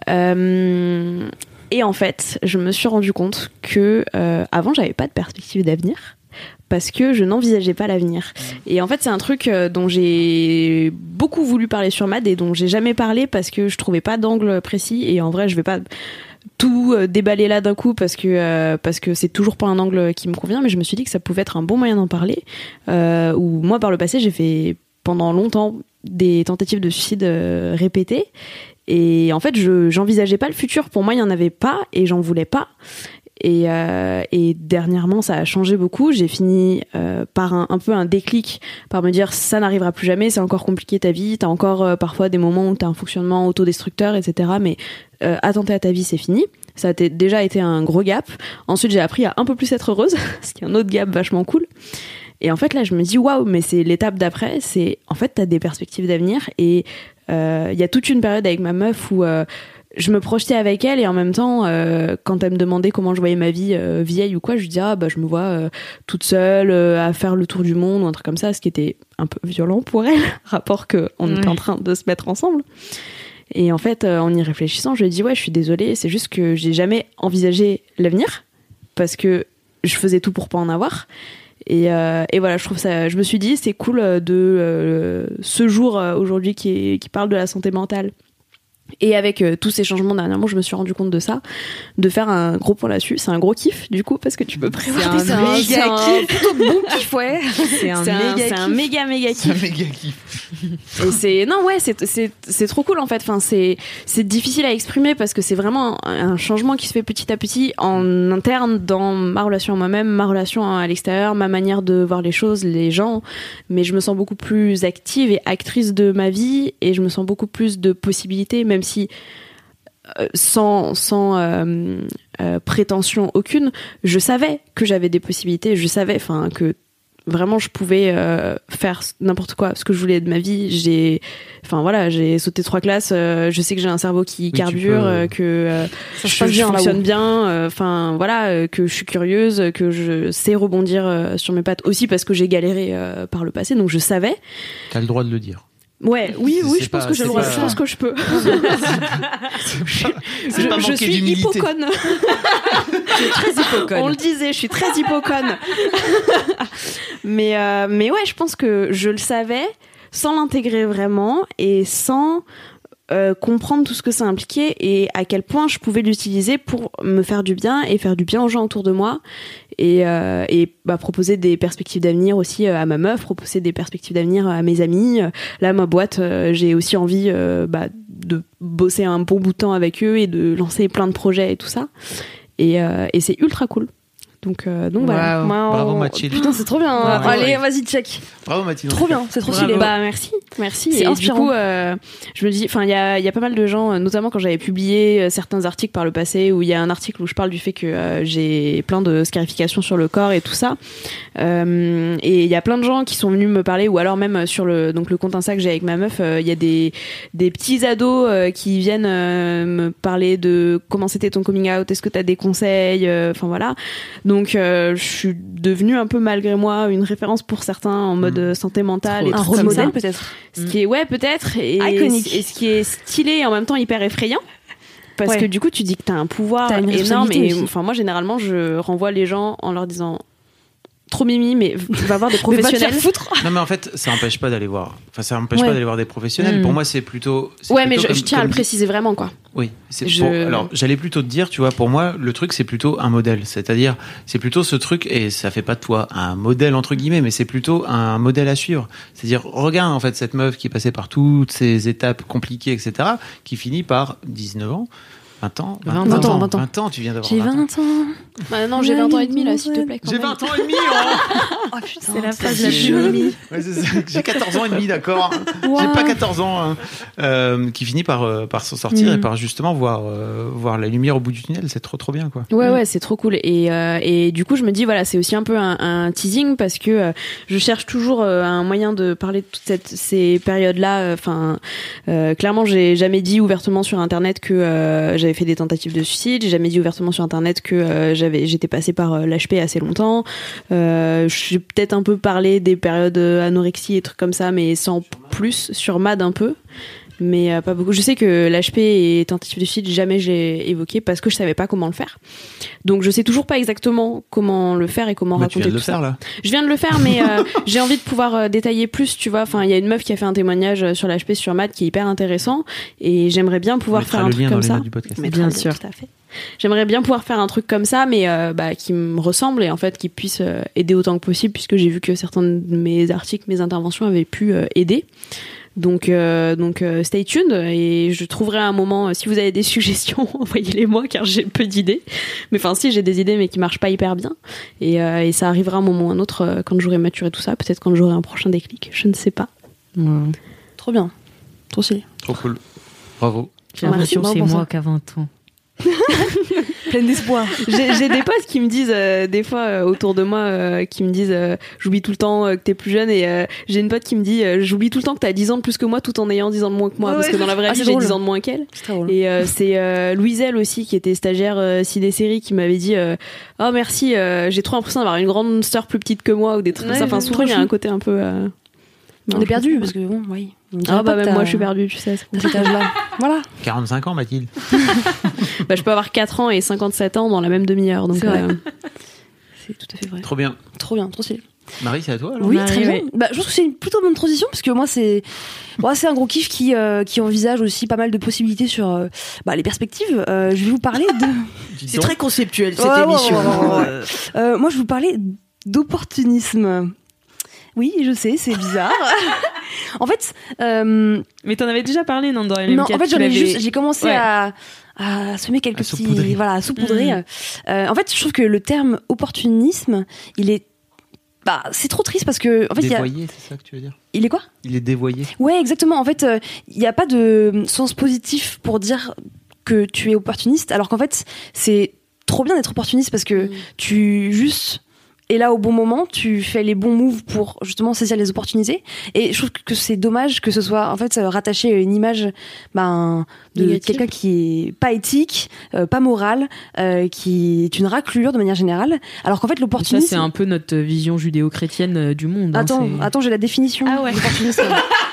Et en fait, je me suis rendu compte que avant, j'avais pas de perspective d'avenir parce que je n'envisageais pas l'avenir. Et en fait, c'est un truc euh, dont j'ai beaucoup voulu parler sur Mad et dont j'ai jamais parlé parce que je trouvais pas d'angle précis. Et en vrai, je vais pas tout euh, déballer là d'un coup parce que euh, parce que c'est toujours pas un angle qui me convient. Mais je me suis dit que ça pouvait être un bon moyen d'en parler. Euh, où moi, par le passé, j'ai fait pendant longtemps des tentatives de suicide répétées. Et en fait, je j'envisageais pas le futur. Pour moi, il y en avait pas et j'en voulais pas. Et, euh, et dernièrement, ça a changé beaucoup. J'ai fini euh, par un, peu un déclic, par me dire ça n'arrivera plus jamais, c'est encore compliqué ta vie, t'as encore euh, parfois des moments où t'as un fonctionnement autodestructeur, etc. Mais attenter à ta vie, c'est fini. Ça a déjà été un gros gap. Ensuite, j'ai appris à un peu plus être heureuse, ce qui est un autre gap vachement cool. Et en fait, là, je me dis waouh, mais c'est l'étape d'après. C'est en fait, t'as des perspectives d'avenir et il y a toute une période avec ma meuf où je me projetais avec elle et en même temps, euh, quand elle me demandait comment je voyais ma vie euh, vieille ou quoi, je lui disais ah bah je me vois euh, toute seule à faire le tour du monde ou un truc comme ça, ce qui était un peu violent pour elle, rapport que on était Ouais. en train de se mettre ensemble. Et en fait, en y réfléchissant, je lui ai dit ouais, je suis désolée, c'est juste que j'ai jamais envisagé l'avenir parce que je faisais tout pour pas en avoir. Et, euh, et voilà, je trouve ça. Je me suis dit, c'est cool de euh, ce jour euh, aujourd'hui qui parle de la santé mentale. Et avec euh, tous ces changements dernièrement, je me suis rendu compte de ça, de faire un gros point là-dessus. C'est un gros kiff du coup parce que tu peux prévoir. C'est un méga c'est un kiff. plutôt bon kiff, ouais. C'est un méga kiff. C'est un méga kiff. Et c'est non ouais c'est c'est c'est trop cool en fait. Enfin c'est c'est difficile à exprimer parce que c'est vraiment un, un changement qui se fait petit à petit en interne dans ma relation à moi-même, ma relation à l'extérieur, ma manière de voir les choses, les gens. Mais je me sens beaucoup plus active et actrice de ma vie et je me sens beaucoup plus de possibilités même si euh, sans sans euh, euh, prétention aucune, je savais que j'avais des possibilités, je savais enfin que vraiment je pouvais euh, faire n'importe quoi, ce que je voulais de ma vie. J'ai, enfin voilà, j'ai sauté trois classes. euh, je sais que j'ai un cerveau qui carbure, peux- euh, que euh, Ça je, fonctionne bien. euh, Enfin voilà, euh, que je suis curieuse, que je sais rebondir euh, sur mes pattes aussi parce que j'ai galéré euh, par le passé, donc je savais. T'as le droit de le dire. Ouais, oui, oui, je pense que j'ai le pas- Je pense que je peux. C'est je, pas je manquer suis. Très hypocone. On le disait, je suis très hypocone. mais, euh, mais ouais, je pense que je le savais sans l'intégrer vraiment et sans euh, comprendre tout ce que ça impliquait et à quel point je pouvais l'utiliser pour me faire du bien et faire du bien aux gens autour de moi et, euh, et bah, proposer des perspectives d'avenir aussi euh, à ma meuf, proposer des perspectives d'avenir à mes amis. Là, ma boîte, euh, j'ai aussi envie bah, de bosser un bon bout de temps avec eux et de lancer plein de projets et tout ça. Et, et c'est ultra cool. Donc, euh, donc voilà. Waouh. Moi, Bravo, on- Mathilde. Putain, c'est trop bien. Bravo, Allez, vas-y, check. Bravo Mathilde. Trop bien, c'est trop Bravo. stylé. Bah merci, merci. C'est Et du inspirant. coup, euh, je me dis, enfin, il y a, il y a pas mal de gens, euh, notamment quand j'avais publié euh, certains articles par le passé, où il y a un article où je parle du fait que euh, j'ai plein de scarifications sur le corps et tout ça. Euh, et il y a plein de gens qui sont venus me parler, ou alors même sur le donc le compte Insta que j'ai avec ma meuf, euh, il y a des des petits ados euh, qui viennent euh, me parler de comment c'était ton coming out, est-ce que tu as des conseils, euh, enfin voilà. Donc euh, je suis devenue un peu malgré moi une référence pour certains en mode euh, santé mentale et Un rôle modèle, peut-être. Ce qui est, ouais, peut-être. Et, Iconique. et ce qui est stylé et en même temps hyper effrayant. Parce Ouais. que du coup, tu dis que t'as un pouvoir énorme. Et enfin, moi, généralement, je renvoie les gens en leur disant trop mimi, mais tu vas voir des Mais va te faire professionnels. foutre. Non mais en fait, ça empêche pas d'aller voir. Enfin, ça empêche Ouais. pas d'aller voir des professionnels. Pour moi, c'est plutôt. Ouais, mais je, comme- je tiens à le préciser vraiment, quoi. Oui, c'est Je- pour- alors j'allais plutôt te dire, tu vois, pour moi, le truc c'est plutôt un modèle, c'est-à-dire c'est plutôt ce truc et ça fait pas de toi un modèle entre guillemets, mais c'est plutôt un modèle à suivre. C'est-à-dire regarde en fait cette meuf qui est passée par toutes ces étapes compliquées, etc., qui finit par 19 ans. 20 ans, 20 ans, 20 ans. 20 ans, tu viens d'avoir J'ai 20 ans. 20. Bah, non, j'ai 20 ans et demi, là, s'il te plaît. J'ai même. 20 ans et demi, oh Oh putain. C'est la phase la plus. Ouais. J'ai 14 ans et demi, d'accord. J'ai pas 14 ans. hein. Euh, qui finit par, euh, par s'en sortir Mm. et par justement voir, euh, voir la lumière au bout du tunnel. C'est trop trop bien, quoi. Ouais, ouais, c'est trop cool. Et, euh, et du coup, je me dis, voilà, c'est aussi un peu un, un teasing parce que euh, je cherche toujours euh, un moyen de parler de toutes cette, ces périodes-là. Enfin, euh, clairement, j'ai jamais dit ouvertement sur Internet que euh, j'avais fait des tentatives de suicide. J'ai jamais dit ouvertement sur Internet que euh, j'avais, j'étais passée par euh, l'HP assez longtemps. Euh, j'ai peut-être un peu parlé des périodes anorexie et trucs comme ça, mais sans plus sur Mad un peu. Mais euh, pas beaucoup. Je sais que l'HP et tentative de suicide, jamais j'ai évoqué parce que je savais pas comment le faire. Donc je sais toujours pas exactement comment le faire et comment tu raconter viens de le tout ça. faire là. Je viens de le faire, mais euh, j'ai envie de pouvoir euh, détailler plus, tu vois. Enfin, il y a une meuf qui a fait un témoignage euh, sur l'HP sur Math qui est hyper intéressant, et j'aimerais bien pouvoir faire un le truc lien comme dans les ça. notes du podcast. Mais Bien sûr. tout à fait. J'aimerais bien pouvoir faire un truc comme ça, mais euh, bah, qui me ressemble et en fait qui puisse euh, aider autant que possible, puisque j'ai vu que certains de mes articles, mes interventions avaient pu euh, aider. Donc, euh, donc euh, stay tuned et je trouverai un moment. euh, si vous avez des suggestions, envoyez-les moi car j'ai peu d'idées. Mais enfin, si j'ai des idées mais qui marchent pas hyper bien. Et, euh, et ça arrivera un moment ou un autre euh, quand j'aurai maturé tout ça. Peut-être quand j'aurai un prochain déclic. Je ne sais pas. Ouais. Trop bien. Trop stylé. Trop cool. Bravo. J'ai l'impression que Merci, c'est moi 20 ans. Pleine d'espoir. J'ai des potes qui me disent euh, des fois euh, autour de moi euh, qui me disent euh, j'oublie tout le temps euh, que t'es plus jeune et euh, j'ai une pote qui me dit euh, j'oublie tout le temps que t'as 10 ans de plus que moi tout en ayant 10 ans de moins que moi. Ouais, parce que dans la vraie Ah, vie j'ai drôle. 10 ans de moins qu'elle. Et euh, c'est euh, Louiselle aussi qui était stagiaire euh, ciné série qui m'avait dit euh, oh merci euh, j'ai trop l'impression d'avoir une grande sœur plus petite que moi ou des trucs Ouais, comme ça. Enfin souvent il y a un côté un peu On est perdu parce que bon, oui. Ah bah même moi je suis perdue tu sais t'as cet âge-là. Voilà. 45 ans, Mathilde. bah, je peux avoir 4 ans et 57 ans dans la même demi-heure donc C'est euh, C'est tout à fait vrai. Trop bien. Trop bien, trop stylé. Marie, c'est à toi alors Oui, très bien. Bah, je pense que c'est une plutôt bonne transition parce que moi, c'est moi, c'est un gros kiff qui, euh, qui envisage aussi pas mal de possibilités sur euh, bah, les perspectives. Euh, je vais vous parler de. C'est très conceptuel cette Ouais, émission. ouais, ouais, ouais. Moi, je vais vous parler d'opportunisme. Oui, je sais, c'est bizarre. en fait, euh, Mais t'en avais déjà parlé, non, dans non, en fait, j'en ai juste, j'ai commencé Ouais. à, à semer quelques À petits, voilà, à saupoudrer. Mhm. Euh, en fait, je trouve que le terme opportunisme, il est, bah, c'est trop triste parce que, en fait, il y a, Dévoyé, c'est ça que tu veux dire? Il est quoi? Il est dévoyé. Ouais, exactement. En fait, euh, il n'y a pas de sens positif pour dire que tu es opportuniste, alors qu'en fait, c'est trop bien d'être opportuniste parce que tu juste et là au bon moment, tu fais les bons moves pour justement saisir les opportunités. Et je trouve que c'est dommage que ce soit en fait euh, rattaché à une image ben, de quelqu'un qui est pas éthique, euh, pas moral, euh, qui est une raclure de manière générale. Alors qu'en fait Ça, l'opportunisme. c'est un peu notre vision judéo-chrétienne euh, du monde. hein, Attends, attends, j'ai la définition. Ah ouais.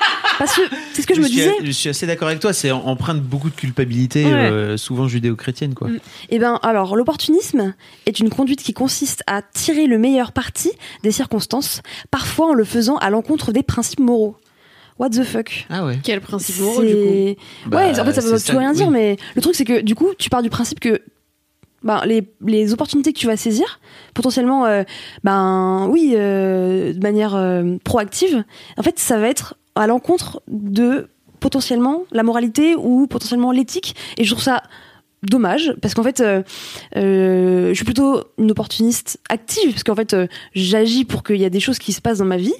Parce que c'est ce que je, me suis, disais. je suis assez d'accord avec toi, c'est em- empreint de beaucoup de culpabilité, Ouais. euh, souvent judéo-chrétienne, quoi. Mm. Eh ben, alors, l'opportunisme est une conduite qui consiste à tirer le meilleur parti des circonstances, parfois en le faisant à l'encontre des principes moraux. What the fuck? Ah ouais. Quel principe moraux, du coup? Bah, ouais, en fait, ça veut c'est tout rien oui. dire, mais le truc, c'est que du coup, tu pars du principe que ben, les, les opportunités que tu vas saisir, potentiellement, euh, ben oui, euh, de manière euh, proactive, en fait, ça va être à l'encontre de potentiellement la moralité ou potentiellement l'éthique. Et je trouve ça dommage parce qu'en fait euh, euh, je suis plutôt une opportuniste active parce qu'en fait euh, j'agis pour qu'il y a des choses qui se passent dans ma vie.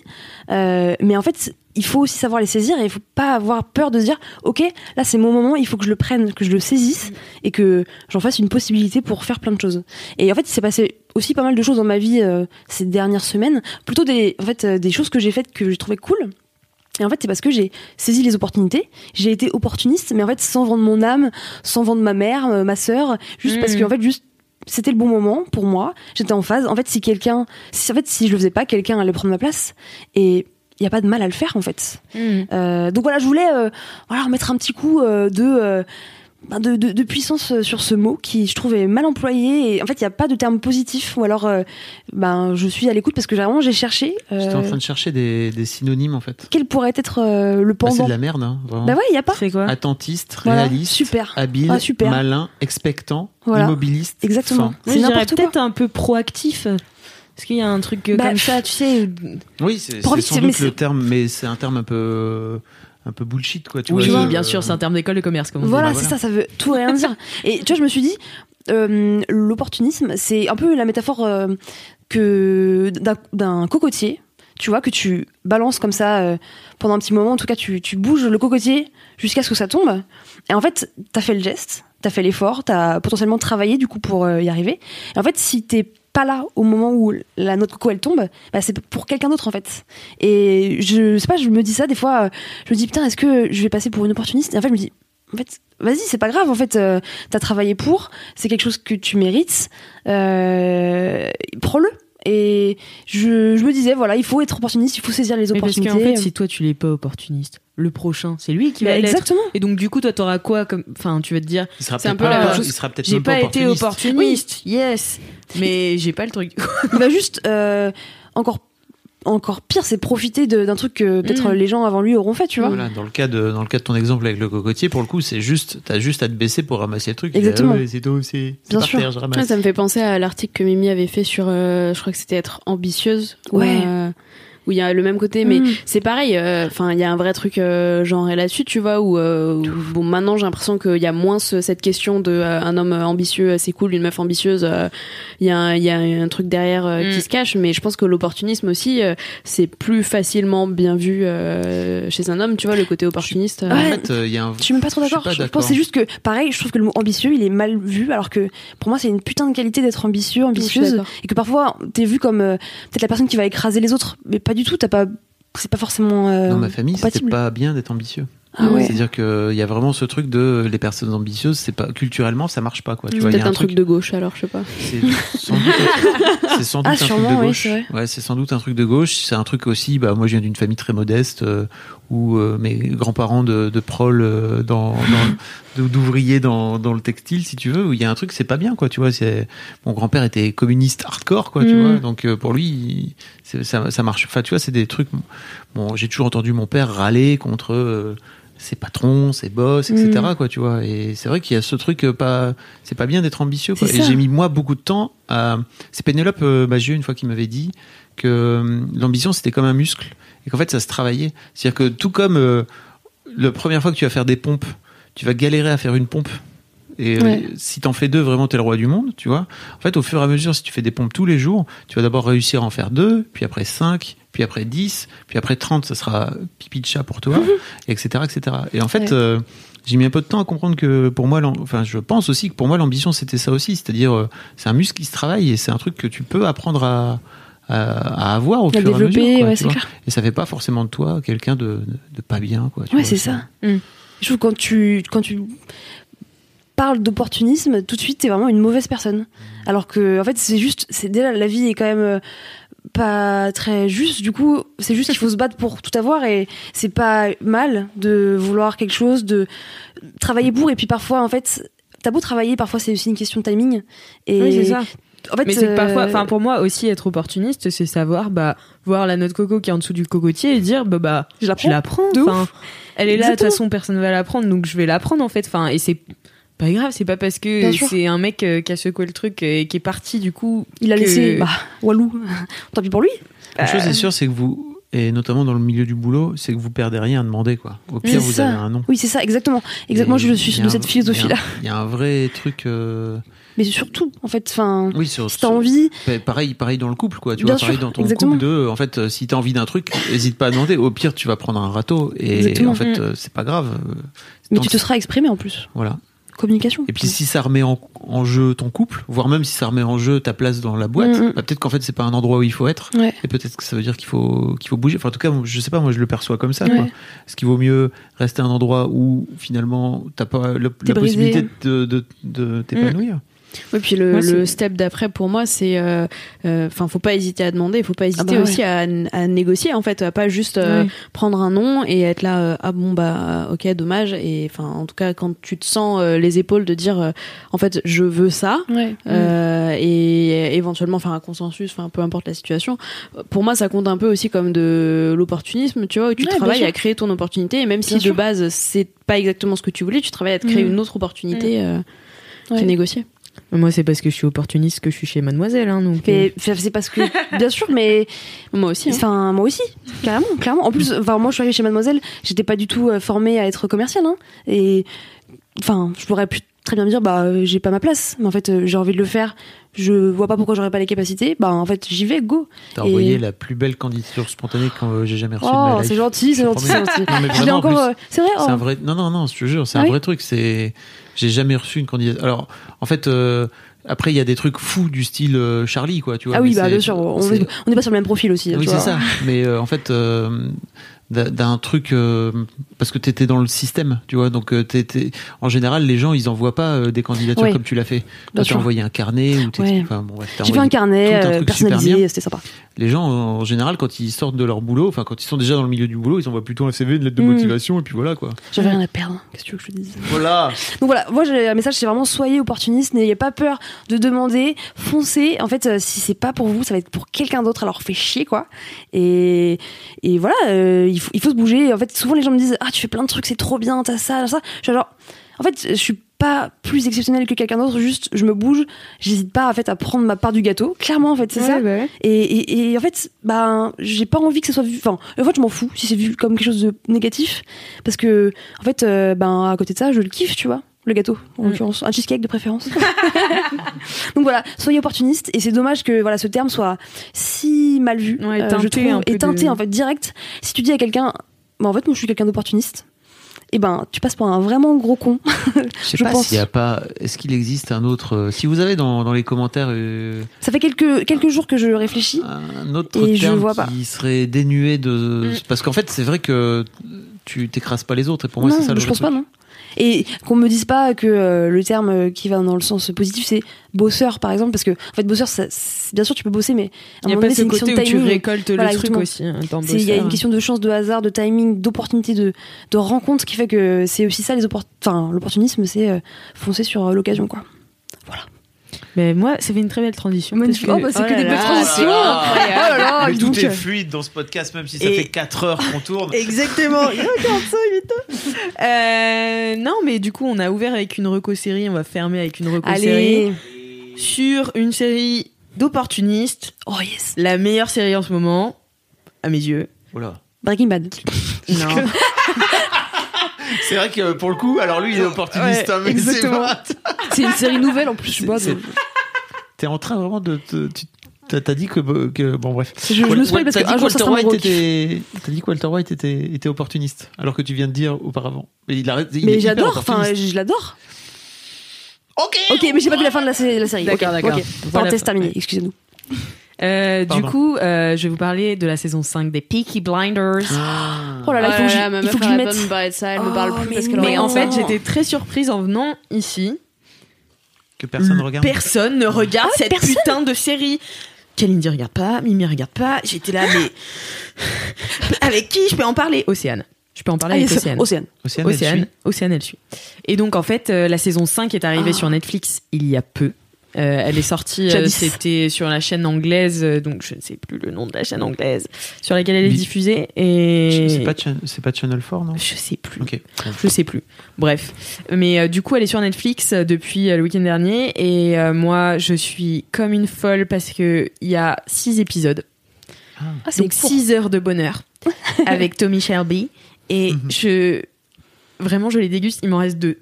Mais en fait il faut aussi savoir les saisir et il faut pas avoir peur de se dire ok là c'est mon moment il faut que je le prenne que je le saisisse et que j'en fasse une possibilité pour faire plein de choses. Et en fait il s'est passé aussi pas mal de choses dans ma vie ces dernières semaines. Plutôt des en fait des choses que j'ai faites que j'ai trouvé cool et en fait, c'est parce que j'ai saisi les opportunités, j'ai été opportuniste, mais en fait, sans vendre mon âme, sans vendre ma mère, euh, ma sœur, juste parce que en fait, juste c'était le bon moment pour moi. J'étais en phase. En fait, si quelqu'un, si, en fait, si je le faisais pas, quelqu'un allait prendre ma place. Et il y a pas de mal à le faire en fait. Mm. Euh, donc voilà, je voulais euh, voilà remettre un petit coup euh, de, de, de de puissance sur ce mot qui je trouve est mal employé. Et en fait, il y a pas de terme positif. Ou alors, euh, ben je suis à l'écoute parce que vraiment j'ai cherché. euh, J'étais en train de chercher des, des synonymes, en fait. quel pourrait être euh, le Bah, c'est pendant de la merde, hein, vraiment. Bah ouais, il y a pas. C'est quoi Attentiste, Voilà, réaliste, super. habile, Ah, super. malin, expectant, Voilà. immobiliste. Exactement. C'est peut-être un peu proactif. Est-ce qu'il y a un truc euh, Bah, comme ça, tu sais Oui, c'est c'est sans doute c'est- le terme, mais c'est un terme un peu, un peu bullshit, quoi. Tu Oui, vois, bien euh, sûr, c'est un terme d'école de commerce, comme on Voilà, c'est ça, ça veut tout et rien dire. Et tu vois, je me suis dit, euh, l'opportunisme, c'est un peu la métaphore euh, que d'un- d'un cocotier, tu vois, que tu balances comme ça euh, pendant un petit moment. En tout cas, tu, tu bouges le cocotier jusqu'à ce que ça tombe. Et en fait, t'as fait le geste, t'as fait l'effort, t'as potentiellement travaillé du coup pour euh, y arriver. Et en fait, si t'es pas là au moment où la noix de coco elle tombe, bah, c'est pour quelqu'un d'autre en fait. Et je sais pas, je me dis ça des fois, euh, je me dis putain, est-ce que je vais passer pour une opportuniste? Et en fait, je me dis en fait, vas-y, c'est pas grave. En fait, euh, t'as travaillé pour, c'est quelque chose que tu mérites. Euh, prends-le. Et je, je me disais, voilà, il faut être opportuniste, il faut saisir les Mais parce opportunités. qu'en fait, si toi tu l'es pas opportuniste, le prochain, c'est lui qui Bah, va l'être. exactement. Et donc du coup, toi, t'auras quoi comme, enfin, tu vas te dire, Il sera C'est un peu la pas, même chose. il sera peut-être j'ai même pas été opportuniste. yes, mais j'ai pas le truc. Il va juste euh, encore encore pire, c'est profiter de- d'un truc que peut-être Mm. les gens avant lui auront fait, tu vois. Voilà, dans le cas de dans le cas de ton exemple avec le cocotier, pour le coup, c'est juste, t'as juste à te baisser pour ramasser le truc. Exactement. Ah c'est tout, c'est c'est Bien par sûr. terre, je Ouais, ramasse. ça me fait penser à l'article que Mimi avait fait sur, euh, je crois que c'était être ambitieuse. où, Ouais. euh, où il y a le même côté, mais Mm. c'est pareil. euh, Enfin, il y a un vrai truc euh, genré là-dessus, tu vois. Où, euh, où- bon, maintenant j'ai l'impression qu'il y a moins ce- cette question de euh, un homme ambitieux, euh, c'est cool, une meuf ambitieuse. euh, Il y a, y a un truc derrière euh, Mm. qui se cache, mais je pense que l'opportunisme aussi, euh, c'est plus facilement bien vu euh, chez un homme, tu vois, le côté opportuniste. euh. En fait, euh, il y a un. Je suis même pas trop d'accord. Je, pense c'est juste que, pareil, je trouve que le mot ambitieux, il est mal vu, alors que pour moi, c'est une putain de qualité d'être ambitieux, ambitieuse, et que parfois, t'es vu comme euh, peut-être la personne qui va écraser les autres, mais pas du tout. T'as pas, c'est pas forcément. euh, Dans ma famille, c'était pas bien d'être ambitieux. Ah ouais. C'est-à-dire qu'il y a vraiment ce truc de les personnes ambitieuses, c'est pas culturellement, ça marche pas quoi. Tu vois, il y Peut-être a un truc de gauche, alors je sais pas. C'est sans doute, un- c'est sans doute Ah, un truc sûrement, de oui, gauche. c'est vrai. ouais, c'est sans doute un truc de gauche. C'est un truc aussi. Bah, moi, je viens d'une famille très modeste euh, où euh, mes grands-parents de, de prol euh, dans, d'ouvriers dans, dans le textile, si tu veux, où il y a un truc, c'est pas bien, quoi. Tu vois, c'est mon grand-père était communiste hardcore, quoi. Tu Mm. vois, donc euh, pour lui, il- c'est- ça, ça marche. Enfin, tu vois, c'est des trucs. Bon, j'ai toujours entendu mon père râler contre. euh, ses patrons, ses boss, etc. Mm. Quoi, tu vois. Et c'est vrai qu'il y a ce truc euh, pas, c'est pas bien d'être ambitieux. Quoi. Et j'ai mis moi beaucoup de temps à. C'est Pénélope euh, Bagieux une fois qui m'avait dit que euh, l'ambition c'était comme un muscle et qu'en fait ça se travaillait. C'est-à-dire que tout comme la première fois que tu vas faire des pompes, tu vas galérer à faire une pompe Et euh, Ouais. si t'en fais deux, vraiment, t'es le roi du monde, tu vois. En fait, au fur et à mesure, si tu fais des pompes tous les jours, tu vas d'abord réussir à en faire deux, puis après cinq, puis après 10, puis après 30, ça sera pipi de chat pour toi, et etc., etc. Et en fait, Ouais. euh, j'ai mis un peu de temps à comprendre que pour moi, enfin, je pense aussi que pour moi, l'ambition, c'était ça aussi. C'est-à-dire, euh, c'est un muscle qui se travaille et c'est un truc que tu peux apprendre à, à, à avoir au À fur et à mesure. quoi, ouais, tu c'est vois. clair. Et ça fait pas forcément de toi quelqu'un de, de, de pas bien, quoi. tu Ouais, c'est ça. Mm. Je trouve que quand tu, quand tu parles d'opportunisme, tout de suite, t'es vraiment une mauvaise personne. Alors que, en fait, c'est juste, c'est déjà, la vie est quand même euh, pas très juste. Du coup, c'est juste qu'il faut se battre pour tout avoir et c'est pas mal de vouloir quelque chose, de travailler pour. Et puis parfois, en fait, t'as beau travailler, parfois c'est aussi une question de timing. Et Oui, c'est ça. En fait, Mais c'est que parfois, euh, enfin pour moi aussi être opportuniste, c'est savoir bah voir la noix de coco qui est en dessous du cocotier et dire bah bah Je la je la prends. Elle est là, de toute façon personne va la prendre, donc je vais la prendre en fait. Enfin et c'est pas grave, c'est pas parce que c'est un mec euh, qui a secoué le truc et qui est parti du coup. il a que- laissé, bah, Walou. Tant pis pour lui. Une chose est sûre, c'est que vous, et notamment dans le milieu du boulot, c'est que vous perdez rien à demander, quoi. Au pire, vous ça. avez un nom. Oui, c'est ça, exactement. Exactement, Et je suis de un- cette philosophie-là. Il y, a un- il y a un vrai truc. euh, Mais surtout, en fait, enfin, Oui, sur, si t'as envie, Pa- Pareil, pareil dans le couple, quoi. Tu Bien vois, pareil sûr, dans ton exactement. couple de, en fait, euh, si t'as envie d'un truc, hésite pas à demander. Au pire, tu vas prendre un râteau et Exactement. en fait, Mm. euh, c'est pas grave. euh, mais tu te seras exprimé en plus. Voilà. Communication. Et puis si ça remet en, en jeu ton couple, voire même si ça remet en jeu ta place dans la boîte, Mm, mm. bah, peut-être qu'en fait c'est pas un endroit où il faut être. Ouais. Et peut-être que ça veut dire qu'il faut qu'il faut bouger. Enfin en tout cas, je sais pas, moi je le perçois comme ça. Ouais. Quoi. Est-ce qu'il vaut mieux rester à un endroit où finalement t'as pas la possibilité de, de, de t'épanouir? Oui, puis le, Moi, c'est- le step d'après pour moi, c'est, euh, euh, enfin, faut pas hésiter à demander, il faut pas hésiter bah ouais. aussi à, à négocier en fait, à pas juste euh, prendre un nom et être là, euh, ah bon bah, ok, dommage. Et enfin, en tout cas, quand tu te sens euh, les épaules de dire, euh, en fait, je veux ça. Ouais. euh, et éventuellement faire un consensus, enfin peu importe la situation. Pour moi, ça compte un peu aussi comme de l'opportunisme, tu vois, où tu Ouais, travailles à créer ton opportunité, et même si de base c'est pas exactement ce que tu voulais, tu travailles à te créer Mhm. une autre opportunité euh, qui est négociée. Moi c'est parce que je suis opportuniste que je suis chez Mademoiselle hein, donc. euh, c'est parce que, bien sûr, mais Moi aussi. hein. enfin, moi aussi, clairement, clairement. En plus, enfin, moi, je suis arrivée chez Mademoiselle, j'étais pas du tout euh, formée à être commerciale, hein. Et, enfin, je pourrais pu très bien me dire, bah, euh, j'ai pas ma place, mais en fait, euh, j'ai envie de le faire. Je vois pas pourquoi j'aurais pas les capacités. Bah, en fait, j'y vais, go. T'as Et- envoyé la plus belle candidature spontanée que euh, j'ai jamais reçue Oh, c'est gentil, c'est gentil, c'est gentil. En encore. C'est vrai. C'est oh. un vrai. Non, non, non, je te jure, c'est Ah un oui vrai truc. C'est. J'ai jamais reçu une candidature. Alors, en fait, euh, après, il y a des trucs fous du style Charlie, quoi. Tu vois. Ah oui, bah c'est- bien sûr. On c'est- est on n'est pas sur le même profil aussi. Oui, tu c'est ça. Mais euh, en fait, euh, d'un- truc euh, parce que t'étais dans le système, tu vois. Donc, euh, t'étais- en général, les gens, ils envoient pas euh, des candidatures comme tu l'as fait. T'as sûr. envoyé un carnet ou Ouais. enfin, bon, bref, t'as J'ai fait un carnet un euh, personnalisé, c'était sympa. Les gens, en général, quand ils sortent de leur boulot, enfin, quand ils sont déjà dans le milieu du boulot, ils envoient plutôt un CV, une lettre de Mm. motivation, et puis voilà, quoi. J'avais rien à perdre. Qu'est-ce que tu veux que je te dise? Voilà. Donc voilà, moi j'ai un message, c'est vraiment soyez opportuniste, n'ayez pas peur de demander, foncez. En fait, si c'est pas pour vous, ça va être pour quelqu'un d'autre, alors fait chier quoi. Et, et voilà, il, faut, il faut se bouger. En fait, souvent les gens me disent ah tu fais plein de trucs, c'est trop bien, t'as ça, t'as ça. Je suis genre, en fait, je suis pas plus exceptionnelle que quelqu'un d'autre, juste je me bouge, j'hésite pas en fait à prendre ma part du gâteau. Clairement en fait, c'est ça. bah Et, et, et en fait, ben, j'ai pas envie que ça soit vu. Enfin, en fait, je m'en fous si c'est vu comme quelque chose de négatif, parce que en fait, euh, ben, à côté de ça, je le kiffe, tu vois. Le gâteau, en Mm. l'occurrence, un cheesecake de préférence. Donc voilà, soyez opportuniste. Et c'est dommage que voilà ce terme soit si mal vu, Ouais, euh, je teinté trouve, un peu et teinté de- en fait direct. Si tu dis à quelqu'un, bah, en fait, moi, je suis quelqu'un d'opportuniste. Et ben, tu passes pour un vraiment gros con. Je sais pas pense. s'il y a pas. Est-ce qu'il existe un autre. euh, Si vous avez dans, dans les commentaires euh, Ça fait quelques quelques jours que je réfléchis. un autre Et je terme vois pas. qui serait dénué de. Parce qu'en fait, c'est vrai que tu t'écrases pas les autres, et pour moi, c'est ça le je pense truc. pas, non. Et qu'on me dise pas que euh, le terme euh, qui va dans le sens positif, c'est bosseur, par exemple, parce que en fait, bosseur, ça, bien sûr, tu peux bosser, mais à Il un y a moment donné, ce c'est une question de où tu timing. récoltes Voilà, le truc aussi. hein, Il y a une question de chance, de hasard, de timing, d'opportunité, de, de rencontre qui fait que c'est aussi ça les Enfin, l'opportunisme, c'est euh, foncer sur l'occasion, quoi. Mais moi, ça fait une très belle transition. Magnifique. parce Oh, bah, c'est oh que des belles transitions. c'est Oh Mais tout est fluide dans ce podcast, même si ça Et- fait 4 heures qu'on tourne. Exactement. Il y a 45 minutes. Euh, non, mais du coup, on a ouvert avec une reco série, on va fermer avec une reco série Allez. sur une série d'opportunistes, Oh yes. la meilleure série en ce moment, à mes yeux. Voilà. Breaking Bad. Non. C'est vrai que pour le coup, alors lui, il est opportuniste. Ouais, hein, mais c'est C'est une série nouvelle en plus, je donc- T'es en train vraiment de. te- tu- T'as dit que, que. Bon, bref. Je- je me spoil parce T'as que ça Walter White gros était. T'as dit que Walter White était, était opportuniste. Alors que tu viens de dire auparavant. Mais il il j'adore, enfin, je l'adore. Ok Ok, mais j'ai pas vu la fin de la, sé- la série. D'accord, Ok, d'accord. ok. Voilà. Parenthèse terminée, excusez-nous. Euh, du coup, euh, je vais vous parler de la saison 5 des Peaky Blinders. Oh là là, il faut que je- ma il faut que je arrête mette. me ça, elle me Oh, parle plus mais parce non. Mais en fait, j'étais très surprise en venant ici. Que personne regarde. Personne ne regarde Ah cette personne putain de série. Kalindi regarde pas, Mimi regarde pas. J'étais là, mais avec qui je peux en parler? Océane. Je peux en parler Allez, avec Océane. Océane. Océane, elle Océane, suit. Océane, elle suit. Et donc en fait, euh, la saison 5 est arrivée Ah. sur Netflix il y a peu. Euh, elle est sortie, euh, c'était sur la chaîne anglaise, euh, donc je ne sais plus le nom de la chaîne anglaise, sur laquelle elle est diffusée. Et C'est pas, pas Channel 4, non? Je sais plus. Ok. Je sais plus. Bref. Mais euh, du coup, elle est sur Netflix depuis euh, le week-end dernier. Et euh, moi, je suis comme une folle parce que il y a six épisodes. Ah, c'est Donc court. 6 heures de bonheur avec Tommy Shelby. Et Mhm. je. Vraiment, je les déguste. Il m'en reste deux.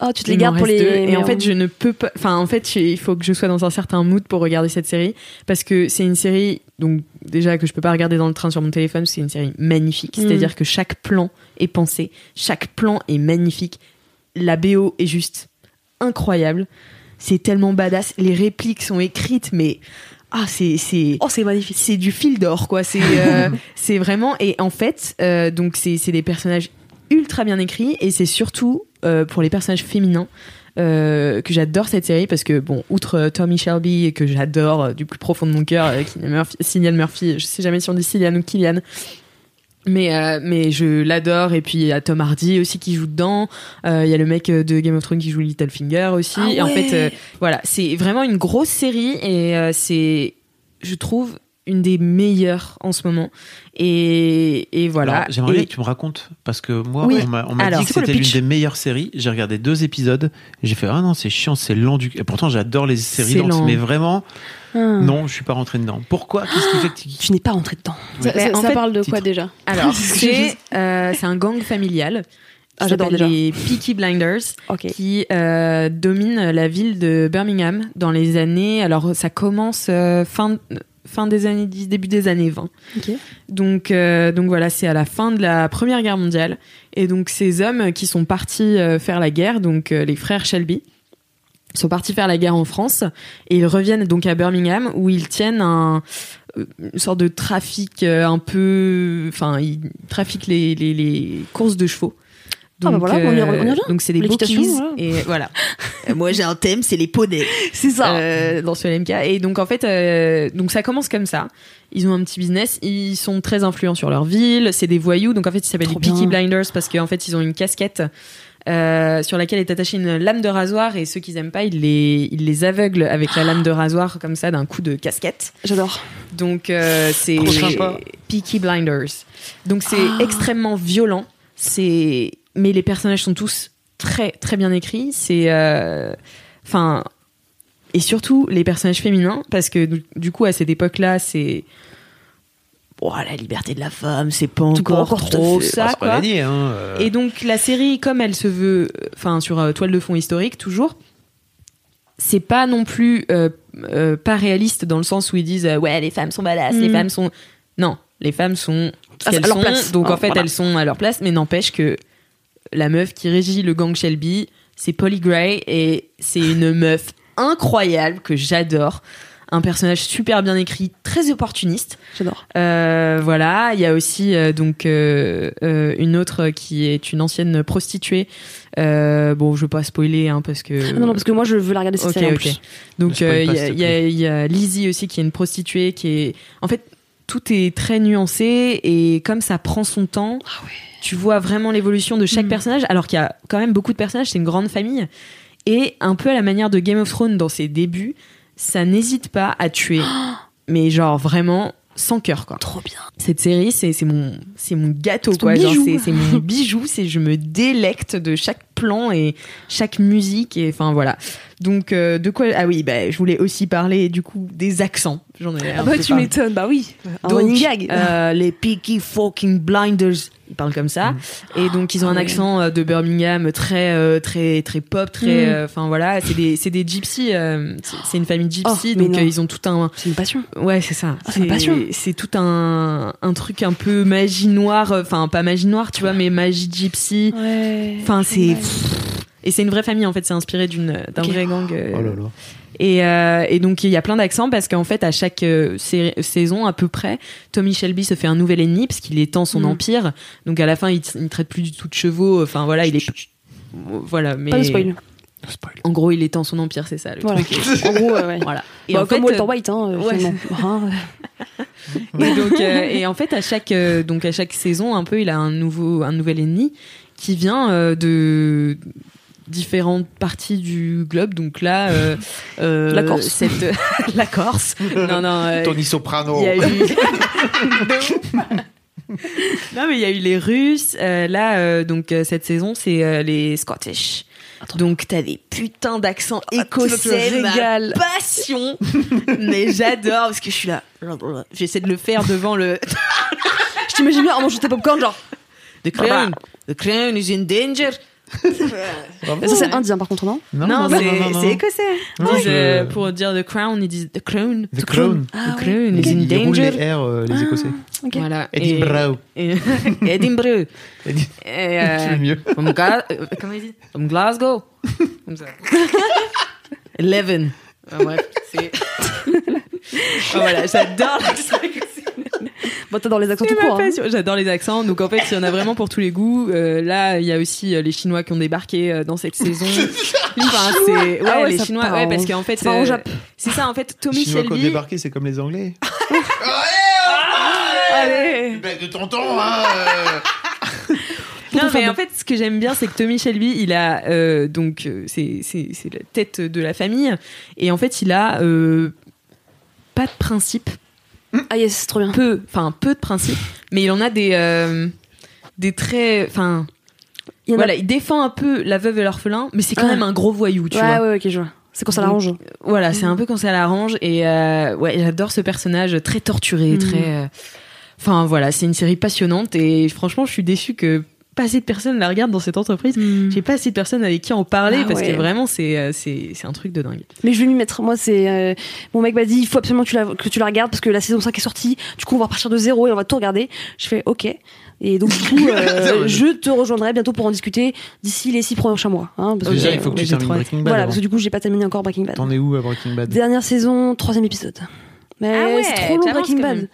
Oh, tu te Il les gardes pour les. deux. Et en fait, je ne peux pas. Enfin, en fait, il faut que je sois dans un certain mood pour regarder cette série. Parce que c'est une série, donc déjà que je peux pas regarder dans le train sur mon téléphone, c'est une série magnifique. Mm. C'est-à-dire que chaque plan est pensé, chaque plan est magnifique. La BO est juste incroyable. C'est tellement badass. Les répliques sont écrites, mais. Ah, c'est. c'est Oh, c'est magnifique. c'est du fil d'or quoi c'est euh, c'est vraiment et en fait euh, donc c'est c'est des personnages ultra bien écrits et c'est surtout euh, pour les personnages féminins euh, que j'adore cette série parce que bon outre euh, Tommy Shelby que j'adore du plus profond de mon cœur Cillian Murphy, je sais jamais si on dit Cillian ou Killian mais euh, mais je l'adore et puis il y a Tom Hardy aussi qui joue dedans Euh, il y a le mec de Game of Thrones qui joue Littlefinger aussi Ah et en fait euh, voilà c'est vraiment une grosse série et c'est je trouve une des meilleures en ce moment et, et voilà J'aimerais bien que tu me racontes, parce que moi, Oui. on m'a dit que c'était l'une des meilleures séries. J'ai regardé deux épisodes, j'ai fait Ah non, c'est chiant, c'est lent du. Et pourtant, j'adore les séries lentes, lent. mais vraiment, Ah. non, je suis pas rentré dedans. Pourquoi? Qu'est-ce qui fait que tu. Tu n'es pas rentré dedans. Ça, fait, parle de quoi titre. déjà? Alors c'est euh, c'est un gang familial Ah, j'adore les Peaky Blinders qui euh, domine la ville de Birmingham dans les années. Alors, ça commence euh, fin, fin des années 10, début des années 20. Ok. Donc, euh, donc voilà, c'est à la fin de la Première Guerre mondiale. Et donc, ces hommes qui sont partis euh, faire la guerre, donc euh, les frères Shelby, sont partis faire la guerre en France et ils reviennent donc à Birmingham où ils tiennent un une sorte de trafic un peu enfin ils trafiquent les, les, les courses de chevaux Ah, bah voilà, on y- on y revient. donc c'est des L'équitation, bookies voilà. et voilà Euh, moi j'ai un thème c'est les poneys C'est ça. euh, dans ce LMK. Et donc en fait, euh, donc ça commence comme ça. Ils ont un petit business, ils sont très influents sur leur ville, c'est des voyous. Donc en fait, ils s'appellent les Peaky. Blinders parce qu'en fait, ils ont une casquette euh, sur laquelle est attachée une lame de rasoir et ceux qui aiment pas, ils les, ils les aveuglent avec la lame de rasoir comme ça d'un coup de casquette. J'adore. Donc euh, c'est. Peaky Blinders. Donc c'est Ah. extrêmement violent. C'est mais les personnages sont tous très très bien écrits. C'est euh, enfin et surtout les personnages féminins parce que du, coup à cette époque-là c'est bon, la liberté de la femme, c'est pas encore, trop fait. ça pas quoi. hein. euh. Et donc la série, comme elle se veut, enfin sur euh, toile de fond historique toujours, c'est pas non plus euh, euh, pas réaliste dans le sens où ils disent euh, ouais les femmes sont badass, les Mm. femmes sont non, les femmes sont ce À- leur sont, place. donc Ah, en fait voilà. elles sont à leur place, mais n'empêche que la meuf qui régit le gang Shelby, c'est Polly Gray et c'est une meuf incroyable que j'adore. Un personnage super bien écrit, très opportuniste. J'adore. Euh, voilà, il y a aussi euh, donc euh, une autre qui est une ancienne prostituée. Euh, bon, je veux pas spoiler hein, parce que. Ah non, non, parce que moi, je veux la regarder cette Ok, série en ok. plus. Donc euh, y, y il y a Lizzie aussi qui est une prostituée qui est. En fait, tout est très nuancé et comme ça prend son temps, tu vois vraiment l'évolution de chaque Mm. personnage. Alors qu'il y a quand même beaucoup de personnages, c'est une grande famille et un peu à la manière de Game of Thrones dans ses débuts, ça n'hésite pas à tuer, mais genre vraiment sans cœur quoi. Trop bien. Cette série, c'est c'est mon, c'est mon gâteau, quoi. Genre, bijou. C'est c'est mon bijou. C'est je me délecte de chaque plan et chaque musique. Et enfin voilà. Donc euh, de quoi Ah oui, bah, je voulais aussi parler du coup des accents. J'en ai. Ah bah tu m'étonnes, bah oui. Donc, euh, les Peaky Fucking Blinders, ils parlent comme ça. Et donc ils ont Ah un ouais. accent euh, de Birmingham très euh, très très pop, très. Mm. euh, Enfin voilà, c'est des c'est des gypsies. euh, c'est- une famille gypsy, Oh, donc ils ont tout un. C'est une passion. Ouais, c'est ça. Ah, c'est ma passion. c'est tout un un truc un peu magie noire. Enfin pas magie noire, tu vois, mais magie gypsy. Ouais. Enfin c'est. Et c'est une vraie famille en fait, c'est inspiré d'une d'un vrai gang. euh, Oh là là. et, euh, et donc il y a plein d'accents parce qu'en fait à chaque euh, saison à peu près, Tommy Shelby se fait un nouvel ennemi parce qu'il étend son Mm. empire. Donc à la fin il, il traite plus du tout de chevaux. Enfin voilà il est voilà mais Pas de spoil. en gros il étend son empire c'est ça le Voilà. truc. en gros, ouais, ouais. Voilà. Et Bah, en comme fait, Walter White, hein, euh, ouais. euh, et donc euh, et en fait à chaque euh, donc à chaque saison un peu il a un nouveau un nouvel ennemi qui vient euh, de différentes parties du globe donc là euh, euh, La Corse. cette la Corse non non euh, Tony Soprano. il y a eu non mais il y a eu les Russes euh, là euh, donc euh, cette saison c'est euh, les Scottish donc t'as des putains d'accents écossais tu me ma régales. passion mais j'adore parce que je suis là j'essaie de le faire devant le Je t'imagine bien en mangeant tes popcorn, genre. The crown, the crown is in danger. Ça, c'est indien par contre, non Non, c'est c'est écossais. Ils Non, disent, je- euh, pour dire the crown, ils disent the crown. The Crown. Ah The crown is in Ils roulent danger. les R, euh, les Écossais. Ok. Voilà. Et- Edinburgh. et- Edinburgh. Euh, C'est mieux. from Ga- comment il dit? From Glasgow. Comme ça. Eleven. Ah, bref, c'est. Ah, voilà, j'adore l'accent écossais. Bon, t'as dans les accents tout court. hein. J'adore les accents. Donc en fait, il y en a vraiment pour tous les goûts. Euh, là, il y a aussi euh, les Chinois qui ont débarqué euh, dans cette saison. Enfin, c'est ouais, Ah ouais, les Chinois. Ouais, en- parce qu'en fait, euh, c'est ça. En fait, Les Tommy Chinois qui ont débarqué, c'est comme les Anglais. Allez Blague de tonton, hein euh. Non, mais en fait, ce que j'aime bien, c'est que Tommy Shelby, il a euh, donc c'est la tête de la famille et en fait, il a euh, pas de principe, Ah yes, c'est trop bien. peu, enfin peu de principe, mais il en a des euh, des traits, enfin Il a- voilà, il défend un peu la veuve et l'orphelin, mais c'est quand Ah. même un gros voyou, tu ouais, vois. ouais, ok, je vois. C'est quand ça l'arrange. Voilà, c'est un peu quand ça l'arrange et euh, ouais, j'adore ce personnage très torturé, Mhm. très. euh, Enfin voilà, c'est une série passionnante et franchement, je suis déçue que pas assez de personnes la regardent dans cette entreprise. Mm. J'ai pas assez de personnes avec qui en parler Ah parce ouais. que vraiment c'est euh, c'est c'est un truc de dingue. Mais je vais m'y mettre. Moi, c'est. euh, mon mec m'a dit il faut absolument que tu, la, que tu la regardes parce que la saison 5 est sortie. Du coup, on va repartir de zéro et on va tout regarder. Je fais ok. Et donc, du coup, euh, je te rejoindrai bientôt pour en discuter d'ici les six prochains mois. Hein, parce Déjà, que, il faut que tu termines. Breaking Bad. Voilà, avant. parce que du coup, j'ai pas terminé encore Breaking Bad. T'en es où à Breaking Bad? Dernière saison, troisième épisode. Mais Ah ouais, c'est trop long Breaking Bad.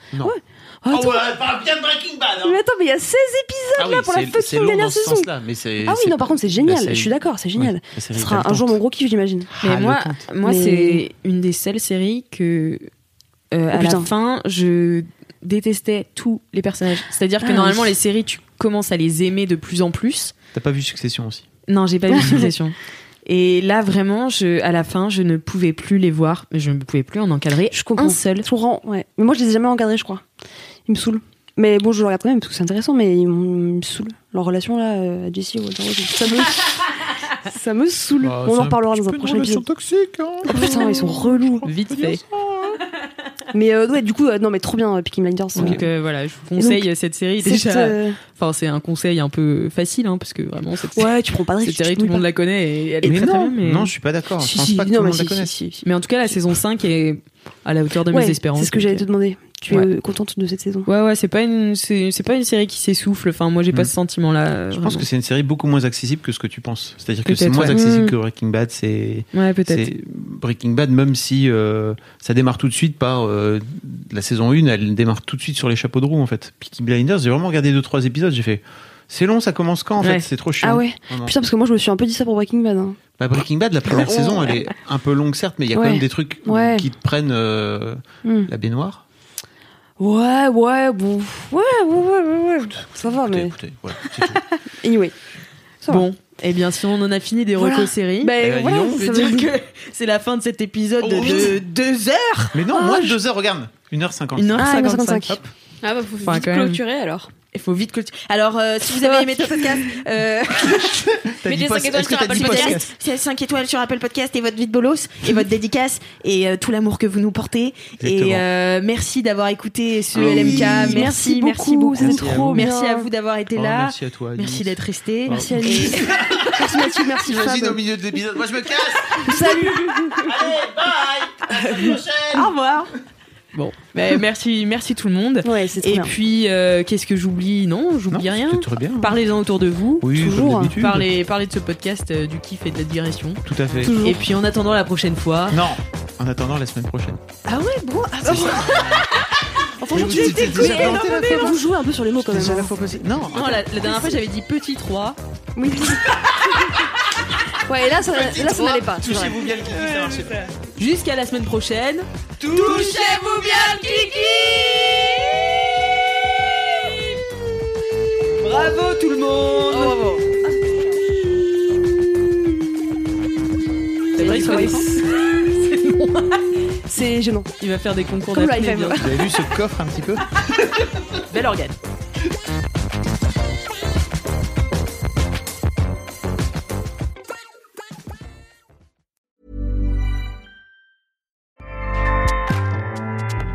Non. Ouais. Attends, parle bien de Breaking Bad mais attends, mais il y a 16 épisodes Ah oui, là pour la c'est- fucking long dernière dans ce saison. sens-là, mais c'est. Ah oui, c'est- non, par contre, c'est génial. série- Je suis d'accord, c'est génial. Ouais, la série Ce sera un jour mon gros kiff, j'imagine. Mais Ah, moi, moi Mais- c'est une des seules séries que euh, à Oh, putain. la fin je détestais tous les personnages. C'est-à-dire que Ah, normalement oui. les séries tu commences à les aimer de plus en plus. T'as pas vu Succession aussi? Non, j'ai pas vu Succession. Et là vraiment, je à la fin, je ne pouvais plus les voir, je ne pouvais plus en encadrer Je comprends. un seul. Je comprends, ouais. Mais moi, je les ai jamais encadrés, je crois. Ils me saoulent. Mais bon, je le regarde quand même parce que c'est intéressant, mais ils me saoulent. Leur relation là, euh, Jessie et Walter White, ça me, ça me saoule. Bah, On en petit dans un prochain épisode. toxique, hein. Oh putain, ils sont relous. Vite fait. Mais euh, ouais, du coup, euh, non, mais trop bien, euh, Peaky Blinders. Donc euh, voilà, je vous conseille cette série cette, déjà. euh, Enfin, c'est un conseil un peu facile, hein, parce que vraiment cette, Ouais, tu prends pas de cette risque. tu série, tout le monde la connaît et elle est Mais très, très non, bien. Mais... non, je suis pas d'accord. Je Si, pense si, pas que non, tout le mais monde la si, connaisse. si, si, si. mais en tout cas, la saison 5 est à la hauteur de mes espérances. C'est ce que j'allais te demander. Tu Ouais. es contente de cette saison? Ouais, ouais, c'est pas une, c'est, c'est pas une série qui s'essouffle. Enfin, moi, j'ai pas Mm. ce sentiment-là. Je pense que c'est une série beaucoup moins accessible que ce que tu penses. C'est-à-dire que c'est moins ouais. accessible Mm. que Breaking Bad. C'est Ouais, peut-être. Breaking Bad, même si euh, ça démarre tout de suite par euh, la saison 1, elle démarre tout de suite sur les chapeaux de roue en fait. Peaky Blinders, j'ai vraiment regardé deux trois épisodes, j'ai fait c'est long, ça commence quand en Ouais. fait, c'est trop chiant. Ah ouais. Putain, parce que moi, je me suis un peu dit ça pour Breaking Bad. hein. Bah, Breaking Bad, la première saison, elle est un peu longue certes, mais il y a Ouais. quand même des trucs Ouais. qui te prennent euh, Hmm. la baignoire. Ouais, ouais, bon. Ouais, ouais, ouais, ouais, ouais. Ça va, Écoutez, mais. écoutez, voilà, c'est tout. Anyway. Ça va. Bon, eh bien, si on en a fini des Voilà. recos séries, Ben, Eh ben, dis voilà, donc, je ça veut dire que c'est la fin de cet épisode Oh, de deux heures. Mais non, Ah, moins de je- deux heures, regarde, 1h50. Une heure Ah, 55. 55. Ah bah faut Enfin, vite quand même. clôturer alors. Il faut vite que. Alors, euh, si vous avez aimé notre podcast, euh, mettez pas- 5 étoiles sur Apple Podcast. podcast C'est 5 étoiles sur Apple Podcast et votre vie de bolos et votre dédicace et euh, tout l'amour que vous nous portez. Exactement. Et euh, merci d'avoir écouté ce Ah oui. LMK. Merci, Merci merci beaucoup, beaucoup. Merci à trop bien. Merci à vous d'avoir été Oh, là. Merci à toi. Alice. Merci d'être resté. Merci Alice. merci Mathieu, merci Imagine Fab. au milieu de l'épisode. Moi, je me casse. Salut. Au revoir. Bon, merci, merci tout le monde. Ouais, c'est Et bien. puis, euh, qu'est-ce que j'oublie Non, j'oublie Non, rien. très bien. Parlez-en autour de vous. Oui, Toujours. comme. Parlez, parlez de ce podcast, euh, du kiff et de la digression. Tout à fait. Toujours. Et puis, en attendant la prochaine fois. Non. En attendant la semaine prochaine. Ah ouais, bon. ah, bah, Enfin, Mais je- vous jouez un peu sur les mots quand même. Hein. Non. non, la, la dernière fois, j'avais dit petit 3. Oui. Ouais, et là, ça, là, ça n'allait pas. c'est. Touchez-vous bien le kiki, ça marchait pas. Jusqu'à la semaine prochaine. Touchez-vous bien le kiki Bravo tout le monde Bravo. C'est vrai Ouais. défendre. C'est gênant. Il va faire des concours Comme d'apnée. Vous avez vu ce coffre un petit peu? Bel organe.